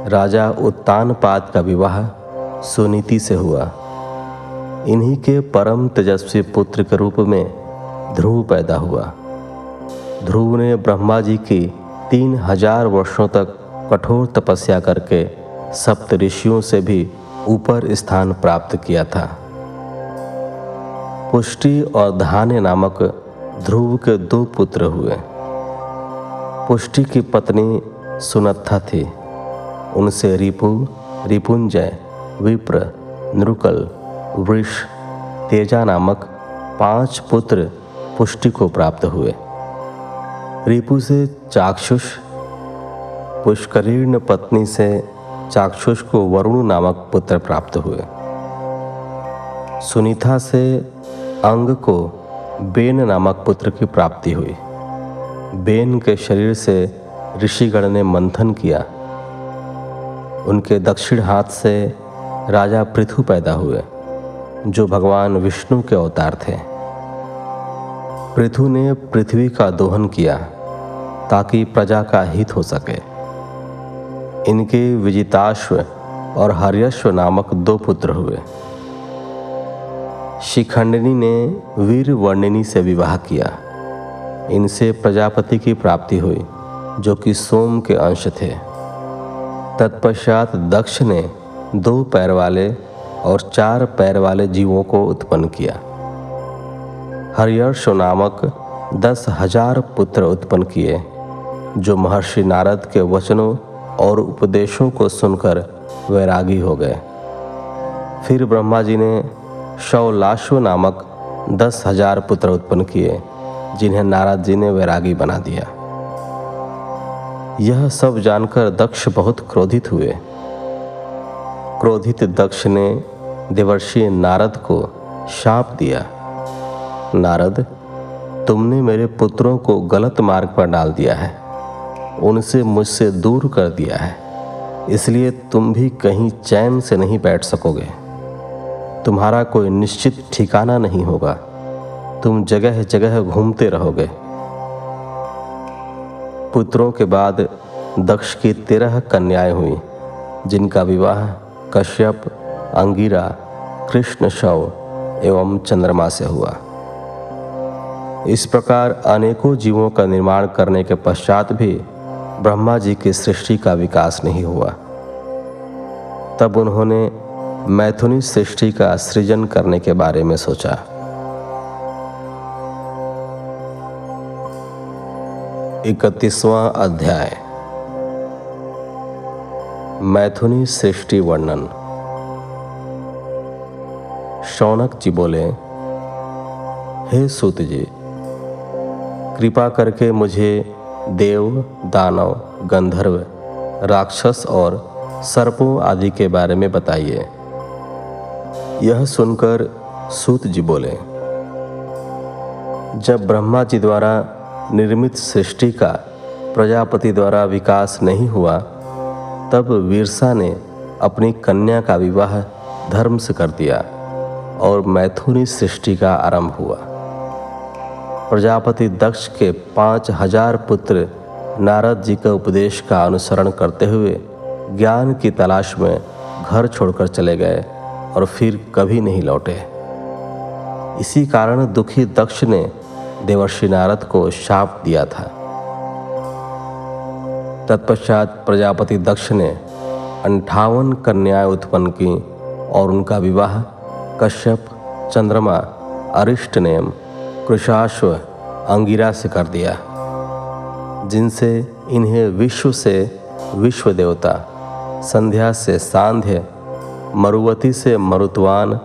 राजा उत्तान पाद का विवाह सुनीति से हुआ। इन्हीं के परम तेजस्वी पुत्र के रूप में ध्रुव पैदा हुआ। ध्रुव ने ब्रह्मा जी की तीन हज़ार वर्षों तक कठोर तपस्या करके सप्त ऋषियों से भी ऊपर स्थान प्राप्त किया था। पुष्टि और धान्य नामक ध्रुव के दो पुत्र हुए। पुष्टि की पत्नी सुनत्था थी। उनसे रिपु, रिपुंजय, विप्र, नृकल, वृष, तेजा नामक पाँच पुत्र पुष्टि को प्राप्त हुए। रिपु से चाक्षुष, पुष्करीर्ण पत्नी से चाक्षुष को वरुण नामक पुत्र प्राप्त हुए। सुनीता से अंग को बेन नामक पुत्र की प्राप्ति हुई। बेन के शरीर से ऋषिगण ने मंथन किया। उनके दक्षिण हाथ से राजा पृथु पैदा हुए, जो भगवान विष्णु के अवतार थे। पृथु ने पृथ्वी का दोहन किया, ताकि प्रजा का हित हो सके। इनके विजिताश्व और हर्यश्व नामक दो पुत्र हुए। शिखंडनी ने वीर वर्णिनी से विवाह किया। इनसे प्रजापति की प्राप्ति हुई, जो कि सोम के अंश थे। तत्पश्चात दक्ष ने दो पैर वाले और चार पैर वाले जीवों को उत्पन्न किया। हरियर्ष नामक दस हज़ार पुत्र उत्पन्न किए, जो महर्षि नारद के वचनों और उपदेशों को सुनकर वैरागी हो गए। फिर ब्रह्मा जी ने शौलाश्व नामक दस हज़ार पुत्र उत्पन्न किए। जिन्हें नारद जी ने वैरागी बना दिया। यह सब जानकर दक्ष बहुत क्रोधित हुए। क्रोधित दक्ष ने देवर्षि नारद को शाप दिया। नारद, तुमने मेरे पुत्रों को गलत मार्ग पर डाल दिया है। उनसे मुझसे दूर कर दिया है। इसलिए तुम भी कहीं चैन से नहीं बैठ सकोगे। तुम्हारा कोई निश्चित ठिकाना नहीं होगा। तुम जगह जगह घूमते रहोगे। पुत्रों के बाद दक्ष की तेरह कन्याएँ हुई, जिनका विवाह कश्यप, अंगिरा, कृष्ण शव एवं चंद्रमा से हुआ। इस प्रकार अनेकों जीवों का निर्माण करने के पश्चात भी ब्रह्मा जी की सृष्टि का विकास नहीं हुआ। तब उन्होंने मैथुनी सृष्टि का सृजन करने के बारे में सोचा। इकतीसवां अध्याय। मैथुनी सृष्टि वर्णन। शौनक जी बोले, हे सूत जी कृपा करके मुझे देव, दानव, गंधर्व, राक्षस और सर्पों आदि के बारे में बताइए। यह सुनकर सूत जी बोले, जब ब्रह्मा जी द्वारा निर्मित सृष्टि का प्रजापति द्वारा विकास नहीं हुआ, तब वीरसा ने अपनी कन्या का विवाह धर्म से कर दिया और मैथुनी सृष्टि का आरंभ हुआ। प्रजापति दक्ष के पाँच हज़ार पुत्र नारद जी के उपदेश का अनुसरण करते हुए ज्ञान की तलाश में घर छोड़कर चले गए और फिर कभी नहीं लौटे। इसी कारण दुखी दक्ष ने देवर्षि नारद को शाप दिया था। तत्पश्चात प्रजापति दक्ष ने अंठावन कन्याएँ उत्पन्न की और उनका विवाह कश्यप, चंद्रमा अरिष्टनेम कृषाश्व, अंगिरा से कर दिया, जिनसे इन्हें विश्व से विश्व देवता, संध्या से सांध्य, मरुवती से मरुत्वान,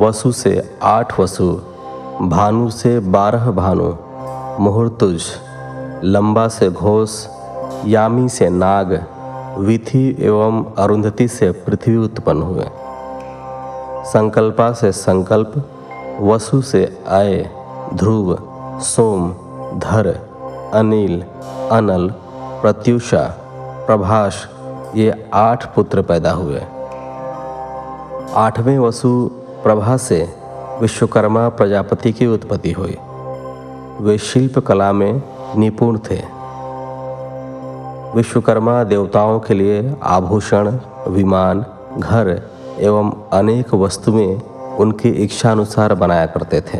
वसु से आठ वसु भानु से बारह भानु, मुहूर्तुज, लंबा से घोष, यामी से नाग, विथि एवं अरुंधति से पृथ्वी उत्पन्न हुए। संकल्पा से संकल्प, वसु से आय, ध्रुव, सोम, धर, अनिल, अनल, प्रत्युषा, प्रभाष, ये आठ पुत्र पैदा हुए। आठवें वसु प्रभा से विश्वकर्मा प्रजापति की उत्पत्ति हुई। वे शिल्प कला में निपुण थे। विश्वकर्मा देवताओं के लिए आभूषण, विमान, घर एवं अनेक वस्तुएँ उनकी इच्छानुसार बनाया करते थे।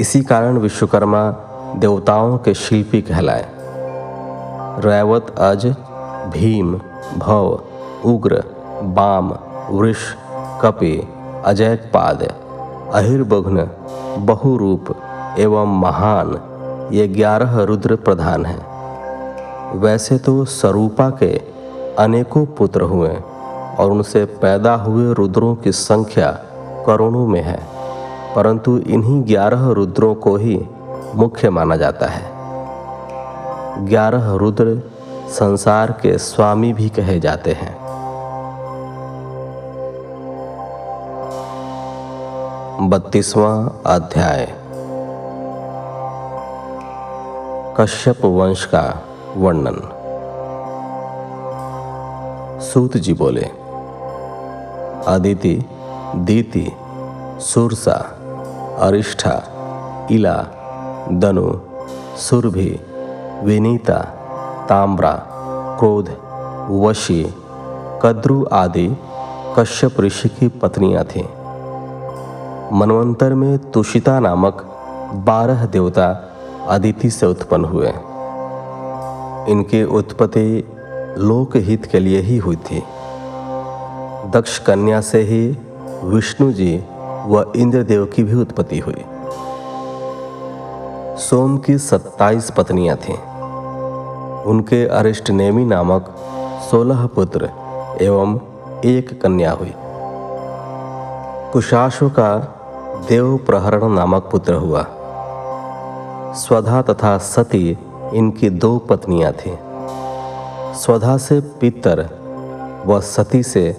इसी कारण विश्वकर्मा देवताओं के शिल्पी कहलाए। रैवत, अज, भीम, भव, उग्र, बाम, वृष, कपि अजय पाद अहिर्बघ्न बहुरूप एवं महान, ये ग्यारह रुद्र प्रधान हैं। वैसे तो स्वरूपा के अनेकों पुत्र हुए और उनसे पैदा हुए रुद्रों की संख्या करोड़ों में है, परंतु इन्हीं ग्यारह रुद्रों को ही मुख्य माना जाता है। ग्यारह रुद्र संसार के स्वामी भी कहे जाते हैं। बत्तीसवां अध्याय। कश्यप वंश का वर्णन। सूत जी बोले, अदिति, दीति, सुरसा, अरिष्ठा, इला, दनु, सुरभि, विनीता ताम्रा क्रोध, वशी, कद्रु आदि कश्यप ऋषि की पत्नियाँ थीं। मनवंतर में तुषिता नामक बारह देवता अदिति से उत्पन्न हुए। इनकी उत्पत्ति लोकहित के लिए ही हुई थी। दक्ष कन्या से ही विष्णु जी व इंद्रदेव की भी उत्पत्ति हुई। सोम की सत्ताईस पत्नियाँ थीं। उनके अरिष्ट नेमी नामक सोलह पुत्र एवं एक कन्या हुई। कुशाशु का देव प्रहरण नामक पुत्र हुआ। स्वधा तथा सती इनकी दो पत्नियाँ थीं। स्वधा से पितर व सती से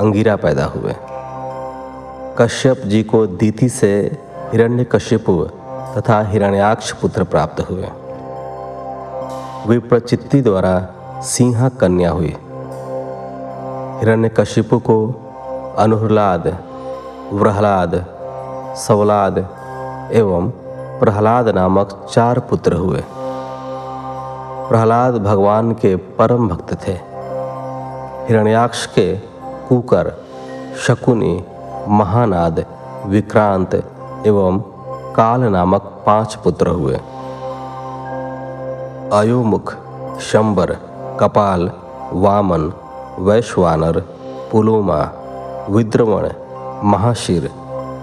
अंगिरा पैदा हुए। कश्यप जी को दीति से हिरण्यकशिपु तथा हिरण्याक्ष पुत्र प्राप्त हुए। विप्रचित्ति द्वारा सिंह कन्या हुई। हिरण्यकशिपु को अनुहलाद व्रहलाद सवलाद एवं प्रहलाद नामक चार पुत्र हुए। प्रहलाद भगवान के परम भक्त थे। हिरण्याक्ष के कुकर, शकुनी, महानाद, विक्रांत एवं काल नामक पाँच पुत्र हुए। अयोमुख शंबर, कपाल, वामन, वैश्वानर, पुलोमा, विद्रवण महाशिर,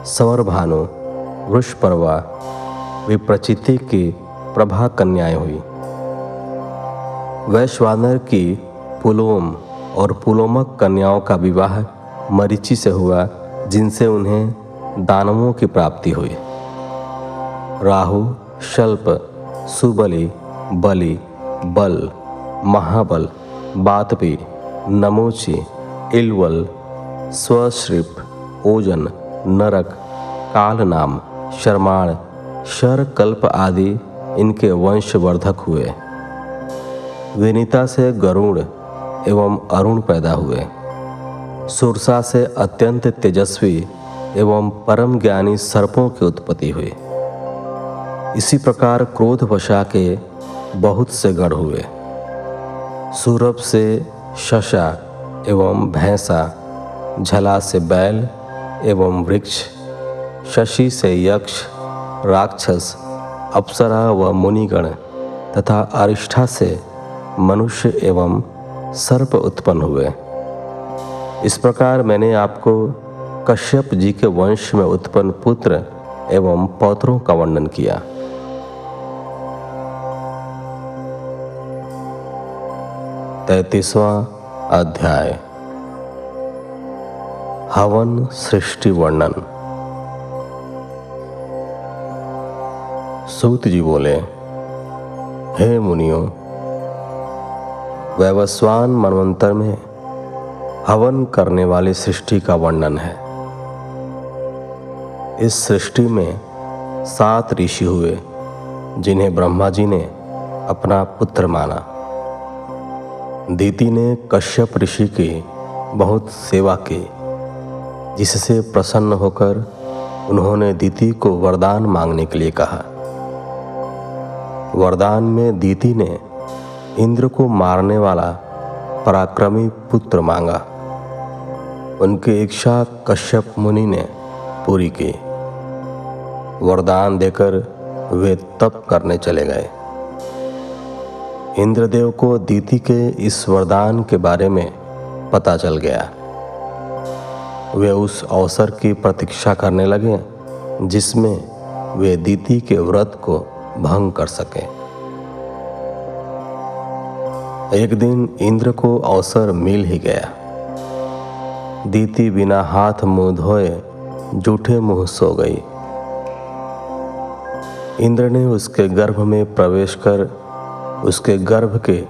सौरभानु, वृषपर्वा, विप्रचिति की प्रभा कन्याएँ हुई। वैश्वानर की पुलोम और पुलोमक कन्याओं का विवाह मरीचि से हुआ, जिनसे उन्हें दानवों की प्राप्ति हुई। राहु, शल्प, सुबली, बलि, बल, महाबल, बातपी, नमोची, इलवल, स्वश्रिप ओजन, नरक काल नाम शर्माण, शर, कल्प आदि इनके वंशवर्धक हुए। विनीता से गरुण एवं अरुण पैदा हुए। सुरसा से अत्यंत तेजस्वी एवं परम ज्ञानी सर्पों की उत्पत्ति हुई इसी प्रकार क्रोध वशा के बहुत से गढ़ हुए। सूरभ से शशा एवं भैंसा, झला से बैल एवं वृक्ष, शशि से यक्ष, राक्षस, अप्सरा व मुनिगण तथा अरिष्ठा से मनुष्य एवं सर्प उत्पन्न हुए। इस प्रकार मैंने आपको कश्यप जी के वंश में उत्पन्न पुत्र एवं पौत्रों का वर्णन किया। तैतीसवां अध्याय। हवन सृष्टि वर्णन। सूत जी बोले, हे मुनियों, वैवस्वान मनवंतर में हवन करने वाली सृष्टि का वर्णन है। इस सृष्टि में सात ऋषि हुए, जिन्हें ब्रह्मा जी ने अपना पुत्र माना। दीति ने कश्यप ऋषि की बहुत सेवा की। जिससे प्रसन्न होकर उन्होंने दीति को वरदान मांगने के लिए कहा। वरदान में दीति ने इंद्र को मारने वाला पराक्रमी पुत्र मांगा। उनकी इच्छा कश्यप मुनि ने पूरी की। वरदान देकर वे तप करने चले गए। इंद्रदेव को दीति के इस वरदान के बारे में पता चल गया। वे उस अवसर की प्रतीक्षा करने लगे, जिसमें वे दीति के व्रत को भंग कर सके। एक दिन इंद्र को अवसर मिल ही गया। दीति बिना हाथ मुँह धोए जूठे मुँह सो गई। इंद्र ने उसके गर्भ में प्रवेश कर उसके गर्भ के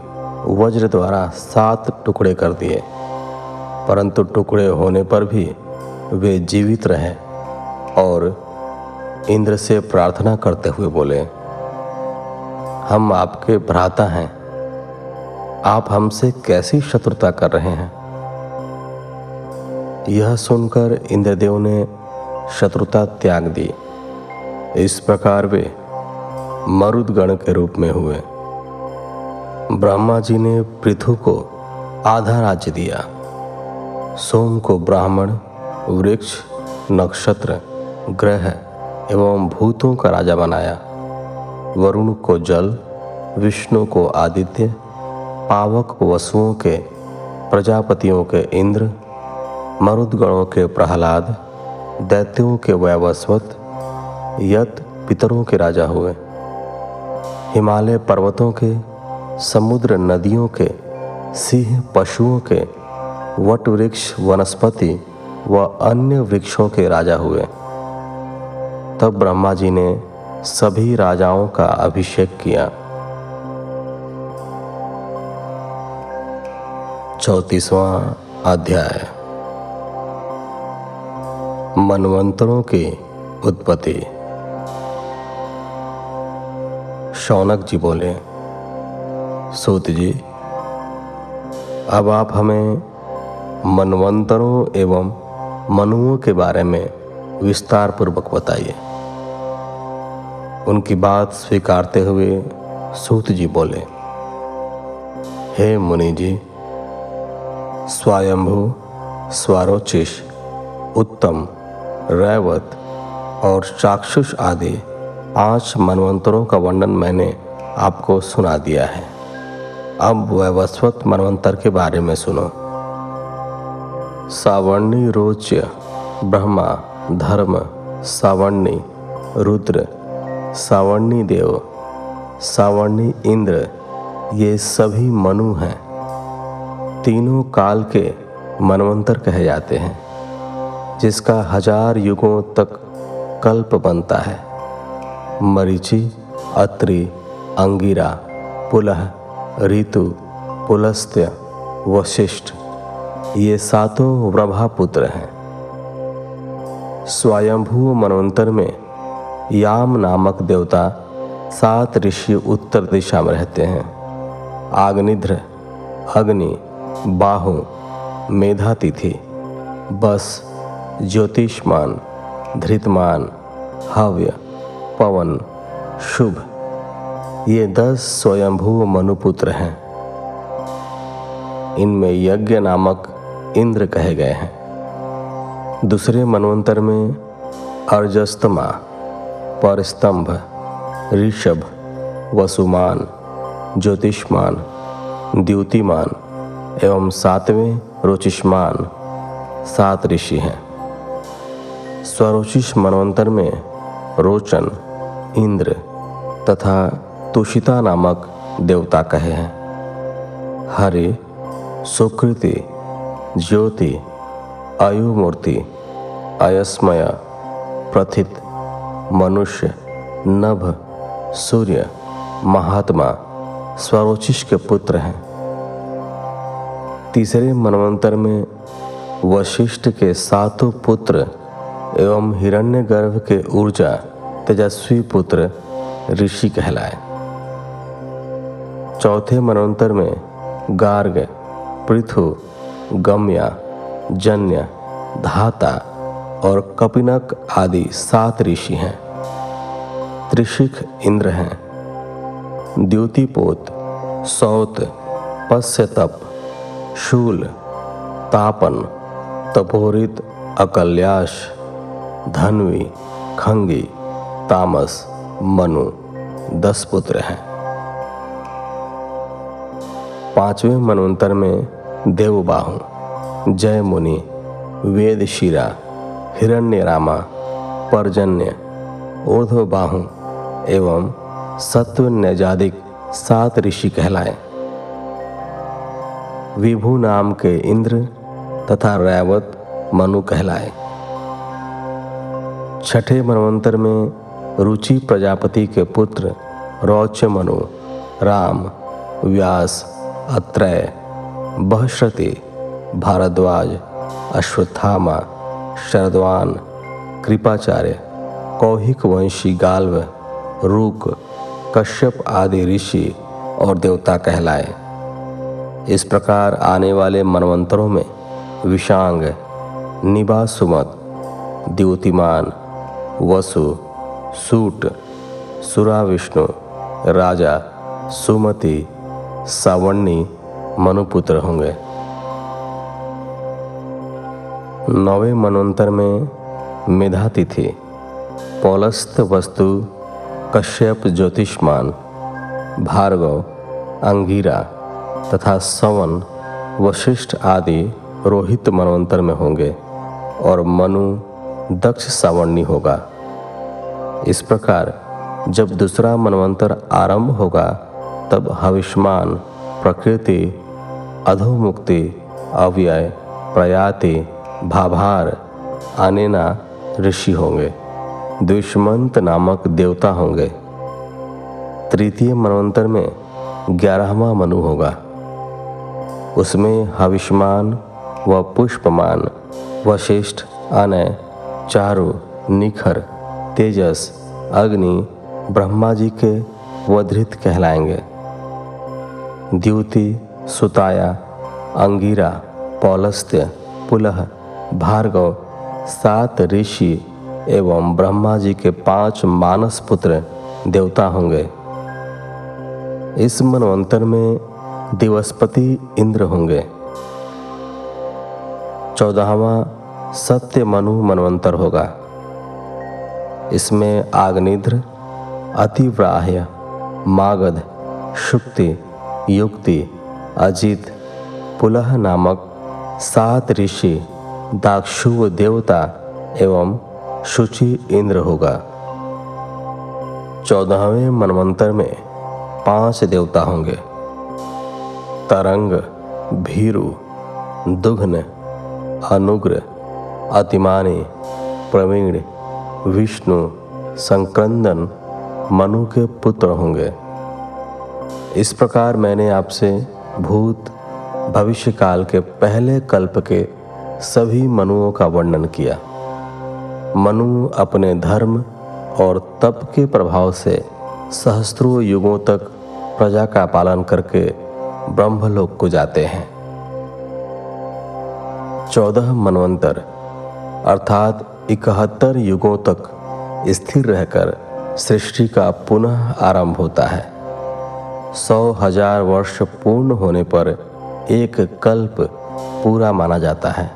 वज्र द्वारा सात टुकड़े कर दिए। परंतु टुकड़े होने पर भी वे जीवित रहे और इंद्र से प्रार्थना करते हुए बोले, हम आपके भ्राता हैं। आप हमसे कैसी शत्रुता कर रहे हैं? यह सुनकर इंद्रदेव ने शत्रुता त्याग दी। इस प्रकार वे मरुदगण के रूप में हुए। ब्रह्मा जी ने पृथु को आधा राज्य दिया। सोम को ब्राह्मण, वृक्ष, नक्षत्र, ग्रह एवं भूतों का राजा बनाया। वरुण को जल, विष्णु को आदित्य, पावक वसुओं के, प्रजापतियों के इंद्र, मरुदगणों के प्रहलाद, दैत्यों के वैवस्वत, यत पितरों के राजा हुए। हिमालय पर्वतों के, समुद्र नदियों के, सिंह पशुओं के वट वृक्ष वनस्पति व अन्य वृक्षों के राजा हुए। तब ब्रह्मा जी ने सभी राजाओं का अभिषेक किया। चौतीसवां अध्याय। मनवंतरों की उत्पत्ति। शौनक जी बोले, सूत जी, अब आप हमें मनवंतरों एवं मनुओं के बारे में विस्तार पूर्वक बताइए। उनकी बात स्वीकारते हुए सूत जी बोले, हे मुनि जी, स्वयंभू, स्वारोचिष, उत्तम, रैवत और चाक्षुष आदि पाँच मनवंतरों का वर्णन मैंने आपको सुना दिया है। अब वैवस्वत मनवंतर के बारे में सुनो। सावर्णी रोच्य, ब्रह्मा, धर्म सावर्णी रुद्र सावर्णी देव सावर्णी इंद्र, ये सभी मनु हैं। तीनों काल के मनवंतर कहे जाते हैं, जिसका हज़ार युगों तक कल्प बनता है। मरीचि, अत्रि, अंगिरा, पुलह, ऋतु, पुलस्त्य, वशिष्ठ। ये सातों प्रभापुत्र हैं। स्वयंभू मनवंतर में याम नामक देवता सात ऋषि उत्तर दिशा में रहते हैं। आग्निध्र, अग्नि, बाहु, मेधातिथि, बस, ज्योतिषमान, धृतमान, हव्य, पवन, शुभ, ये दस स्वयंभू मनुपुत्र हैं। इनमें यज्ञ नामक इंद्र कहे गए हैं। दूसरे मनवंतर में अर्जस्तमा, परस्तंभ, ऋषभ, वसुमान, ज्योतिष्मान, द्युतिमान एवं सातवें रोचिष्मान सात ऋषि हैं। स्वरोचिष मनवंतर में रोचन, इंद्र तथा तुषिता नामक देवता कहे हैं। हरि, सुकृति ज्योति, आयुमूर्ति अयस्मय प्रथित, मनुष्य, नभ, सूर्य, महात्मा स्वरोचिष के पुत्र हैं। तीसरे मनवंतर में वशिष्ठ के सातों पुत्र एवं हिरण्यगर्भ के ऊर्जा तेजस्वी पुत्र ऋषि कहलाए। चौथे मनवंतर में गार्ग, पृथु गम्या, जन्य, धाता और कपिनक आदि सात ऋषि हैं। त्रिशिख इंद्र हैं। द्युतिपोत, सौत, पश्यतप, शूल, तापन, तपोरित, अकल्याश, धनवी, खंगी, तामस, मनु, दस पुत्र हैं। पाँचवें मनवंतर में देवबाहु, जय मुनि, वेद शिरा, हिरण्य रामा, परजन्य, ऊर्ध्वबाहु एवं सत्व नैजादिक सात ऋषि कहलाए। विभु नाम के इंद्र तथा रैवत मनु कहलाए। छठे मनवंतर में रुचि प्रजापति के पुत्र रौच मनु, राम, व्यास, अत्रय बहश्रति, भारद्वाज, अश्वत्थामा, शरदवान, कृपाचार्य कौहिक वंशी गाल्व, रूक, कश्यप आदि ऋषि और देवता कहलाए। इस प्रकार आने वाले मनवंतरों में विषांग, निबासुमत, द्योतिमान, वसु, सूट सुरा विष्णु राजा, सुमति सावणी मनुपुत्र होंगे। नवे मनवंतर में मेधा तिथि पौलस्त वस्तु कश्यप ज्योतिष्मान, भार्गव, अंगीरा तथा सवन, वशिष्ठ आदि रोहित मनवंतर में होंगे और मनु दक्ष सावर्णी होगा। इस प्रकार जब दूसरा मनवंतर आरंभ होगा, तब हविष्मान प्रकृति अधोमुक्ति, अव्यय, प्रयाति, भाभार आनेना ऋषि होंगे। दुष्मंत नामक देवता होंगे। तृतीय मनवंतर में ग्यारहवा मनु होगा। उसमें हविष्मान व पुष्पमान वशिष्ठ अनय, चारु, निखर, तेजस, अग्नि, ब्रह्मा जी के वधृत कहलाएँगे। द्युति सुताया, अंगीरा, पौलस्त्य, पुलह, भार्गव, सात ऋषि एवं ब्रह्मा जी के पाँच मानस पुत्र देवता होंगे। इस मनवंतर में दिवस्पति इंद्र होंगे। चौदहवा सत्य मनु मनवंतर होगा। इसमें आग्निध्र, अतिव्राह्य, मागध, शुक्ति, युक्ति अजित पुलह नामक सात ऋषि, दाक्षुव देवता एवं शुचि इंद्र होगा। चौदहवें मनमंत्र में पाँच देवता होंगे। तरंग, भीरु दुघ्न अनुग्र, अतिमानी, प्रवीण, विष्णु, संक्रंदन, मनु के पुत्र होंगे। इस प्रकार मैंने आपसे भूत भविष्य काल के पहले कल्प के सभी मनुओं का वर्णन किया। मनु अपने धर्म और तप के प्रभाव से सहस्त्रों युगों तक प्रजा का पालन करके ब्रह्मलोक को जाते हैं। चौदह मनवंतर, अर्थात इकहत्तर युगों तक स्थिर रहकर सृष्टि का पुनः आरंभ होता है। सौ हज़ार वर्ष पूर्ण होने पर एक कल्प पूरा माना जाता है।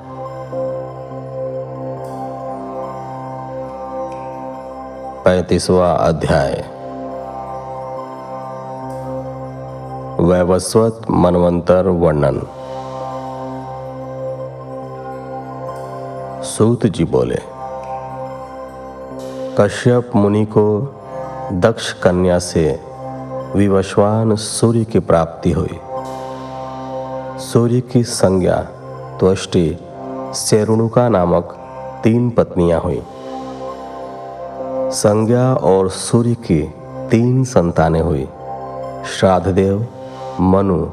पैतीसवा अध्याय। वैवस्वत मनवंतर वर्णन। सूत जी बोले, कश्यप मुनि को दक्ष कन्या से विवश्वान सूर्य की प्राप्ति हुई। सूर्य की संज्ञा त्वष्टि सेरुणुका नामक तीन पत्नियाँ हुई। संज्ञा और सूर्य की तीन संतानें हुई। श्राद्धदेव, मनु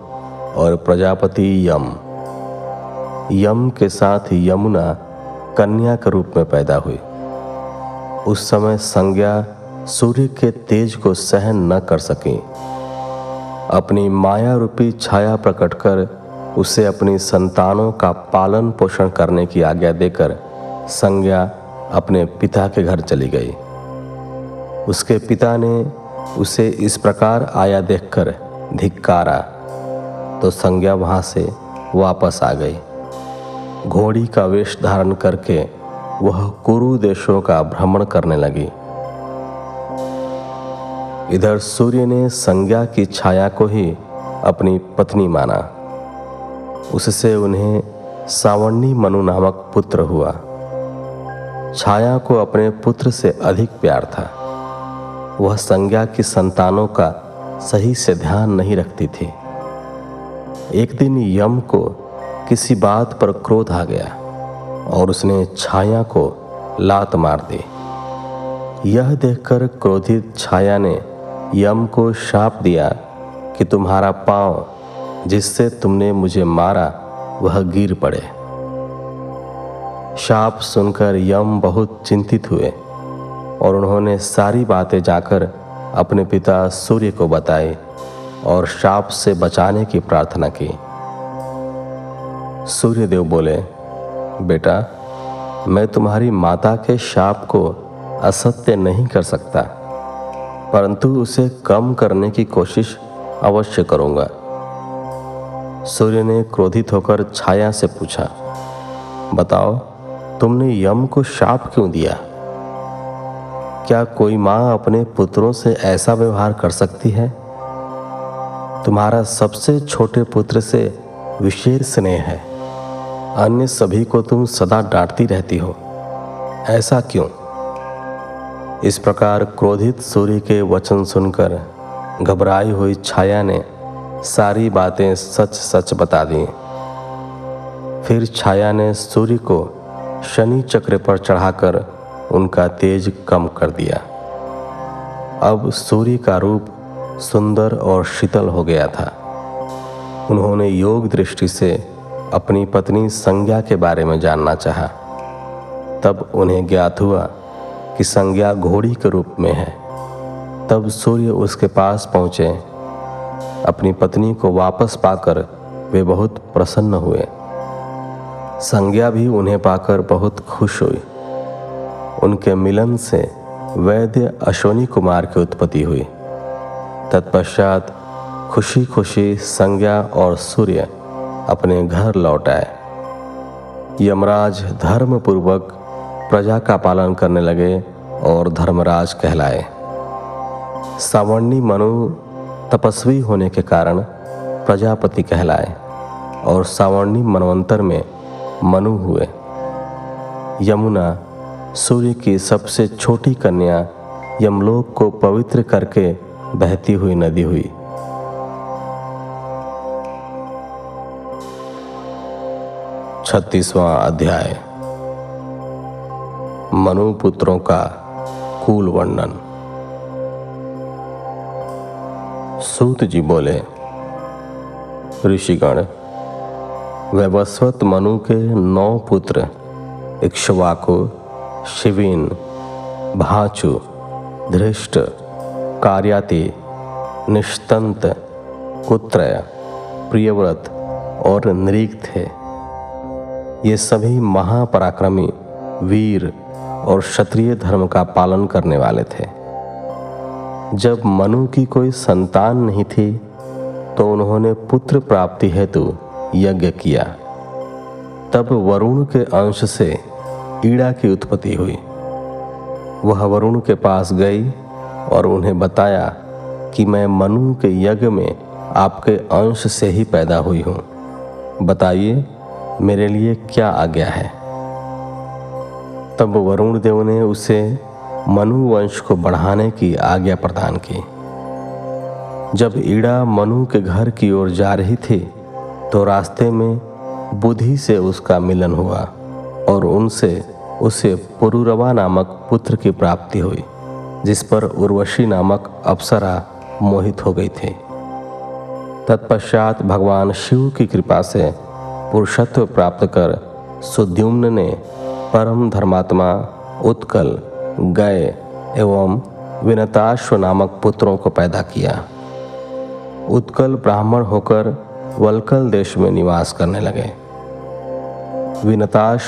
और प्रजापति यम। यम के साथ यमुना कन्या के रूप में पैदा हुई। उस समय संज्ञा सूर्य के तेज को सहन न कर सकी। अपनी माया रूपी छाया प्रकट कर उसे अपनी संतानों का पालन पोषण करने की आज्ञा देकर संज्ञा अपने पिता के घर चली गई। उसके पिता ने उसे इस प्रकार आया देखकर धिक्कारा तो संज्ञा वहाँ से वापस आ गई। घोड़ी का वेश धारण करके वह कुरु देशों का भ्रमण करने लगी। इधर सूर्य ने संज्ञा की छाया को ही अपनी पत्नी माना। उससे उन्हें सावर्णी मनु नामक पुत्र हुआ। छाया को अपने पुत्र से अधिक प्यार था। वह संज्ञा की संतानों का सही से ध्यान नहीं रखती थी। एक दिन यम को किसी बात पर क्रोध आ गया और उसने छाया को लात मार दी। यह देखकर क्रोधित छाया ने यम को शाप दिया कि तुम्हारा पाँव जिससे तुमने मुझे मारा, वह गिर पड़े। शाप सुनकर यम बहुत चिंतित हुए और उन्होंने सारी बातें जाकर अपने पिता सूर्य को बताई और शाप से बचाने की प्रार्थना की। सूर्यदेव बोले, बेटा, मैं तुम्हारी माता के शाप को असत्य नहीं कर सकता। परंतु उसे कम करने की कोशिश अवश्य करूँगा। सूर्य ने क्रोधित होकर छाया से पूछा, बताओ, तुमने यम को शाप क्यों दिया? क्या कोई माँ अपने पुत्रों से ऐसा व्यवहार कर सकती है? तुम्हारा सबसे छोटे पुत्र से विशेष स्नेह है। अन्य सभी को तुम सदा डांटती रहती हो। ऐसा क्यों? इस प्रकार क्रोधित सूर्य के वचन सुनकर घबराई हुई छाया ने सारी बातें सच सच बता दी। फिर छाया ने सूर्य को शनि चक्र पर चढ़ाकर उनका तेज कम कर दिया। अब सूर्य का रूप सुंदर और शीतल हो गया था। उन्होंने योग दृष्टि से अपनी पत्नी संज्ञा के बारे में जानना चाहा। तब उन्हें ज्ञात हुआ कि संज्ञा घोड़ी के रूप में है। तब सूर्य उसके पास पहुँचे। अपनी पत्नी को वापस पाकर वे बहुत प्रसन्न हुए। संज्ञा भी उन्हें पाकर बहुत खुश हुई। उनके मिलन से वैद्य अश्वनी कुमार की उत्पत्ति हुई। तत्पश्चात खुशी खुशी संज्ञा और सूर्य अपने घर लौट आए। यमराज धर्म पूर्वक प्रजा का पालन करने लगे और धर्मराज कहलाए। सावर्णी मनु तपस्वी होने के कारण प्रजापति कहलाए और सावर्णी मनवंतर में मनु हुए। यमुना, सूर्य की सबसे छोटी कन्या यमलोक को पवित्र करके बहती हुई नदी हुई। छत्तीसवां अध्याय। मनुपुत्रों का कुल वर्णन। सूत जी बोले, ऋषिगण, वैवस्वत मनु के नौ पुत्र, इक्ष्वाकु, शिविन, भाचु, धृष्ट, कार्याति, निष्तंत, कुत्रय, प्रियव्रत और नृग थे। ये सभी महापराक्रमी वीर और क्षत्रिय धर्म का पालन करने वाले थे। जब मनु की कोई संतान नहीं थी तो उन्होंने पुत्र प्राप्ति हेतु यज्ञ किया। तब वरुण के अंश से ईड़ा की उत्पत्ति हुई। वह वरुण के पास गई और उन्हें बताया कि मैं मनु के यज्ञ में आपके अंश से ही पैदा हुई हूँ। बताइए, मेरे लिए क्या आज्ञा है? तब वरुण देव ने उसे मनु वंश को बढ़ाने की आज्ञा प्रदान की। जब ईड़ा मनु के घर की ओर जा रही थी तो रास्ते में बुद्धि से उसका मिलन हुआ और उनसे उसे पुरुरवा नामक पुत्र की प्राप्ति हुई, जिस पर उर्वशी नामक अप्सरा मोहित हो गई थी। तत्पश्चात भगवान शिव की कृपा से पुरुषत्व प्राप्त कर सुद्युम्न ने परम धर्मात्मा, उत्कल, गय एवं विनताश्व नामक पुत्रों को पैदा किया। उत्कल ब्राह्मण होकर वलकल देश में निवास करने लगे। विनताश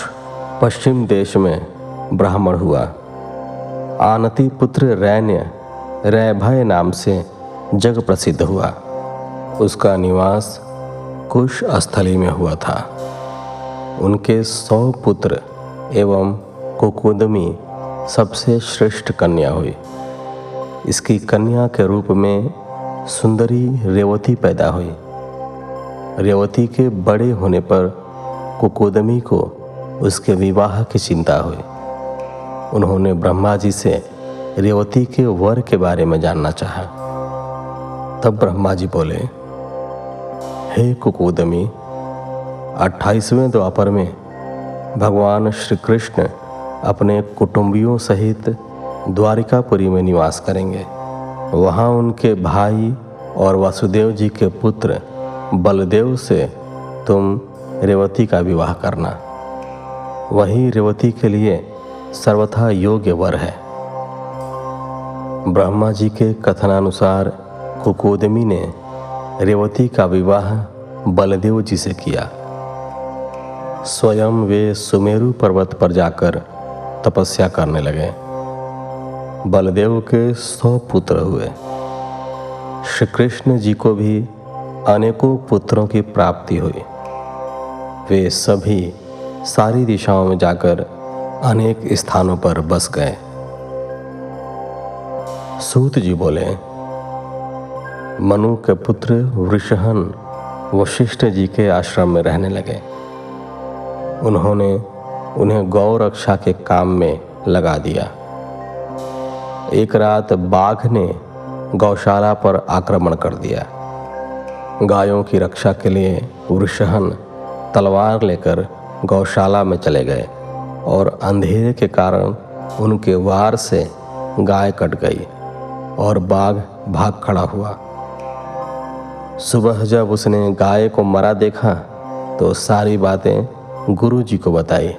पश्चिम देश में ब्राह्मण हुआ। आनति पुत्र रैन्य, रैभय नाम से जग प्रसिद्ध हुआ। उसका निवास कुश स्थली में हुआ था। उनके सौ पुत्र एवं कुकुदमी सबसे श्रेष्ठ कन्या हुई। इसकी कन्या के रूप में सुंदरी रेवती पैदा हुई। रेवती के बड़े होने पर कुकुदमी को उसके विवाह की चिंता हुई। उन्होंने ब्रह्मा जी से रेवती के वर के बारे में जानना चाहा। तब ब्रह्मा जी बोले, हे कुकुदमी, अट्ठाईसवें द्वापर में भगवान श्री कृष्ण अपने कुटुंबियों सहित द्वारिकापुरी में निवास करेंगे। वहाँ उनके भाई और वासुदेव जी के पुत्र बलदेव से तुम रेवती का विवाह करना। वही रेवती के लिए सर्वथा योग्य वर है। ब्रह्मा जी के कथनानुसार कुकोदमी ने रेवती का विवाह बलदेव जी से किया। स्वयं वे सुमेरु पर्वत पर जाकर तपस्या करने लगे। बलदेव के सौ पुत्र हुए। श्री कृष्ण जी को भी अनेकों पुत्रों की प्राप्ति हुई। वे सभी सारी दिशाओं में जाकर अनेक स्थानों पर बस गए। सूत जी बोले, मनु के पुत्र वृषहन वशिष्ठ जी के आश्रम में रहने लगे। उन्होंने उन्हें गौ रक्षा के काम में लगा दिया। एक रात बाघ ने गौशाला पर आक्रमण कर दिया। गायों की रक्षा के लिए वृषहन तलवार लेकर गौशाला में चले गए और अंधेरे के कारण उनके वार से गाय कट गई और बाघ भाग खड़ा हुआ। सुबह जब उसने गाय को मरा देखा तो सारी बातें गुरु जी को बताई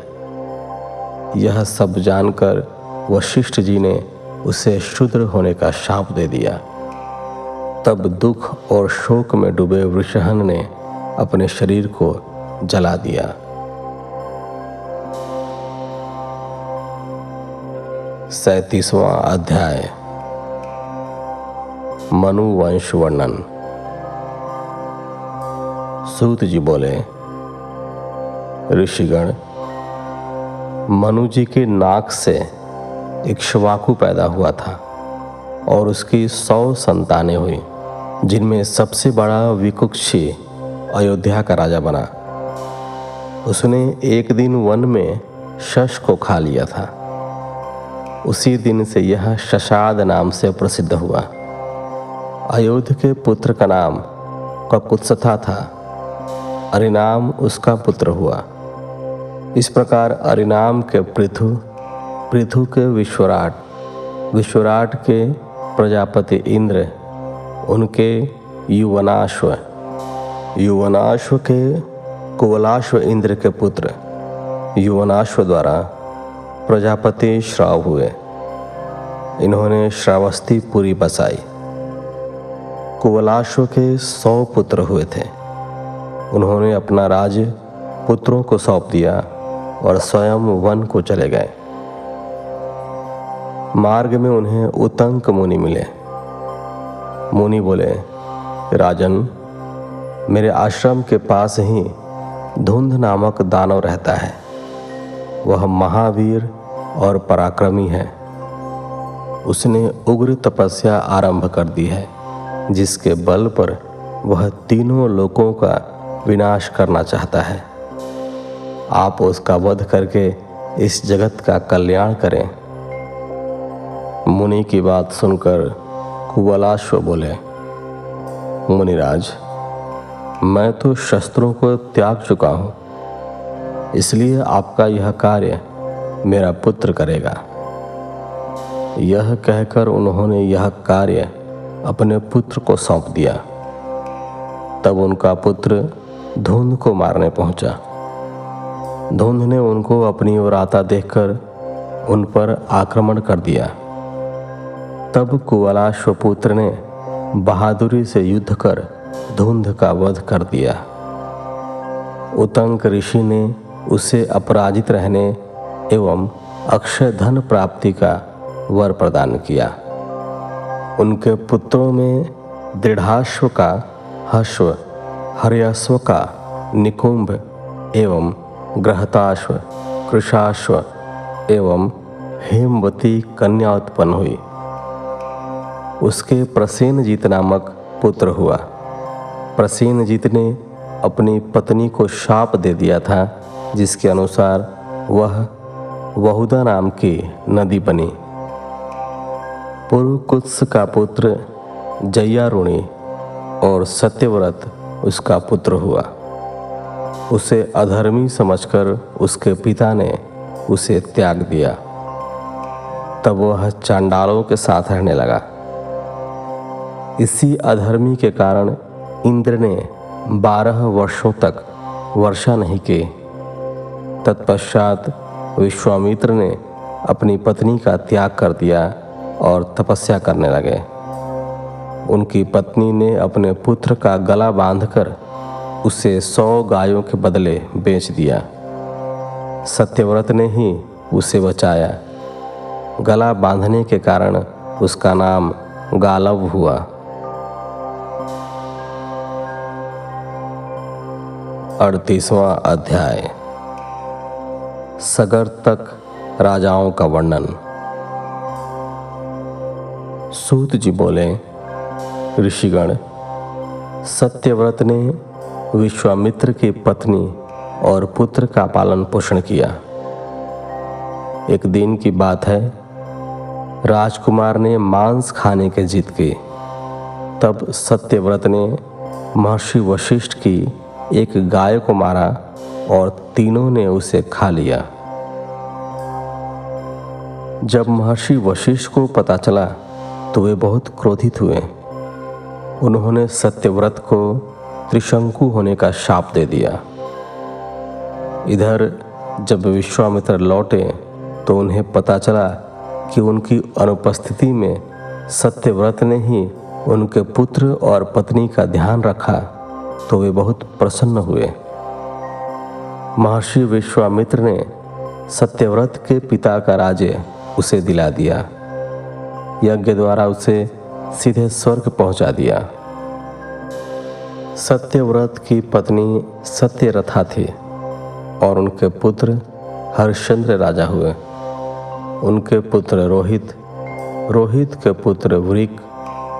यह सब जानकर वशिष्ठ जी ने उसे शुद्र होने का शाप दे दिया। तब दुख और शोक में डूबे वृषहन ने अपने शरीर को जला दिया। सैतीसवां अध्याय। मनु वंश वर्णन। सूत जी बोले ऋषिगण मनु जी के नाक से इक्ष्वाकु पैदा हुआ था और उसकी सौ संतानें हुई, जिनमें सबसे बड़ा विकुक्षी अयोध्या का राजा बना। उसने एक दिन वन में शश को खा लिया था। उसी दिन से यह शशाद नाम से प्रसिद्ध हुआ। अयोध्य के पुत्र का नाम ककुत्सथा था। अरिनाम उसका पुत्र हुआ। इस प्रकार अरिनाम के पृथु पृथु के विश्वराट विश्वराट के प्रजापति इंद्र, उनके युवनाश्व युवनाश्व के कुवलाश्व इंद्र के पुत्र, युवनाश्व द्वारा प्रजापति श्राव हुए। इन्होंने श्रावस्ती पूरी बसाई। कुवलाश्व के सौ पुत्र हुए थे। उन्होंने अपना राज पुत्रों को सौंप दिया। और स्वयं वन को चले गए। मार्ग में उन्हें उतंक मुनि मिले। मुनि बोले, राजन, मेरे आश्रम के पास ही धुंध नामक दानव रहता है। वह महावीर और पराक्रमी है। उसने उग्र तपस्या आरंभ कर दी है, जिसके बल पर वह तीनों लोगों का विनाश करना चाहता है। आप उसका वध करके इस जगत का कल्याण करें। मुनि की बात सुनकर कुवलाश्व बोले, मुनिराज, मैं तो शस्त्रों को त्याग चुका हूँ, इसलिए आपका यह कार्य मेरा पुत्र करेगा। यह कहकर उन्होंने यह कार्य अपने पुत्र को सौंप दिया। तब उनका पुत्र धुंध को मारने पहुँचा। धुंध ने उनको अपनी ओर आता देखकर उन पर आक्रमण कर दिया। तब कुवलाश्वपुत्र ने बहादुरी से युद्ध कर धुंध का वध कर दिया। उतंक ऋषि ने उसे अपराजित रहने एवं अक्षय धन प्राप्ति का वर प्रदान किया। उनके पुत्रों में दृढ़ाश्व का हश्व हरियाश्व का, निकुंभ एवं ग्रहताश्व कृषाश्व एवं हेमवती कन्या उत्पन्न हुई। उसके प्रसेनजीत नामक पुत्र हुआ। प्रसेनजीत ने अपनी पत्नी को शाप दे दिया था, जिसके अनुसार वह वहुदा नाम की नदी बनी। पुरुकुत्स का पुत्र जयारुणी और सत्यव्रत उसका पुत्र हुआ। उसे अधर्मी समझकर उसके पिता ने उसे त्याग दिया। तब वह चांडालों के साथ रहने लगा। इसी अधर्मी के कारण इंद्र ने बारह वर्षों तक वर्षा नहीं की। तत्पश्चात विश्वामित्र ने अपनी पत्नी का त्याग कर दिया और तपस्या करने लगे। उनकी पत्नी ने अपने पुत्र का गला बांधकर उसे सौ गायों के बदले बेच दिया। सत्यव्रत ने ही उसे बचाया। गला बांधने के कारण उसका नाम गालव हुआ। अड़तीसवां अध्याय। सगर तक राजाओं का वर्णन। सूत जी बोले, ऋषिगण, सत्यव्रत ने विश्वामित्र की पत्नी और पुत्र का पालन पोषण किया। एक दिन की बात है, राजकुमार ने मांस खाने के जिद की। तब सत्यव्रत ने महर्षि वशिष्ठ की एक गाय को मारा और तीनों ने उसे खा लिया। जब महर्षि वशिष्ठ को पता चला तो वे बहुत क्रोधित हुए। उन्होंने सत्यव्रत को त्रिशंकु होने का शाप दे दिया। इधर जब विश्वामित्र लौटे तो उन्हें पता चला कि उनकी अनुपस्थिति में सत्यव्रत ने ही उनके पुत्र और पत्नी का ध्यान रखा तो वे बहुत प्रसन्न हुए। महर्षि विश्वामित्र ने सत्यव्रत के पिता का राज्य उसे दिला दिया। यज्ञ द्वारा उसे सीधे स्वर्ग पहुँचा दिया। सत्यव्रत की पत्नी सत्यरथा थी और उनके पुत्र हरिश्चंद्र राजा हुए। उनके पुत्र रोहित रोहित के पुत्र वृक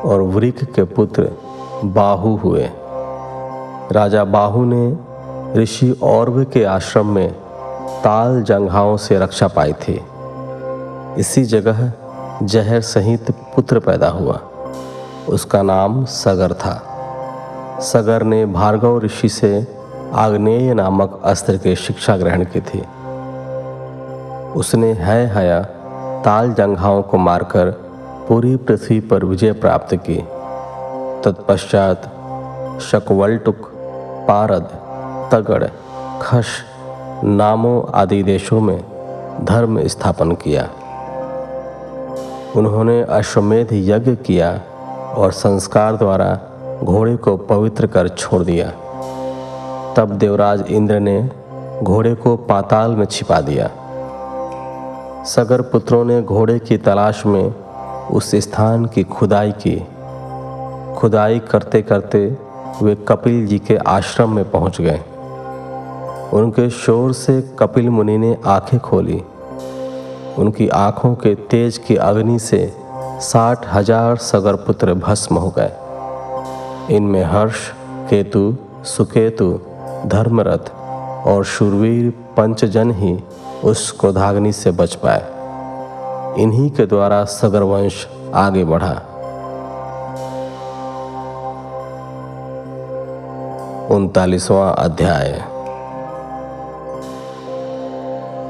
और वृक के पुत्र बाहु हुए। राजा बाहु ने ऋषि औरव के आश्रम में ताल जंघाओं से रक्षा पाई थी। इसी जगह जहर सहित पुत्र पैदा हुआ। उसका नाम सगर था। सगर ने भार्गव ऋषि से आग्नेय नामक अस्त्र की शिक्षा ग्रहण की थी। उसने है हया ताल जंघाओं को मारकर पूरी पृथ्वी पर विजय प्राप्त की। तत्पश्चात शकवल्टुक, पारद, तगड़, खश नामों आदि देशों में धर्म स्थापन किया। उन्होंने अश्वमेध यज्ञ किया और संस्कार द्वारा घोड़े को पवित्र कर छोड़ दिया। तब देवराज इंद्र ने घोड़े को पाताल में छिपा दिया। सगर पुत्रों ने घोड़े की तलाश में उस स्थान की खुदाई की। खुदाई करते करते वे कपिल जी के आश्रम में पहुँच गए। उनके शोर से कपिल मुनि ने आँखें खोली। उनकी आँखों के तेज की अग्नि से साठ हज़ार सगर पुत्र भस्म हो गए। इनमें हर्ष, केतु, सुकेतु, धर्मरथ और शूरवीर पंचजन ही उस क्रोधाग्नि से बच पाए। इन्हीं के द्वारा सगर वंश आगे बढ़ा। उनतालीसवां अध्याय।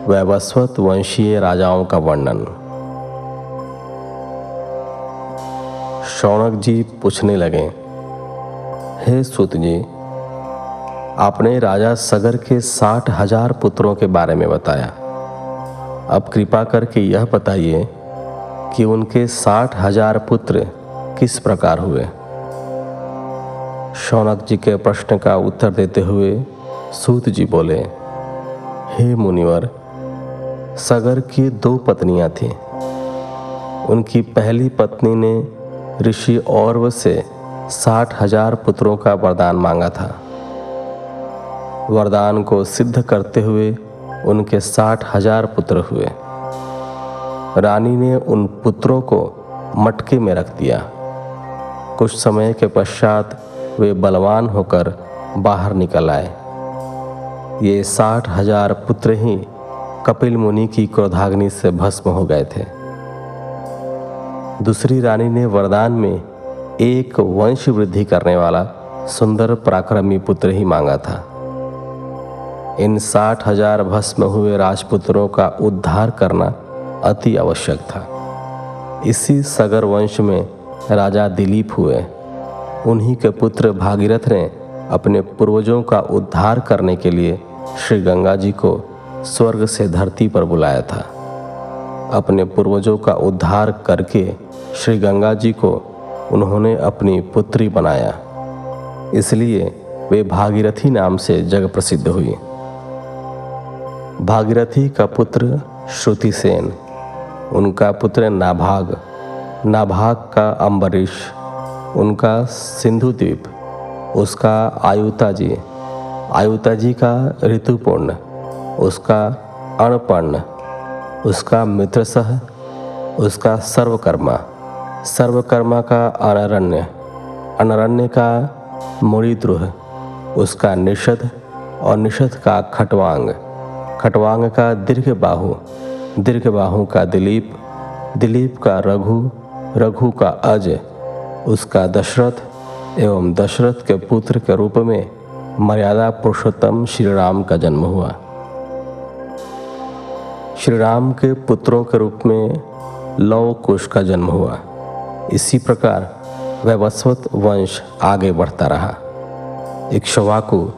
वैवस्वत वंशीय राजाओं का वर्णन। शौनक जी पूछने लगे हे सुत जी आपने राजा सगर के साठ हज़ार पुत्रों के बारे में बताया। अब कृपा करके यह बताइए कि उनके साठ हज़ार पुत्र किस प्रकार हुए? शौनक जी के प्रश्न का उत्तर देते हुए सूत जी बोले, हे मुनिवर, सगर की दो पत्नियाँ थीं। उनकी पहली पत्नी ने ऋषि औरव से साठ हज़ार पुत्रों का वरदान मांगा था। वरदान को सिद्ध करते हुए उनके साठ हज़ार पुत्र हुए। रानी ने उन पुत्रों को मटके में रख दिया। कुछ समय के पश्चात वे बलवान होकर बाहर निकल आए। ये साठ हज़ार पुत्र ही कपिल मुनि की क्रोधाग्नि से भस्म हो गए थे। दूसरी रानी ने वरदान में एक वंश वृद्धि करने वाला सुंदर पराक्रमी पुत्र ही मांगा था। इन साठ हज़ार भस्म हुए राजपुत्रों का उद्धार करना अति आवश्यक था। इसी सगर वंश में राजा दिलीप हुए। उन्हीं के पुत्र भागीरथ ने अपने पूर्वजों का उद्धार करने के लिए श्री गंगा जी को स्वर्ग से धरती पर बुलाया था। अपने पूर्वजों का उद्धार करके श्री गंगा जी को उन्होंने अपनी पुत्री बनाया। इसलिए वे भागीरथी नाम से जग प्रसिद्ध हुई। भागीरथी का पुत्र श्रुतिसेन, उनका पुत्र नाभाग नाभाग का अम्बरीश उनका सिंधु द्वीप उसका आयुता जी आयुता जी का ऋतुपूर्ण, उसका अणपर्ण, उसका मित्रसह, उसका सर्वकर्मा। सर्वकर्मा का अनरण्य। अनारण्य का मुड़ीद्रुह उसका निषद और निषद का खटवांग। खटवांग का दीर्घ बाहु दीर्घ बाहु का दिलीप दिलीप का रघु रघु का अज उसका दशरथ एवं दशरथ के पुत्र के रूप में मर्यादा पुरुषोत्तम श्री राम का जन्म हुआ। श्री राम के पुत्रों के रूप में लव कुश का जन्म हुआ। इसी प्रकार वैवस्वत वंश आगे बढ़ता रहा। इक्ष्वाकु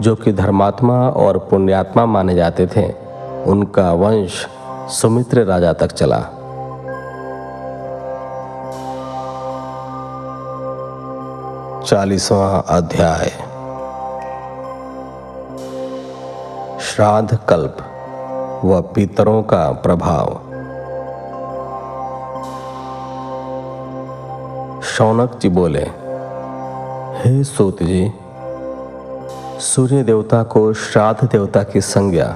जो कि धर्मात्मा और पुण्यात्मा माने जाते थे, उनका वंश सुमित्र राजा तक चला। चालीसवा अध्याय। श्राद्ध कल्प व पितरों का प्रभाव। शौनक जी बोले, हे सूत जी सूर्य देवता को श्राद्ध देवता की संज्ञा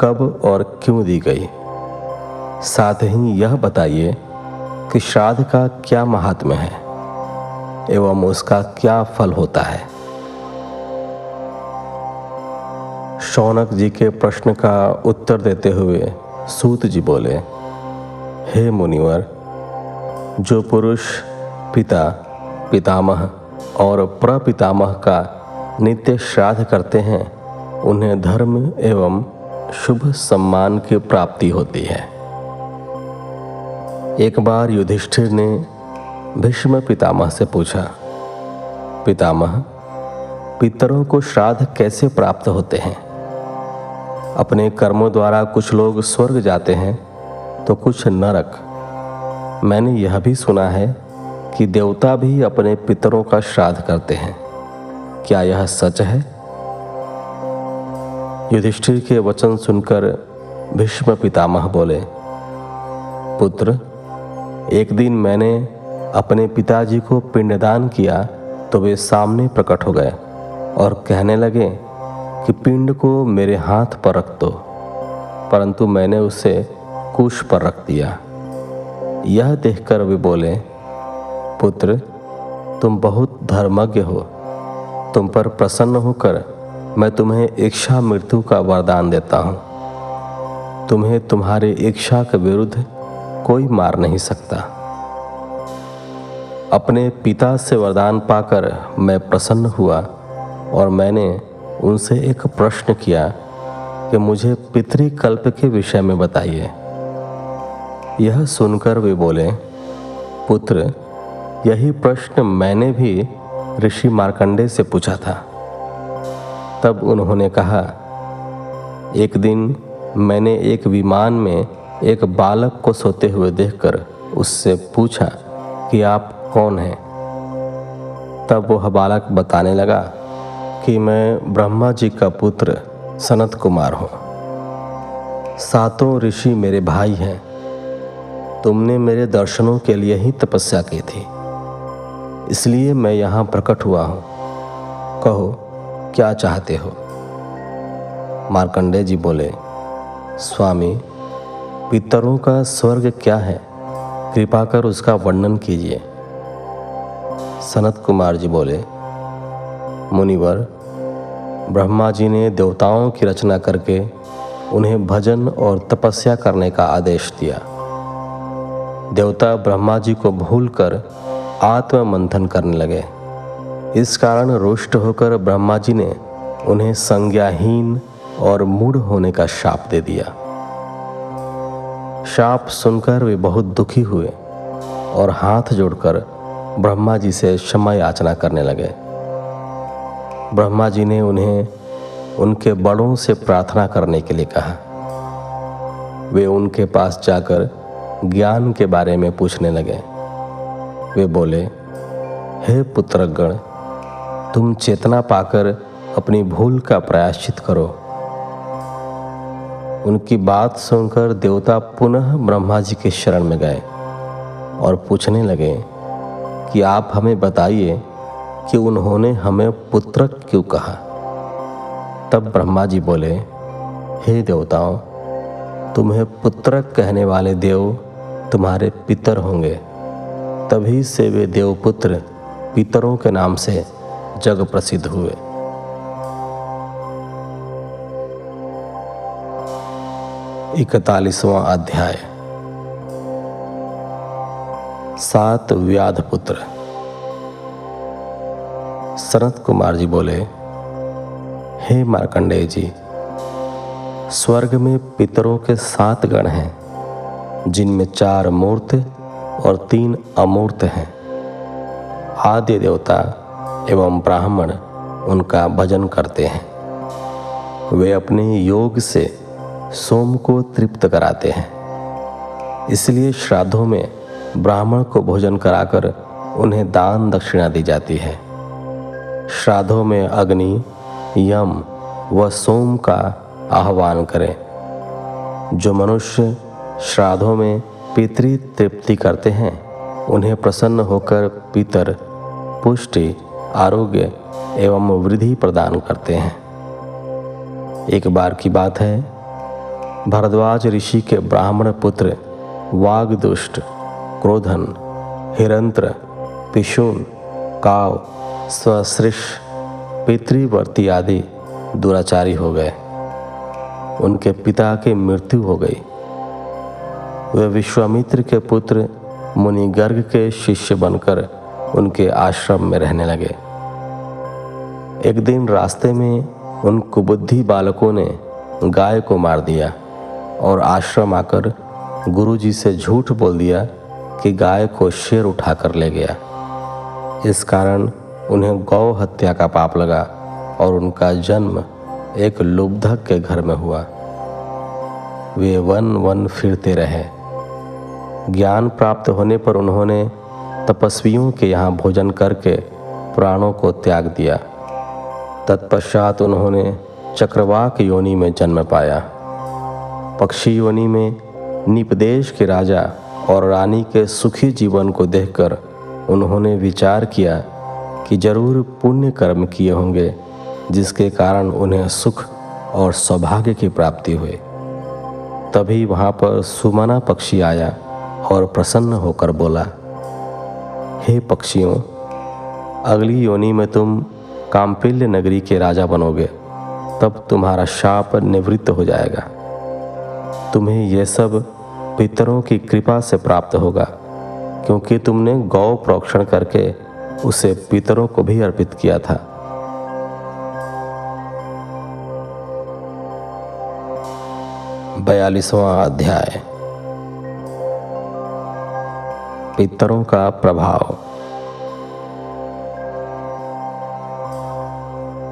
कब और क्यों दी गई? साथ ही यह बताइए कि श्राद्ध का क्या महात्म्य है एवं उसका क्या फल होता है? शौनक जी के प्रश्न का उत्तर देते हुए सूत जी बोले, हे मुनिवर, जो पुरुष पिता, पितामह और प्रपितामह का नित्य श्राद्ध करते हैं, उन्हें धर्म एवं शुभ सम्मान की प्राप्ति होती है। एक बार युधिष्ठिर ने भीष्म पितामह से पूछा, पितामह, पितरों को श्राद्ध कैसे प्राप्त होते हैं? अपने कर्मों द्वारा कुछ लोग स्वर्ग जाते हैं तो कुछ नरक। मैंने यह भी सुना है कि देवता भी अपने पितरों का श्राद्ध करते हैं। क्या यह सच है? युधिष्ठिर के वचन सुनकर भीष्म पितामह बोले, पुत्र, एक दिन मैंने अपने पिताजी को पिंडदान किया तो वे सामने प्रकट हो गए और कहने लगे कि पिंड को मेरे हाथ पर रख दो, परंतु मैंने उसे कुश पर रख दिया। यह देखकर वे बोले पुत्र, तुम बहुत धर्मज्ञ हो। तुम पर प्रसन्न होकर मैं तुम्हें इच्छा मृत्यु का वरदान देता हूँ। तुम्हें तुम्हारे इच्छा के विरुद्ध कोई मार नहीं सकता। अपने पिता से वरदान पाकर मैं प्रसन्न हुआ और मैंने उनसे एक प्रश्न किया कि मुझे पितृकल्प के विषय में बताइए। यह सुनकर वे बोले, पुत्र यही प्रश्न मैंने भी ऋषि मार्कंडे से पूछा था। तब उन्होंने कहा, एक दिन मैंने एक विमान में एक बालक को सोते हुए देखकर उससे पूछा कि आप कौन हैं? तब वह बालक बताने लगा कि मैं ब्रह्मा जी का पुत्र सनत कुमार हूँ। सातों ऋषि मेरे भाई हैं। तुमने मेरे दर्शनों के लिए ही तपस्या की थी। इसलिए मैं यहाँ प्रकट हुआ हूँ। कहो, क्या चाहते हो? मार्कंडे जी बोले, स्वामी, पितरों का स्वर्ग क्या है? कृपा कर उसका वर्णन कीजिए। सनत कुमार जी बोले, मुनिवर, ब्रह्मा जी ने देवताओं की रचना करके उन्हें भजन और तपस्या करने का आदेश दिया। देवता ब्रह्मा जी को भूलकर आत्म मंथन करने लगे। इस कारण रुष्ट होकर ब्रह्मा जी ने उन्हें संज्ञाहीन और मूढ़ होने का शाप दे दिया। शाप सुनकर वे बहुत दुखी हुए और हाथ जोड़कर ब्रह्मा जी से क्षमा याचना करने लगे। ब्रह्मा जी ने उन्हें उनके बड़ों से प्रार्थना करने के लिए कहा। वे उनके पास जाकर ज्ञान के बारे में पूछने लगे। वे बोले, हे पुत्रगण, तुम चेतना पाकर अपनी भूल का प्रायश्चित करो। उनकी बात सुनकर देवता पुनः ब्रह्मा जी के शरण में गए और पूछने लगे कि आप हमें बताइए कि उन्होंने हमें पुत्र क्यों कहा? तब ब्रह्मा जी बोले, हे देवताओं, तुम्हें पुत्र कहने वाले देव तुम्हारे पितर होंगे। तभी से वे देवपुत्र पितरों के नाम से जग प्रसिद्ध हुए। इकतालीसवां अध्याय। सात व्याध पुत्र। सनत कुमार जी बोले, हे मार्कंडेय जी स्वर्ग में पितरों के सात गण हैं, जिनमें चार मूर्त और तीन अमूर्त हैं। आद्य देवता एवं ब्राह्मण उनका भजन करते हैं। वे अपने योग से सोम को तृप्त कराते हैं। इसलिए श्राद्धों में ब्राह्मण को भोजन कराकर उन्हें दान दक्षिणा दी जाती है। श्राद्धों में अग्नि, यम व सोम का आह्वान करें। जो मनुष्य श्राद्धों में पितृ तृप्ति करते हैं। उन्हें प्रसन्न होकर पितर, पुष्टि, आरोग्य एवं वृद्धि प्रदान करते हैं। एक बार की बात है, भरद्वाज ऋषि के ब्राह्मण पुत्र, वागदुष्ट, क्रोधन, हिरंत्र, पिशून, काव स्वसृष पितृवर्ती आदि दुराचारी हो गए। उनके पिता की मृत्यु हो गई। वे विश्वामित्र के पुत्र मुनि गर्ग के शिष्य बनकर उनके आश्रम में रहने लगे। एक दिन रास्ते में उन कुबुद्धि बालकों ने गाय को मार दिया और आश्रम आकर गुरुजी से झूठ बोल दिया कि गाय को शेर उठाकर ले गया। इस कारण उन्हें गौ हत्या का पाप लगा और उनका जन्म एक लुब्धक के घर में हुआ। वे वन वन फिरते रहे। ज्ञान प्राप्त होने पर उन्होंने तपस्वियों के यहाँ भोजन करके प्राणों को त्याग दिया। तत्पश्चात उन्होंने चक्रवाक योनि में जन्म पाया। पक्षी योनि में निपदेश के राजा और रानी के सुखी जीवन को देखकर उन्होंने विचार किया कि ज़रूर पुण्य कर्म किए होंगे, जिसके कारण उन्हें सुख और सौभाग्य की प्राप्ति हुई। तभी वहाँ पर सुमना पक्षी आया। और प्रसन्न होकर बोला, हे पक्षियों, अगली योनि में तुम काम्पिल्य नगरी के राजा बनोगे, तब तुम्हारा शाप निवृत्त हो जाएगा। तुम्हें यह सब पितरों की कृपा से प्राप्त होगा, क्योंकि तुमने गौ प्रोक्षण करके उसे पितरों को भी अर्पित किया था। बयालीसवां अध्याय। पितरों का प्रभाव।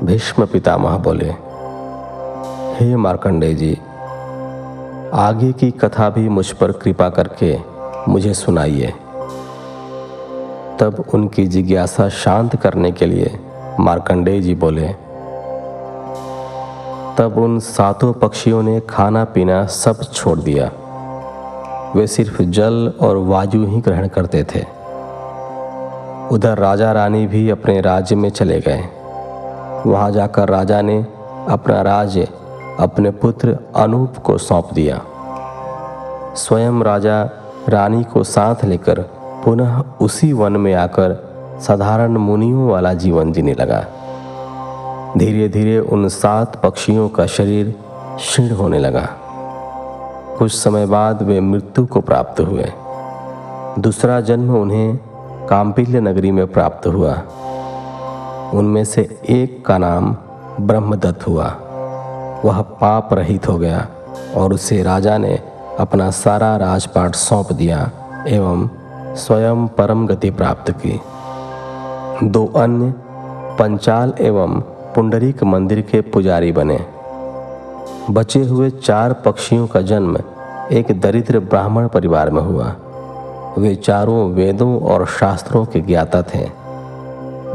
भीष्म पितामह बोले, हे मार्कंडे जी, आगे की कथा भी मुझ पर कृपा करके मुझे सुनाइए। तब उनकी जिज्ञासा शांत करने के लिए मार्कंडेय जी बोले, तब उन सातों पक्षियों ने खाना पीना सब छोड़ दिया। वे सिर्फ़ जल और वायु ही ग्रहण करते थे। उधर राजा रानी भी अपने राज्य में चले गए। वहाँ जाकर राजा ने अपना राज्य, अपने पुत्र अनूप को सौंप दिया। स्वयं राजा रानी को साथ लेकर पुनः उसी वन में आकर साधारण मुनियों वाला जीवन जीने लगा। धीरे धीरे उन सात पक्षियों का शरीर क्षीण होने लगा। कुछ समय बाद वे मृत्यु को प्राप्त हुए। दूसरा जन्म उन्हें काम्पिल्य नगरी में प्राप्त हुआ। उनमें से एक का नाम ब्रह्मदत्त हुआ। वह पाप रहित हो गया और उसे राजा ने अपना सारा राजपाट सौंप दिया एवं स्वयं परम गति प्राप्त की। दो अन्य पंचाल एवं पुंडरीक मंदिर के पुजारी बने। बचे हुए चार पक्षियों का जन्म एक दरिद्र ब्राह्मण परिवार में हुआ। वे चारों वेदों और शास्त्रों के ज्ञाता थे।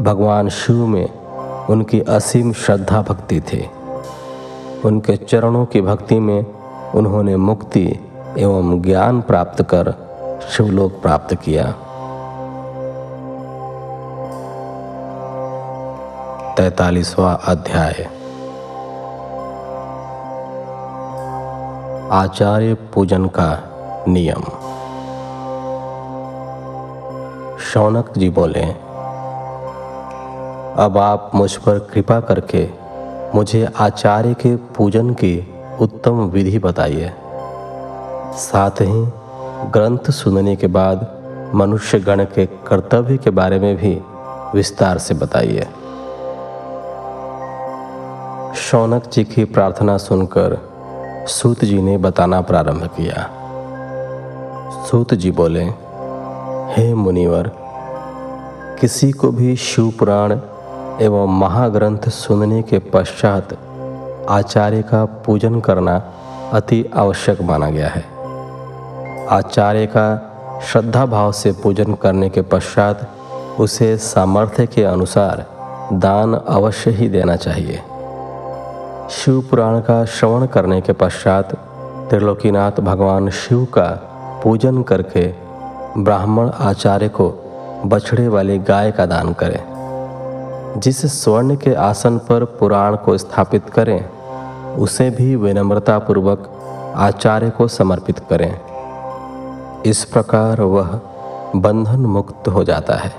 भगवान शिव में उनकी असीम श्रद्धा भक्ति थी। उनके चरणों की भक्ति में उन्होंने मुक्ति एवं ज्ञान प्राप्त कर शिवलोक प्राप्त किया। तैतालीसवा अध्याय। आचार्य पूजन का नियम। शौनक जी बोले, अब आप मुझ पर कृपा करके मुझे आचार्य के पूजन की उत्तम विधि बताइए। साथ ही ग्रंथ सुनने के बाद मनुष्य गण के कर्तव्य के बारे में भी विस्तार से बताइए। शौनक जी की प्रार्थना सुनकर सूत जी ने बताना प्रारंभ किया। सूत जी बोले, हे मुनिवर, किसी को भी शिव पुराण एवं महाग्रंथ सुनने के पश्चात आचार्य का पूजन करना अति आवश्यक माना गया है। आचार्य का श्रद्धा भाव से पूजन करने के पश्चात उसे सामर्थ्य के अनुसार दान अवश्य ही देना चाहिए। शिव पुराण का श्रवण करने के पश्चात त्रिलोकीनाथ भगवान शिव का पूजन करके ब्राह्मण आचार्य को बछड़े वाली गाय का दान करें। जिस स्वर्ण के आसन पर पुराण को स्थापित करें, उसे भी विनम्रता पूर्वक आचार्य को समर्पित करें। इस प्रकार वह बंधन मुक्त हो जाता है।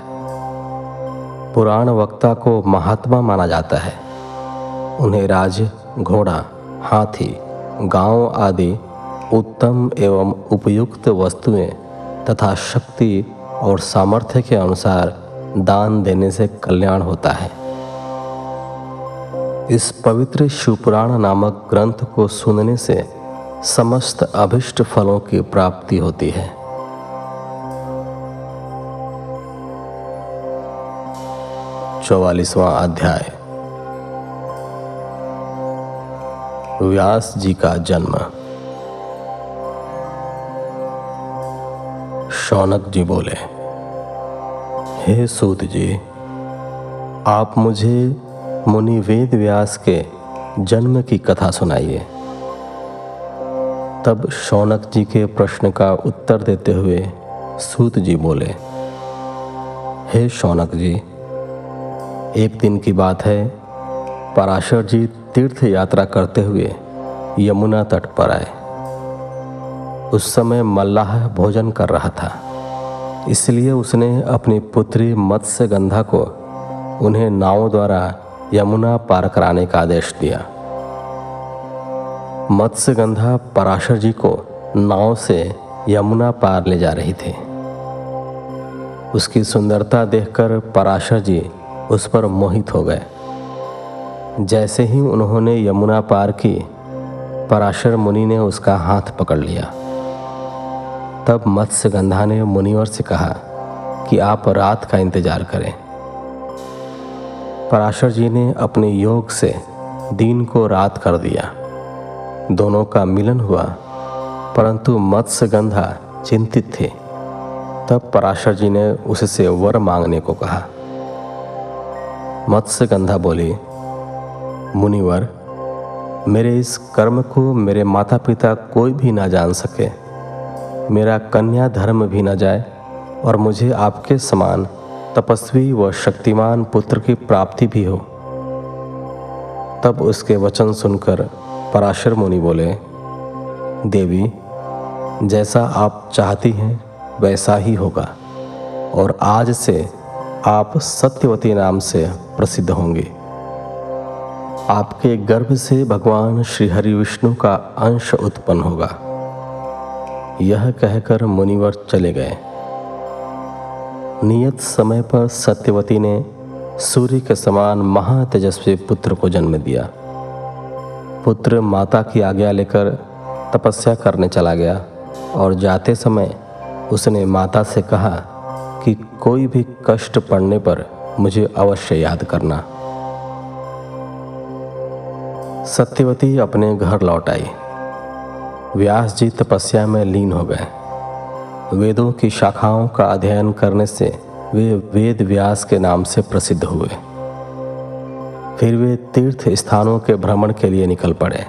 पुराण वक्ता को महात्मा माना जाता है। उन्हें राज, घोड़ा, हाथी, गाँव आदि उत्तम एवं उपयुक्त वस्तुएँ तथा शक्ति और सामर्थ्य के अनुसार दान देने से कल्याण होता है। इस पवित्र शिवपुराण नामक ग्रंथ को सुनने से समस्त अभिष्ट फलों की प्राप्ति होती है। चौवालीसवां अध्याय। व्यास जी का जन्म। शौनक जी बोले, हे सूत जी, आप मुझे मुनि वेद व्यास के जन्म की कथा सुनाइए। तब शौनक जी के प्रश्न का उत्तर देते हुए सूत जी बोले, हे शौनक जी, एक दिन की बात है पराशर जी तीर्थ यात्रा करते हुए यमुना तट पर आए। उस समय मल्लाह भोजन कर रहा था, इसलिए उसने अपनी पुत्री मत्स्य गंधा को उन्हें नाव द्वारा यमुना पार कराने का आदेश दिया। मत्स्य गंधा पराशर जी को नाव से यमुना पार ले जा रही थी। उसकी सुंदरता देखकर पराशर जी उस पर मोहित हो गए। जैसे ही उन्होंने यमुना पार की, पराशर मुनि ने उसका हाथ पकड़ लिया। तब मत्स्य गंधा ने मुनिवर से कहा कि आप रात का इंतज़ार करें। पराशर जी ने अपने योग से दिन को रात कर दिया। दोनों का मिलन हुआ, परंतु मत्स्य गंधा चिंतित थे। तब पराशर जी ने उससे वर मांगने को कहा। मत्स्य गंधा बोली मुनिवर, मेरे इस कर्म को मेरे माता पिता कोई भी ना जान सके। मेरा कन्या धर्म भी ना जाए और मुझे आपके समान तपस्वी व शक्तिमान पुत्र की प्राप्ति भी हो। तब उसके वचन सुनकर पराशर मुनि बोले, देवी, जैसा आप चाहती हैं, वैसा ही होगा और आज से आप सत्यवती नाम से प्रसिद्ध होंगे। आपके गर्भ से भगवान श्री हरि विष्णु का अंश उत्पन्न होगा। यह कहकर मुनिवर चले गए। नियत समय पर सत्यवती ने सूर्य के समान महातेजस्वी पुत्र को जन्म दिया। पुत्र माता की आज्ञा लेकर तपस्या करने चला गया और जाते समय उसने माता से कहा कि कोई भी कष्ट पड़ने पर मुझे अवश्य याद करना। सत्यवती अपने घर लौट आई। व्यास जी तपस्या में लीन हो गए। वेदों की शाखाओं का अध्ययन करने से वे वेद व्यास के नाम से प्रसिद्ध हुए। फिर वे तीर्थ स्थानों के भ्रमण के लिए निकल पड़े।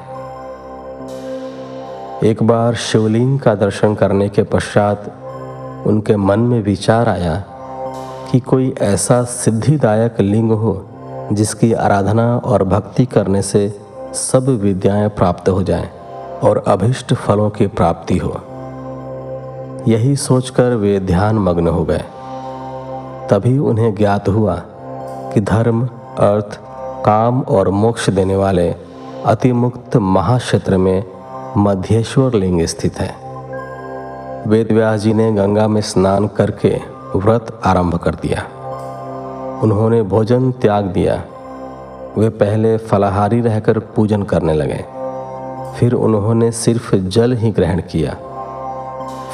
एक बार शिवलिंग का दर्शन करने के पश्चात उनके मन में विचार आया कि कोई ऐसा सिद्धिदायक लिंग हो जिसकी आराधना और भक्ति करने से सब विद्याएँ प्राप्त हो जाएँ और अभिष्ट फलों की प्राप्ति हो। यही सोचकर वे ध्यान मग्न हो गए। तभी उन्हें ज्ञात हुआ कि धर्म, अर्थ, काम और मोक्ष देने वाले अतिमुक्त महाक्षेत्र में मध्येश्वर लिंग स्थित है। वेद व्यास जी ने गंगा में स्नान करके व्रत आरंभ कर दिया। उन्होंने भोजन त्याग दिया। वे पहले फलाहारी रहकर पूजन करने लगे। फिर उन्होंने सिर्फ़ जल ही ग्रहण किया।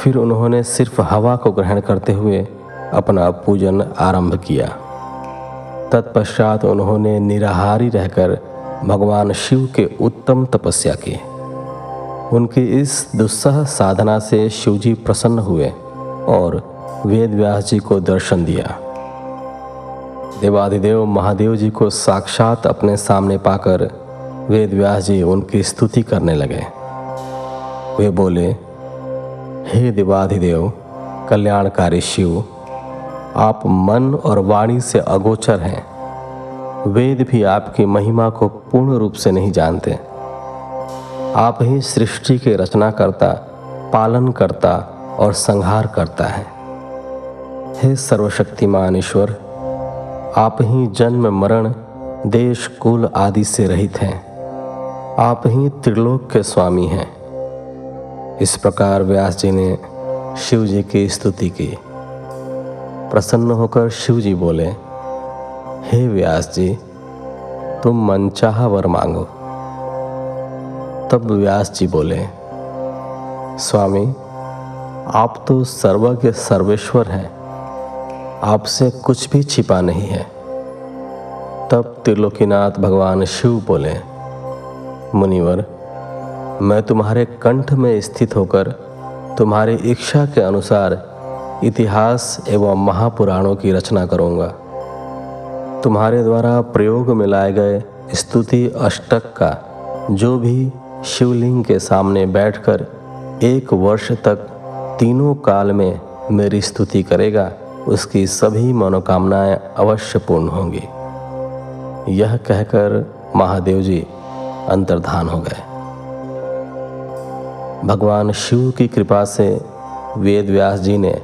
फिर उन्होंने सिर्फ़ हवा को ग्रहण करते हुए अपना पूजन आरंभ किया। तत्पश्चात उन्होंने निराहारी रहकर भगवान शिव के उत्तम तपस्या की। उनकी इस दुस्सह साधना से शिवजी प्रसन्न हुए और वेद व्यास जी को दर्शन दिया। देवादिदेव महादेव जी को साक्षात अपने सामने पाकर वेद व्यास जी उनकी स्तुति करने लगे। वे बोले, हे देवाधिदेव कल्याणकारी शिव, आप मन और वाणी से अगोचर हैं। वेद भी आपकी महिमा को पूर्ण रूप से नहीं जानते। आप ही सृष्टि के रचना करता पालन करता और संहार करता है। हे सर्वशक्तिमान ईश्वर आप ही जन्म, मरण, देश, कुल आदि से रहित हैं। आप ही त्रिलोक के स्वामी हैं। इस प्रकार व्यास जी ने शिव जी की स्तुति की। प्रसन्न होकर शिव जी बोले, हे व्यास जी, तुम मनचाह वर मांगो। तब व्यास जी बोले, स्वामी, आप तो सर्वज्ञ सर्वेश्वर हैं। आपसे कुछ भी छिपा नहीं है। तब त्रिलोकीनाथ भगवान शिव बोले, मुनिवर, मैं तुम्हारे कंठ में स्थित होकर तुम्हारी इच्छा के अनुसार इतिहास एवं महापुराणों की रचना करूँगा। तुम्हारे द्वारा प्रयोग में लाए गए स्तुति अष्टक का जो भी शिवलिंग के सामने बैठकर एक वर्ष तक तीनों काल में मेरी स्तुति करेगा उसकी सभी मनोकामनाएँ अवश्य पूर्ण होंगी। यह कहकर महादेव जी अंतर्धान हो गए। भगवान शिव की कृपा से वेद व्यास जी ने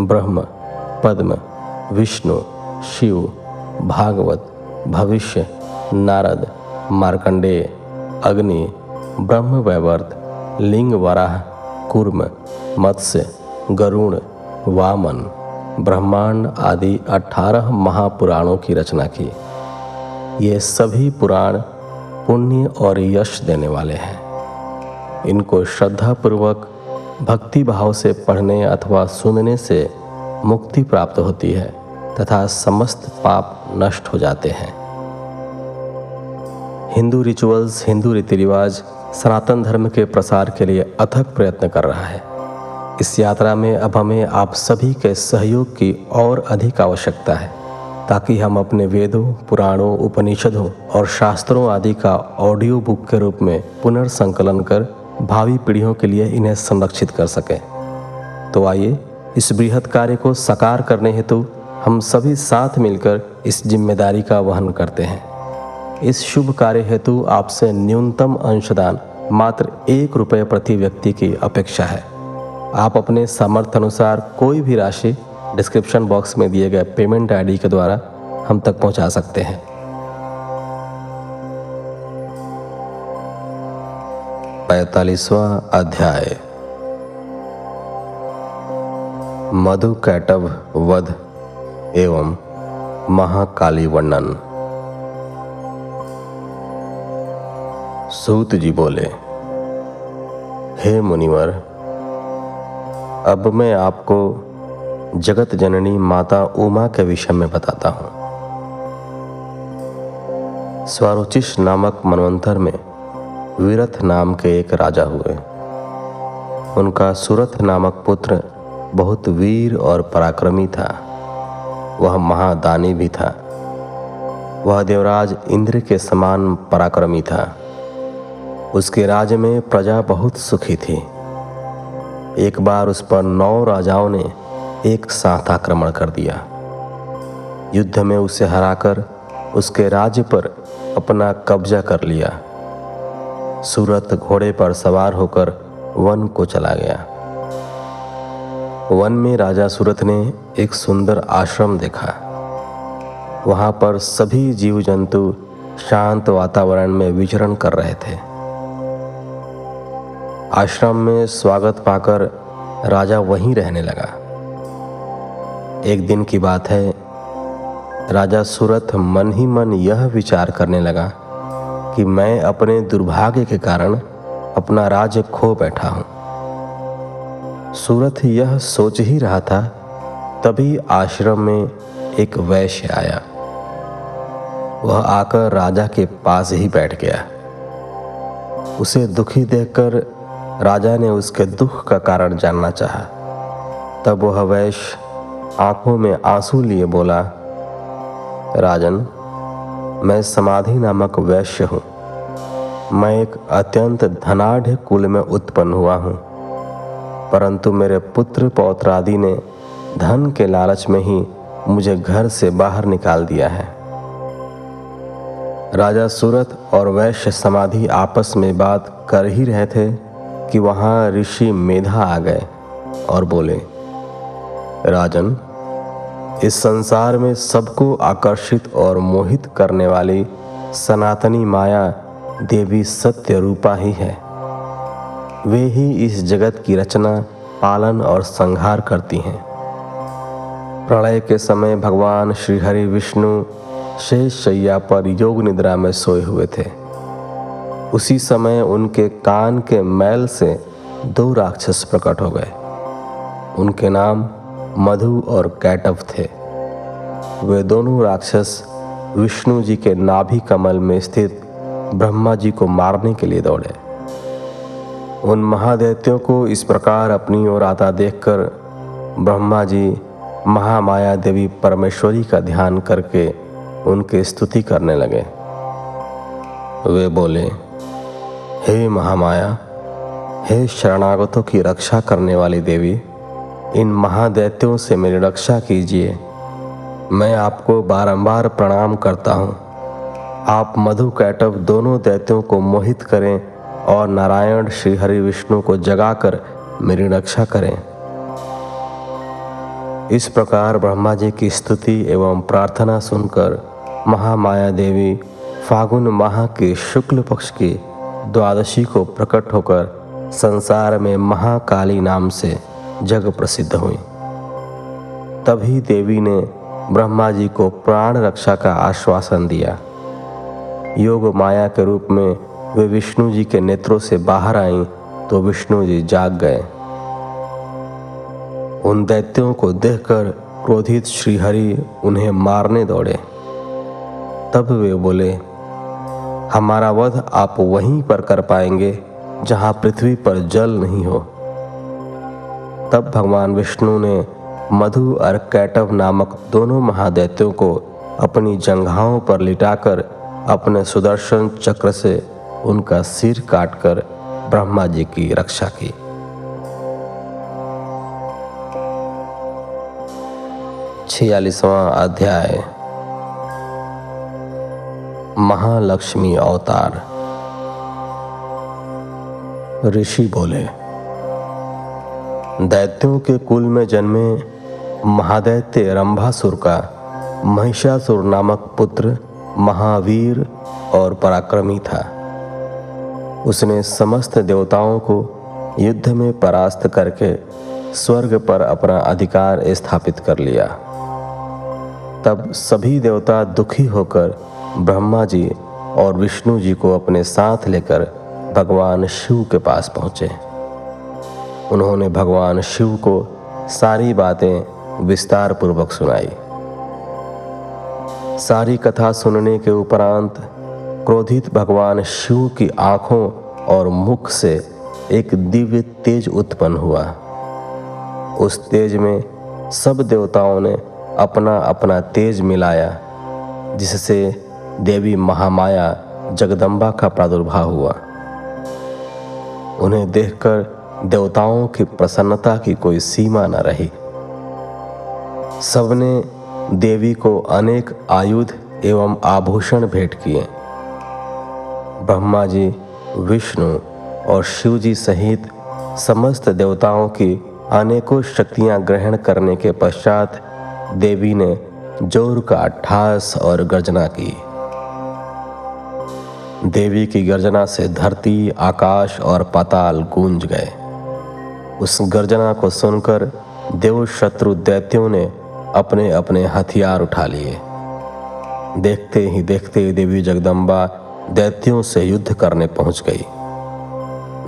ब्रह्म, पद्म, विष्णु, शिव, भागवत, भविष्य, नारद मार्कंडेय अग्नि, ब्रह्म वैवर्त, लिंग वराह, कुर्म, मत्स्य, गरुण, वामन ब्रह्मांड आदि अठारह महापुराणों की रचना की। ये सभी पुराण पुण्य और यश देने वाले हैं। इनको श्रद्धापूर्वक भक्ति भाव से पढ़ने अथवा सुनने से मुक्ति प्राप्त होती है तथा समस्त पाप नष्ट हो जाते हैं। हिंदू रिचुअल्स हिंदू रीति रिवाज सनातन धर्म के प्रसार के लिए अथक प्रयत्न कर रहा है। इस यात्रा में अब हमें आप सभी के सहयोग की और अधिक आवश्यकता है, ताकि हम अपने वेदों, पुराणों, उपनिषदों और शास्त्रों आदि का ऑडियो बुक के रूप में पुनर्संकलन कर भावी पीढ़ियों के लिए इन्हें संरक्षित कर सकें। तो आइए, इस बृहद कार्य को साकार करने हेतु हम सभी साथ मिलकर इस ज़िम्मेदारी का वहन करते हैं। इस शुभ कार्य हेतु आपसे न्यूनतम अंशदान मात्र एक रुपये प्रति व्यक्ति की अपेक्षा है। आप अपने सामर्थ्य अनुसार कोई भी राशि डिस्क्रिप्शन बॉक्स में दिए गए पेमेंट आईडी के द्वारा हम तक पहुँचा सकते हैं। पैतालीसवा अध्याय। मधु, कैटव, वध एवं महाकाली वर्णन। सूत जी बोले, हे मुनिवर अब मैं आपको जगत जननी माता उमा के विषय में बताता हूँ। स्वारुचिश नामक मनवंतर में वीरथ नाम के एक राजा हुए। उनका सुरथ नामक पुत्र बहुत वीर और पराक्रमी था। वह महादानी भी था। वह देवराज इंद्र के समान पराक्रमी था। उसके राज्य में प्रजा बहुत सुखी थी। एक बार उस पर नौ राजाओं ने एक साथ आक्रमण कर दिया। युद्ध में उसे हराकर उसके राज्य पर अपना कब्जा कर लिया। सूरत घोड़े पर सवार होकर वन को चला गया। वन में राजा सूरत ने एक सुंदर आश्रम देखा। वहाँ पर सभी जीव जंतु शांत वातावरण में विचरण कर रहे थे। आश्रम में स्वागत पाकर राजा वहीं रहने लगा। एक दिन की बात है, राजा सूरत मन ही मन यह विचार करने लगा कि मैं अपने दुर्भाग्य के कारण अपना राज्य खो बैठा हूँ। सूरत यह सोच ही रहा था, तभी आश्रम में एक वैश्य आया। वह आकर राजा के पास ही बैठ गया। उसे दुखी देखकर राजा ने उसके दुख का कारण जानना चाहा। तब वह वैश्य आँखों में आँसू लिए बोला, राजन, मैं समाधि नामक वैश्य हूँ। मैं एक अत्यंत धनाढ़ कुल में उत्पन्न हुआ हूँ। परंतु मेरे पुत्र पौत्र आदि ने धन के लालच में ही मुझे घर से बाहर निकाल दिया है। राजा सूरत और वैश्य समाधि आपस में बात कर ही रहे थे। कि वहाँ ऋषि मेधा आ गए और बोले, राजन, इस संसार में सबको आकर्षित और मोहित करने वाली सनातनी माया देवी सत्य रूपा ही है। वे ही इस जगत की रचना, पालन और संहार करती हैं। प्रलय के समय भगवान श्री हरि विष्णु शेष शैया पर योग निद्रा में सोए हुए थे। उसी समय उनके कान के मैल से दो राक्षस प्रकट हो गए। उनके नाम मधु और कैटव थे। वे दोनों राक्षस विष्णु जी के नाभि कमल में स्थित ब्रह्मा जी को मारने के लिए दौड़े। उन महादैत्यों को इस प्रकार अपनी ओर आता देखकर ब्रह्मा जी महामाया देवी परमेश्वरी का ध्यान करके उनकी स्तुति करने लगे। वे बोले हे महामाया, हे शरणागतों की रक्षा करने वाली देवी, इन महादैत्यों से मेरी रक्षा कीजिए। मैं आपको बारंबार प्रणाम करता हूँ। आप मधु कैटव दोनों दैत्यों को मोहित करें और नारायण श्री हरि विष्णु को जगाकर मेरी रक्षा करें। इस प्रकार ब्रह्मा जी की स्तुति एवं प्रार्थना सुनकर महामाया देवी, फागुन माह के शुक्ल पक्ष की द्वादशी को प्रकट होकर संसार में महाकाली नाम से जग प्रसिद्ध हुई। तभी देवी ने ब्रह्मा जी को प्राण रक्षा का आश्वासन दिया। योग माया के रूप में वे विष्णु जी के नेत्रों से बाहर आईं तो विष्णु जी जाग गए। उन दैत्यों को देखकर क्रोधित श्रीहरि उन्हें मारने दौड़े। तब वे बोले हमारा वध आप वहीं पर कर पाएँगे, जहाँ पृथ्वी पर जल नहीं हो। तब भगवान विष्णु ने मधु और कैटव नामक दोनों महादैत्यों को अपनी जंघाओं पर लिटाकर अपने सुदर्शन चक्र से उनका सिर काटकर ब्रह्मा जी की रक्षा की। छियालीसवां अध्याय। महालक्ष्मी अवतार। ऋषि बोले, दैत्यों के कुल में जन्मे महादैत्य रंभासुर का महिषासुर नामक पुत्र महावीर और पराक्रमी था। उसने समस्त देवताओं को युद्ध में परास्त करके स्वर्ग पर अपना अधिकार स्थापित कर लिया। तब सभी देवता दुखी होकर ब्रह्मा जी और विष्णु जी को अपने साथ लेकर भगवान शिव के पास पहुँचे। उन्होंने भगवान शिव को सारी बातें विस्तार पूर्वक सुनाई। सारी कथा सुनने के उपरांत क्रोधित भगवान शिव की आँखों और मुख से एक दिव्य तेज उत्पन्न हुआ। उस तेज में सब देवताओं ने अपना अपना तेज मिलाया, जिससे देवी महामाया जगदम्बा का प्रादुर्भाव हुआ। उन्हें देखकर देवताओं की प्रसन्नता की कोई सीमा न रही। सबने देवी को अनेक आयुध एवं आभूषण भेंट किए। ब्रह्मा जी, विष्णु और शिव जी सहित समस्त देवताओं की अनेकों शक्तियाँ ग्रहण करने के पश्चात देवी ने ज़ोर का ठास और गर्जना की। देवी की गर्जना से धरती, आकाश और पाताल गूंज गए। उस गर्जना को सुनकर देव शत्रु दैत्यों ने अपने अपने हथियार उठा लिए। देखते ही देखते ही देवी जगदम्बा दैत्यों से युद्ध करने पहुँच गई।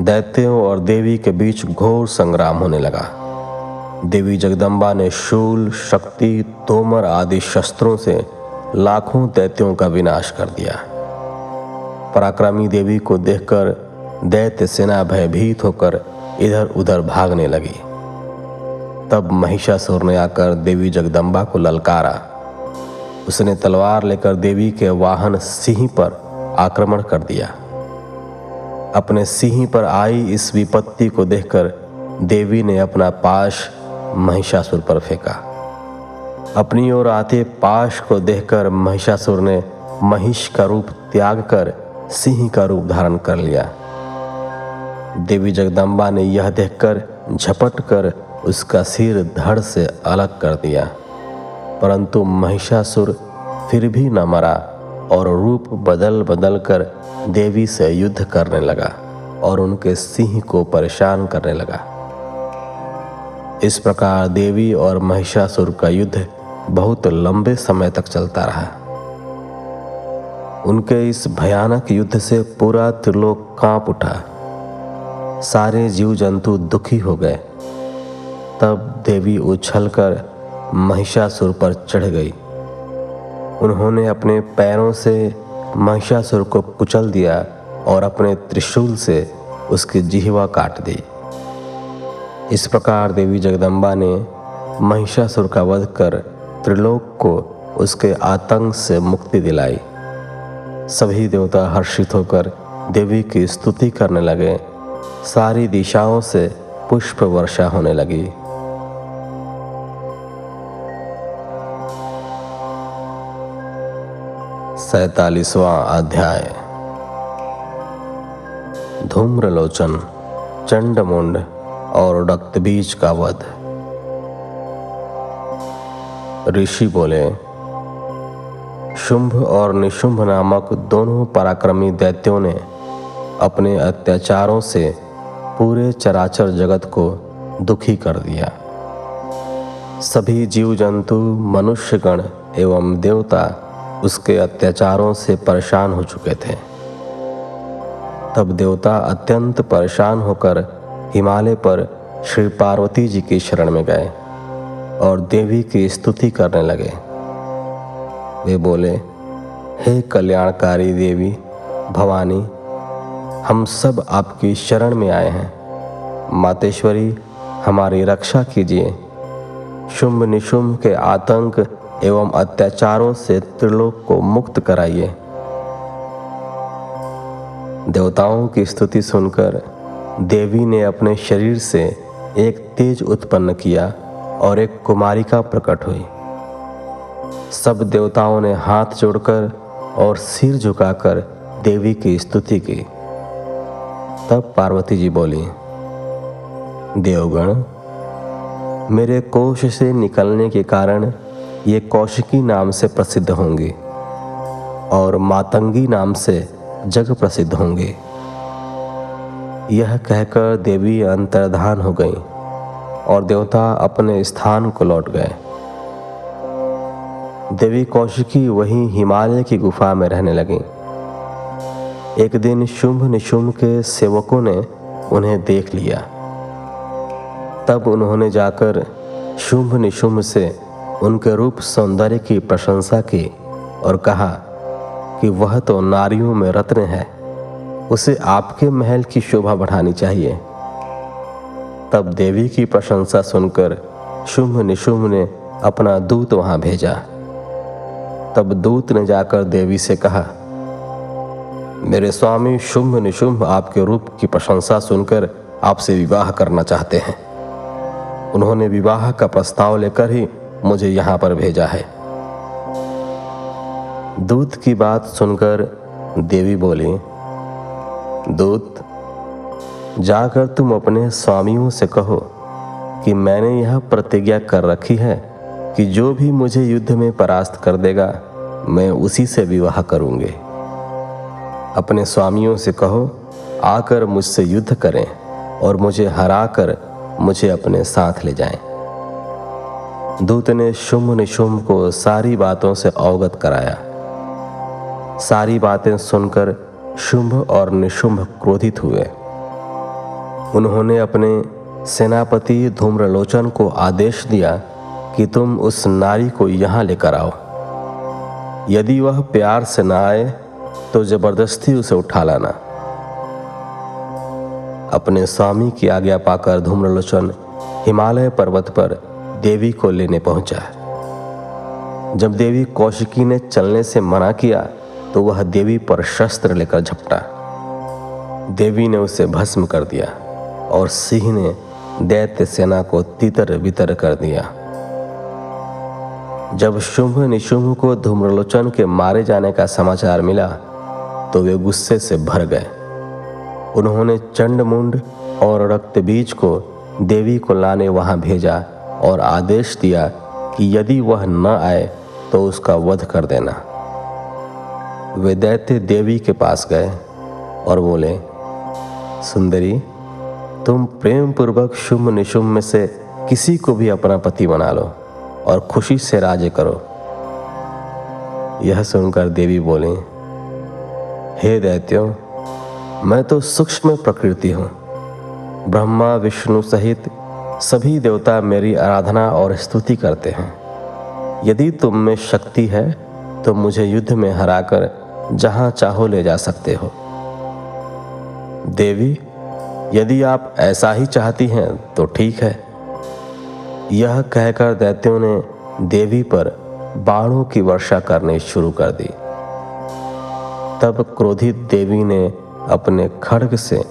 दैत्यों और देवी के बीच घोर संग्राम होने लगा। देवी जगदम्बा ने शूल, शक्ति, तोमर आदि शस्त्रों से लाखों दैत्यों का विनाश कर दिया। पराक्रमी देवी को देखकर दैत्य सेना भयभीत होकर इधर उधर भागने लगी। तब महिषासुर ने आकर देवी जगदम्बा को ललकारा। उसने तलवार लेकर देवी के वाहन सिंह पर आक्रमण कर दिया। अपने सिंह पर आई इस विपत्ति को देखकर देवी ने अपना पाश महिषासुर पर फेंका। अपनी ओर आते पाश को देखकर महिषासुर ने महिष का रूप त्याग कर सिंह का रूप धारण कर लिया। देवी जगदम्बा ने यह देखकर झपट कर उसका सिर धड़ से अलग कर दिया। परंतु महिषासुर फिर भी न मरा और रूप बदल बदल कर देवी से युद्ध करने लगा और उनके सिंह को परेशान करने लगा। इस प्रकार देवी और महिषासुर का युद्ध बहुत लंबे समय तक चलता रहा। उनके इस भयानक युद्ध से पूरा त्रिलोक काँप उठा। सारे जीव जंतु दुखी हो गए। तब देवी उछलकर महिषासुर पर चढ़ गई। उन्होंने अपने पैरों से महिषासुर को कुचल दिया और अपने त्रिशूल से उसकी जिहवा काट दी। इस प्रकार देवी जगदम्बा ने महिषासुर का वध कर त्रिलोक को उसके आतंक से मुक्ति दिलाई। सभी देवता हर्षित होकर देवी की स्तुति करने लगे। सारी दिशाओं से पुष्प वर्षा होने लगी। सैतालीसवां अध्याय। धूम्रलोचन, चंडमुंड और रक्तबीज का वध। ऋषि बोले शुंभ और निशुंभ नामक दोनों पराक्रमी दैत्यों ने अपने अत्याचारों से पूरे चराचर जगत को दुखी कर दिया। सभी जीव जंतु मनुष्यगण एवं देवता उसके अत्याचारों से परेशान हो चुके थे। तब देवता अत्यंत परेशान होकर हिमालय पर श्री पार्वती जी की शरण में गए और देवी की स्तुति करने लगे। वे बोले, हे कल्याणकारी देवी, भवानी, हम सब आपकी शरण में आए हैं। मातेश्वरी, हमारी रक्षा कीजिए। शुंभ निशुंभ के आतंक एवं अत्याचारों से त्रिलोक को मुक्त कराइए। देवताओं की स्तुति सुनकर देवी ने अपने शरीर से एक तेज उत्पन्न किया और एक कुमारिका प्रकट हुई। सब देवताओं ने हाथ जोड़कर और सिर झुकाकर देवी की स्तुति की। तब पार्वती जी बोली, देवगण, मेरे कोश से निकलने के कारण ये कौशिकी नाम से प्रसिद्ध होंगे और मातंगी नाम से जग प्रसिद्ध होंगे। यह कहकर देवी अंतर्धान हो गई और देवता अपने स्थान को लौट गए। देवी कौशिकी वहीं हिमालय की गुफा में रहने लगी। एक दिन शुंभ निशुंभ के सेवकों ने उन्हें देख लिया। तब उन्होंने जाकर शुंभ निशुंभ से उनके रूप सौंदर्य की प्रशंसा की और कहा कि वह तो नारियों में रत्न है, उसे आपके महल की शोभा बढ़ानी चाहिए। तब देवी की प्रशंसा सुनकर शुंभ निशुंभ ने अपना दूत वहाँ भेजा। तब दूत ने जाकर देवी से कहा, मेरे स्वामी शुंभ निशुंभ आपके रूप की प्रशंसा सुनकर आपसे विवाह करना चाहते हैं। उन्होंने विवाह का प्रस्ताव लेकर ही मुझे यहाँ पर भेजा है। दूत की बात सुनकर देवी बोली, दूत, जाकर तुम अपने स्वामियों से कहो कि मैंने यह प्रतिज्ञा कर रखी है कि जो भी मुझे युद्ध में परास्त कर देगा, मैं उसी से विवाह करूँगे। अपने स्वामियों से कहो, आकर मुझसे युद्ध करें और मुझे हराकर मुझे अपने साथ ले जाएँ। दूत ने शुंभ निशुंभ को सारी बातों से अवगत कराया। सारी बातें सुनकर शुंभ और निशुंभ क्रोधित हुए। उन्होंने अपने सेनापति धूम्रलोचन को आदेश दिया कि तुम उस नारी को यहाँ लेकर आओ। यदि वह प्यार से ना आए तो ज़बरदस्ती उसे उठा लाना। अपने स्वामी की आज्ञा पाकर धूम्रलोचन हिमालय पर्वत पर देवी को लेने पहुँचा। जब देवी कौशिकी ने चलने से मना किया तो वह देवी पर शस्त्र लेकर झपटा। देवी ने उसे भस्म कर दिया और सिंह ने दैत्य सेना को तितर बितर कर दिया। जब शुंभ निशुंभ को धूम्रलोचन के मारे जाने का समाचार मिला तो वे गुस्से से भर गए। उन्होंने चंडमुंड और रक्त बीज को देवी को लाने वहाँ भेजा और आदेश दिया कि यदि वह न आए तो उसका वध कर देना। वे दैत्य देवी के पास गए और बोले, सुंदरी, तुम प्रेम पूर्वक शुभ निशुभ में से किसी को भी अपना पति बना लो। और खुशी से राज्य करो। यह सुनकर देवी बोली, हे दैत्यो, मैं तो सूक्ष्म प्रकृति हूँ। ब्रह्मा, विष्णु सहित सभी देवता मेरी आराधना और स्तुति करते हैं। यदि तुम में शक्ति है तो मुझे युद्ध में हराकर जहाँ चाहो ले जा सकते हो। देवी, यदि आप ऐसा ही चाहती हैं तो ठीक है। यह कहकर दैत्यों ने देवी पर बाणों की वर्षा करनी शुरू कर दी। तब क्रोधित देवी ने अपने खड़ग से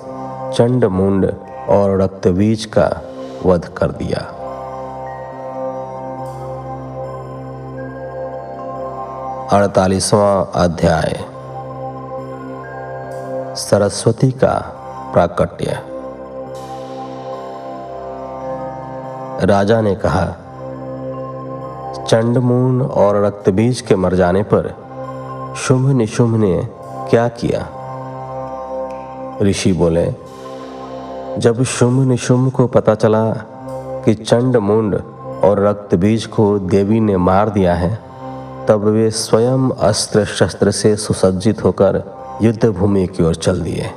चंड मुंड और रक्तबीज का वध कर दिया। अड़तालीसवां अध्याय। सरस्वती का प्राकट्य। राजा ने कहा, चंडमून और रक्तबीज के मर जाने पर शुंभ निशुंभ ने क्या किया? ऋषि बोले, जब शुंभ निशुंभ को पता चला कि चंड मुंड और रक्त बीज को देवी ने मार दिया है, तब वे स्वयं अस्त्र शस्त्र से सुसज्जित होकर युद्ध भूमि की ओर चल दिए।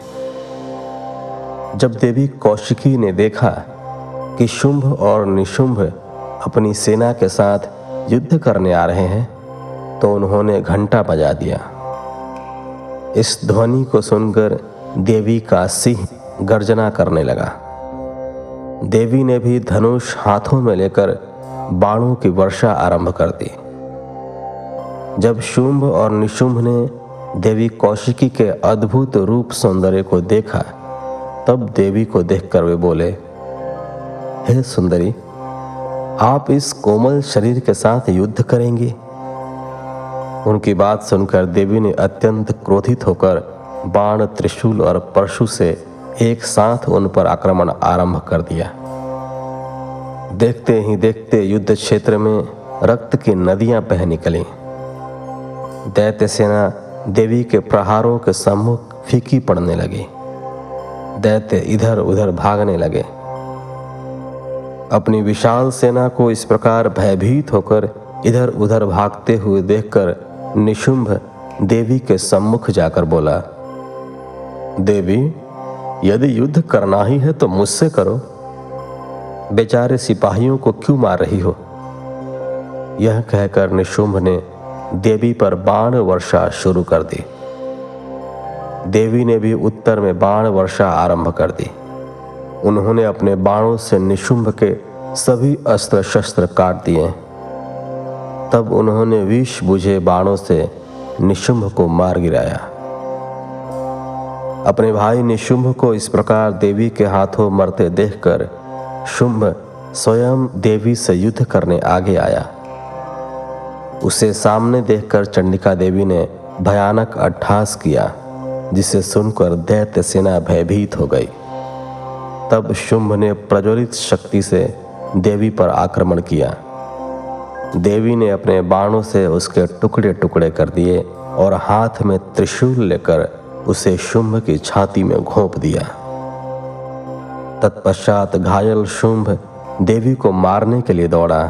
जब देवी कौशिकी ने देखा कि शुंभ और निशुंभ अपनी सेना के साथ युद्ध करने आ रहे हैं तो उन्होंने घंटा बजा दिया। इस ध्वनि को सुनकर देवी का सिंह गर्जना करने लगा। देवी ने भी धनुष हाथों में लेकर बाणों की वर्षा आरंभ कर दी। जब शुंभ और निशुंभ ने देवी कौशिकी के अद्भुत रूप सौंदर्य को देखा, तब देवी को देखकर वे बोले हे सुंदरी, आप इस कोमल शरीर के साथ युद्ध करेंगे। उनकी बात सुनकर देवी ने अत्यंत क्रोधित होकर बाण, त्रिशूल और परशु से एक साथ उन पर आक्रमण आरंभ कर दिया। देखते ही देखते युद्ध क्षेत्र में रक्त की नदियाँ बह निकली। दैत्य सेना देवी के प्रहारों के सम्मुख फीकी पड़ने लगी। दैत्य इधर उधर भागने लगे। अपनी विशाल सेना को इस प्रकार भयभीत होकर इधर उधर भागते हुए देखकर निशुंभ देवी के सम्मुख जाकर बोला, देवी, यदि युद्ध करना ही है तो मुझसे करो। बेचारे सिपाहियों को क्यों मार रही हो? यह कहकर निशुंभ ने देवी पर बाण वर्षा शुरू कर दी। देवी ने भी उत्तर में बाण वर्षा आरंभ कर दी। उन्होंने अपने बाणों से निशुंभ के सभी अस्त्र शस्त्र काट दिए। तब उन्होंने विष बुझे बाणों से निशुंभ को मार गिराया। अपने भाई निशुंभ को इस प्रकार देवी के हाथों मरते देखकर शुंभ स्वयं देवी से युद्ध करने आगे आया। उसे सामने देखकर चंडिका देवी ने भयानक अट्ठास किया, जिसे सुनकर दैत्य सेना भयभीत हो गई। तब शुंभ ने प्रज्वलित शक्ति से देवी पर आक्रमण किया। देवी ने अपने बाणों से उसके टुकड़े टुकड़े कर दिए और हाथ में त्रिशूल लेकर उसे शुंभ की छाती में घोंप दिया। तत्पश्चात घायल शुंभ देवी को मारने के लिए दौड़ा,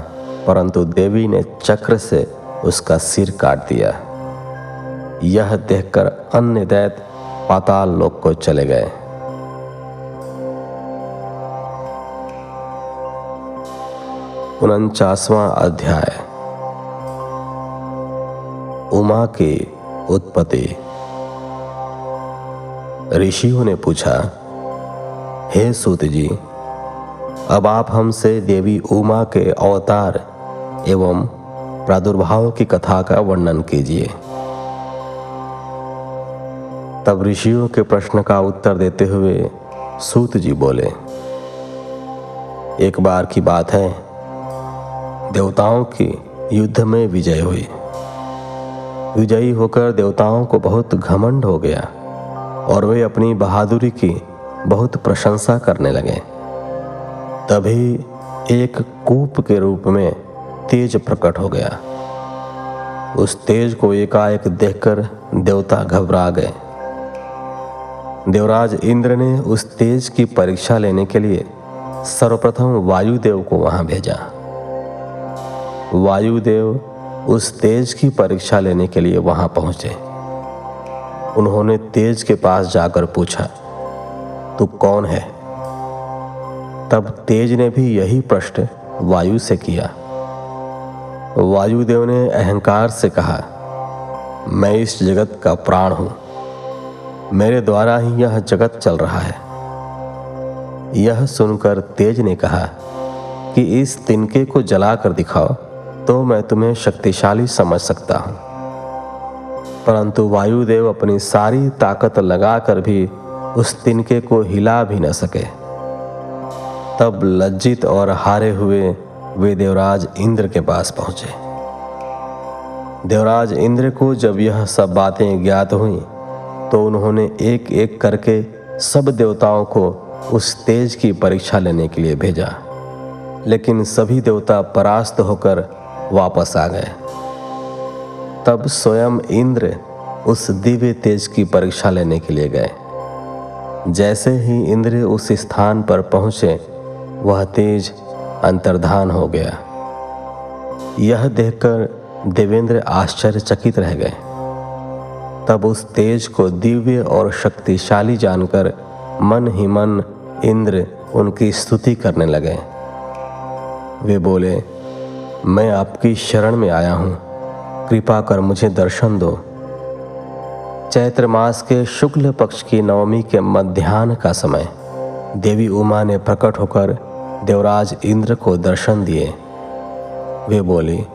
परंतु देवी ने चक्र से उसका सिर काट दिया। यह देखकर अन्य दैत पाताल लोक को चले गए। उनचासवां अध्याय। उमा की उत्पत्ति। ऋषियों ने पूछा, हे सूत जी अब आप हमसे देवी उमा के अवतार एवं प्रादुर्भाव की कथा का वर्णन कीजिए। तब ऋषियों के प्रश्न का उत्तर देते हुए सूत जी बोले, एक बार की बात है देवताओं की युद्ध में विजय हुई। विजयी होकर देवताओं को बहुत घमंड हो गया और वे अपनी बहादुरी की बहुत प्रशंसा करने लगे। तभी एक कूप के रूप में तेज प्रकट हो गया। उस तेज को एकाएक देखकर देवता घबरा गए। देवराज इंद्र ने उस तेज की परीक्षा लेने के लिए सर्वप्रथम वायुदेव को वहाँ भेजा। वायुदेव उस तेज की परीक्षा लेने के लिए वहाँ पहुँचे। उन्होंने तेज के पास जाकर पूछा, तू कौन है? तब तेज ने भी यही प्रश्न वायु से किया। वायुदेव ने अहंकार से कहा, मैं इस जगत का प्राण हूँ। मेरे द्वारा ही यह जगत चल रहा है। यह सुनकर तेज ने कहा, कि इस तिनके को जलाकर दिखाओ। तो मैं तुम्हें शक्तिशाली समझ सकता हूँ। परंतु वायुदेव अपनी सारी ताकत लगाकर भी उस तिनके को हिला भी न सके। तब लज्जित और हारे हुए वे देवराज इंद्र के पास पहुँचे। देवराज इंद्र को जब यह सब बातें ज्ञात हुई तो उन्होंने एक एक करके सब देवताओं को उस तेज की परीक्षा लेने के लिए भेजा। लेकिन सभी देवता परास्त होकर वापस आ गए। तब स्वयं इंद्र उस दिव्य तेज की परीक्षा लेने के लिए गए। जैसे ही इंद्र उस स्थान पर पहुँचे, वह तेज अंतर्धान हो गया। यह देखकर देवेंद्र आश्चर्यचकित रह गए। तब उस तेज को दिव्य और शक्तिशाली जानकर मन ही मन इंद्र उनकी स्तुति करने लगे। वे बोले मैं आपकी शरण में आया हूँ। कृपा कर मुझे दर्शन दो। चैत्र मास के शुक्ल पक्ष की नवमी के मध्यान्ह का समय। देवी उमा ने प्रकट होकर देवराज इंद्र को दर्शन दिए। वे बोली,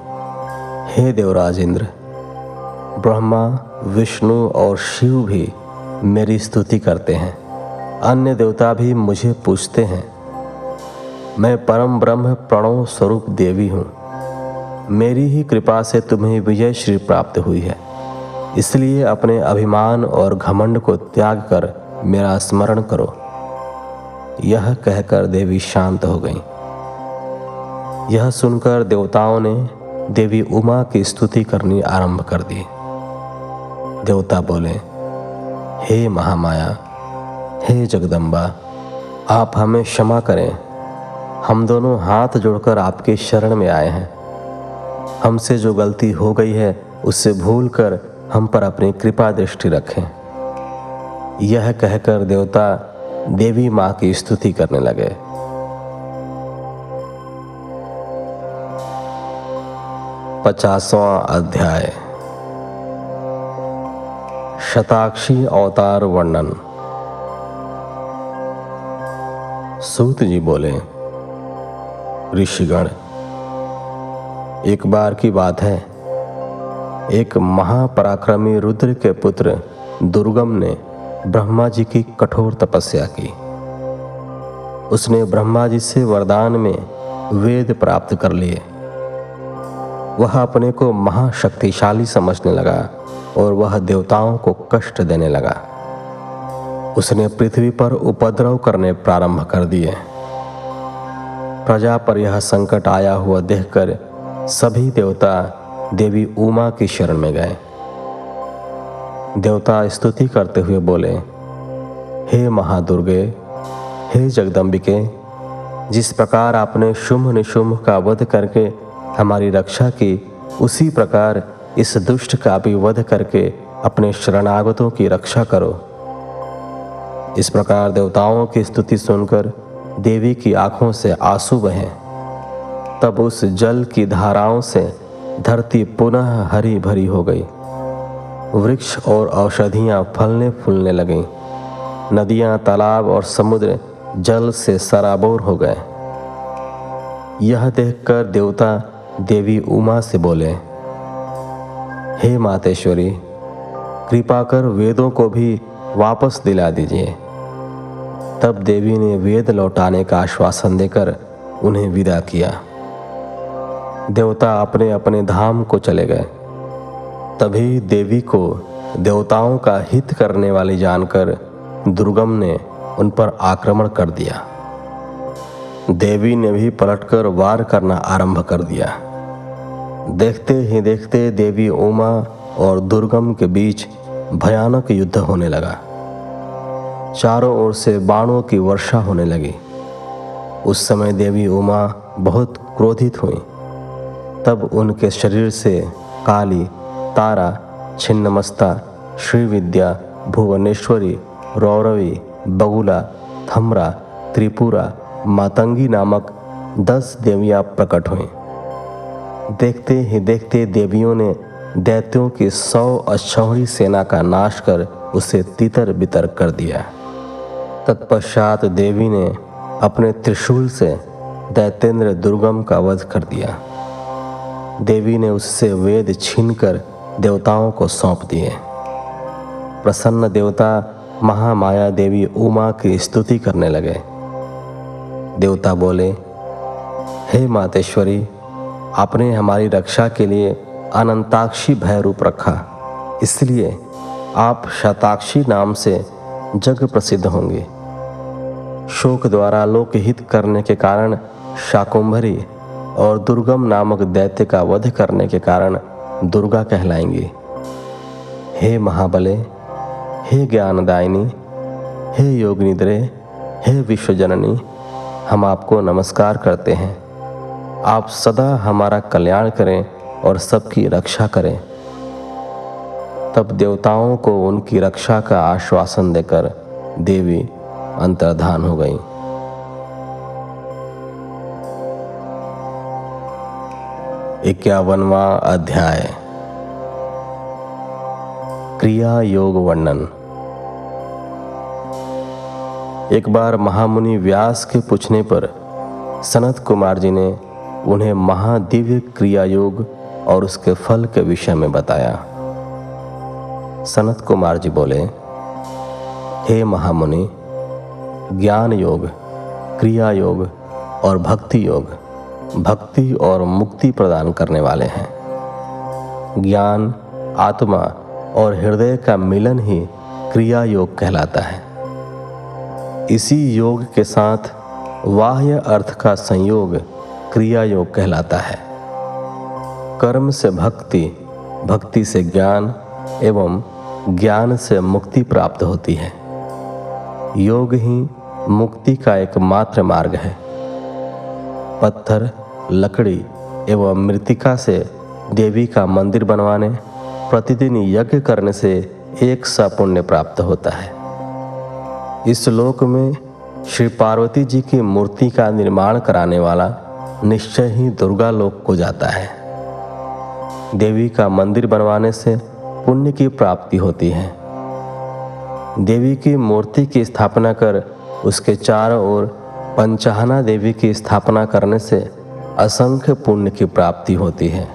हे देवराज इंद्र, ब्रह्मा, विष्णु और शिव भी मेरी स्तुति करते हैं। अन्य देवता भी मुझे पूछते हैं। मैं परम ब्रह्म प्रणव स्वरूप देवी हूँ। मेरी ही कृपा से तुम्हें विजय श्री प्राप्त हुई है। इसलिए अपने अभिमान और घमंड को त्याग कर मेरा स्मरण करो। यह कहकर देवी शांत हो गई। यह सुनकर देवताओं ने देवी उमा की स्तुति करनी आरंभ कर दी। देवता बोले, हे महामाया, हे जगदम्बा, आप हमें क्षमा करें। हम दोनों हाथ जोड़कर आपके शरण में आए हैं। हमसे जो गलती हो गई है, उससे भूल कर हम पर अपनी कृपा दृष्टि रखें। यह कहकर देवता देवी माँ की स्तुति करने लगे। पचासवां अध्याय। शताक्षी अवतार वर्णन। सूत जी बोले, ऋषिगण एक बार की बात है। एक महापराक्रमी रुद्र के पुत्र दुर्गम ने ब्रह्मा जी की कठोर तपस्या की। उसने ब्रह्मा जी से वरदान में वेद प्राप्त कर लिए। वह अपने को महाशक्तिशाली समझने लगा और वह देवताओं को कष्ट देने लगा। उसने पृथ्वी पर उपद्रव करने प्रारंभ कर दिए। प्रजा पर यह संकट आया हुआ देखकर सभी देवता देवी उमा की शरण में गए। देवता स्तुति करते हुए बोले, हे महादुर्गे, हे जगदम्बिके, जिस प्रकार आपने शुंभ निशुंभ का वध करके हमारी रक्षा की, उसी प्रकार इस दुष्ट का भी वध करके अपने शरणागतों की रक्षा करो। इस प्रकार देवताओं की स्तुति सुनकर देवी की आँखों से आँसू बहे। तब उस जल की धाराओं से धरती पुनः हरी भरी हो गई। वृक्ष और औषधियाँ फलने फूलने लगीं। नदियाँ, तालाब और समुद्र जल से सराबोर हो गए। यह देखकर देवता देवी उमा से बोले, हे मातेश्वरी, कृपा कर वेदों को भी वापस दिला दीजिए। तब देवी ने वेद लौटाने का आश्वासन देकर उन्हें विदा किया। देवता अपने अपने धाम को चले गए। तभी देवी को देवताओं का हित करने वाली जानकर दुर्गम ने उन पर आक्रमण कर दिया। देवी ने भी पलटकर वार करना आरंभ कर दिया। देखते ही देखते देवी उमा और दुर्गम के बीच भयानक युद्ध होने लगा। चारों ओर से बाणों की वर्षा होने लगी। उस समय देवी उमा बहुत क्रोधित हुई। तब उनके शरीर से काली, तारा, छिन्नमस्ता, श्रीविद्या, भुवनेश्वरी, रौरवी, बगुला, थमरा, त्रिपुरा, मातंगी नामक दस देवियाँ प्रकट हुई। देखते ही देखते देवियों ने दैत्यों की सौ अक्षौणी सेना का नाश कर उसे तितर बितर कर दिया। तत्पश्चात देवी ने अपने त्रिशूल से दैतेंद्र दुर्गम का वध कर दिया। देवी ने उससे वेद छीनकर देवताओं को सौंप दिए। प्रसन्न देवता महामाया देवी उमा की स्तुति करने लगे। देवता बोले, हे मातेश्वरी, आपने हमारी रक्षा के लिए अनंताक्षी भय रूप रखा। इसलिए आप शताक्षी नाम से जग प्रसिद्ध होंगे। शोक द्वारा लोकहित करने के कारण शाकुंभरी और दुर्गम नामक दैत्य का वध करने के कारण दुर्गा कहलाएँगी। हे महाबले, हे ज्ञानदायिनी, हे योग निद्रे हे विश्वजननी, हम आपको नमस्कार करते हैं। आप सदा हमारा कल्याण करें और सबकी रक्षा करें। तब देवताओं को उनकी रक्षा का आश्वासन देकर देवी अंतर्धान हो गई। इक्यावनवा अध्याय। क्रिया योग वर्णन एक बार महामुनि व्यास के पूछने पर सनत कुमार जी ने उन्हें महादिव्य क्रिया योग और उसके फल के विषय में बताया। सनत कुमार जी बोले, हे महामुनि ज्ञान योग क्रिया योग और भक्ति योग भक्ति और मुक्ति प्रदान करने वाले हैं। ज्ञान, आत्मा और हृदय का मिलन ही क्रिया योग कहलाता है। इसी योग के साथ बाह्य अर्थ का संयोग क्रिया योग कहलाता है। कर्म से भक्ति भक्ति से ज्ञान एवं ज्ञान से मुक्ति प्राप्त होती है। योग ही मुक्ति का एकमात्र मार्ग है। पत्थर, लकड़ी एवं मृतिका से देवी का मंदिर बनवाने, प्रतिदिन यज्ञ करने से एक सा पुण्य प्राप्त होता है। इस लोक में श्री पार्वती जी की मूर्ति का निर्माण कराने वाला निश्चय ही दुर्गा लोक को जाता है। देवी का मंदिर बनवाने से पुण्य की प्राप्ति होती है। देवी की मूर्ति की स्थापना कर उसके चारों ओर पंचाहना देवी की स्थापना करने से असंख्य पुण्य की प्राप्ति होती है।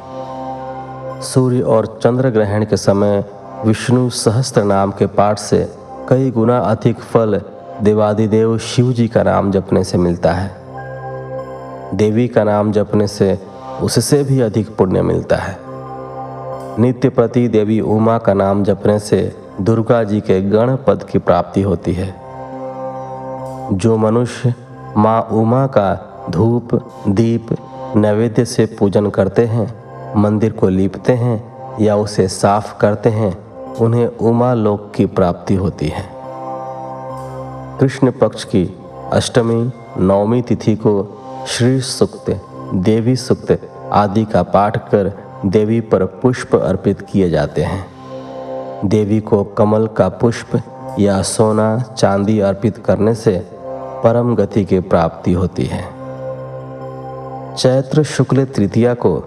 सूर्य और चंद्र ग्रहण के समय विष्णु सहस्त्र नाम के पाठ से कई गुना अधिक फल देवादिदेव शिव जी का नाम जपने से मिलता है। देवी का नाम जपने से उससे भी अधिक पुण्य मिलता है। नित्य प्रति देवी उमा का नाम जपने से दुर्गा जी के गण पद की प्राप्ति होती है। जो मनुष्य माँ उमा का धूप, दीप, नैवेद्य से पूजन करते हैं, मंदिर को लीपते हैं या उसे साफ़ करते हैं, उन्हें उमा लोक की प्राप्ति होती है। कृष्ण पक्ष की अष्टमी नवमी तिथि को श्री सुक्त, देवी सुक्त आदि का पाठ कर देवी पर पुष्प अर्पित किए जाते हैं। देवी को कमल का पुष्प या सोना, चांदी अर्पित करने से परम गति की प्राप्ति होती है। चैत्र शुक्ल तृतीया को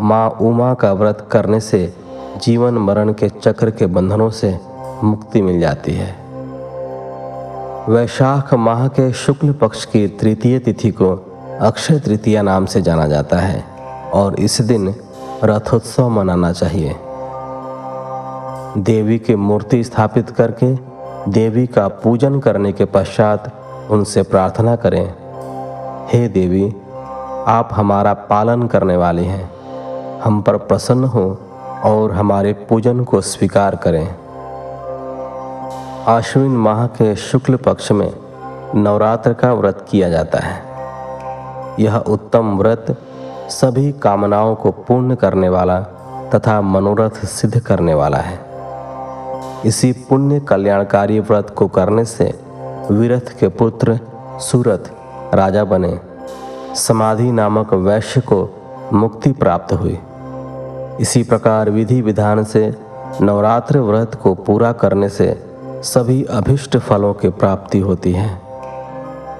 माँ उमा का व्रत करने से जीवन मरण के चक्र के बंधनों से मुक्ति मिल जाती है। वैशाख माह के शुक्ल पक्ष की तृतीय तिथि को अक्षय तृतीया नाम से जाना जाता है और इस दिन रथोत्सव मनाना चाहिए। देवी की मूर्ति स्थापित करके देवी का पूजन करने के पश्चात उनसे प्रार्थना करें, हे देवी, आप हमारा पालन करने वाले हैं। हम पर प्रसन्न हो और हमारे पूजन को स्वीकार करें। आश्विन माह के शुक्ल पक्ष में नवरात्र का व्रत किया जाता है। यह उत्तम व्रत सभी कामनाओं को पूर्ण करने वाला तथा मनोरथ सिद्ध करने वाला है। इसी पुण्य कल्याणकारी व्रत को करने से विरथ के पुत्र सूरत राजा बने। समाधि नामक वैश्य को मुक्ति प्राप्त हुई। इसी प्रकार विधि विधान से नवरात्र व्रत को पूरा करने से सभी अभिष्ट फलों की प्राप्ति होती है।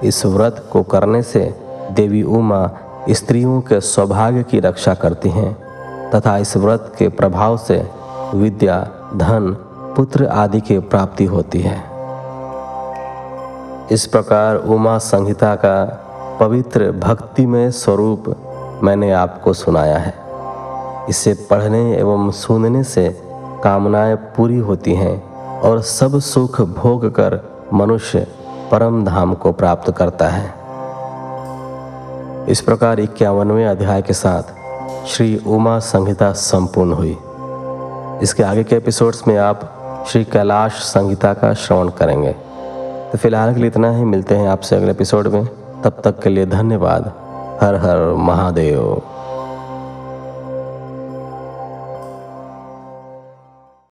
इस व्रत को करने से देवी उमा स्त्रियों के सौभाग्य की रक्षा करती हैं तथा इस व्रत के प्रभाव से विद्या, धन, पुत्र आदि की प्राप्ति होती है। इस प्रकार उमा संहिता का पवित्र भक्तिमय स्वरूप मैंने आपको सुनाया है। इसे पढ़ने एवं सुनने से कामनाएँ पूरी होती हैं और सब सुख भोग कर मनुष्य परम धाम को प्राप्त करता है। इस प्रकार इक्यावनवें अध्याय के साथ श्री उमा संहिता संपूर्ण हुई। इसके आगे के एपिसोड्स में आप श्री कैलाश संहिता का श्रवण करेंगे। तो फ़िलहाल के लिए इतना ही, मिलते हैं आपसे अगले एपिसोड में। तब तक के लिए धन्यवाद। हर हर महादेव।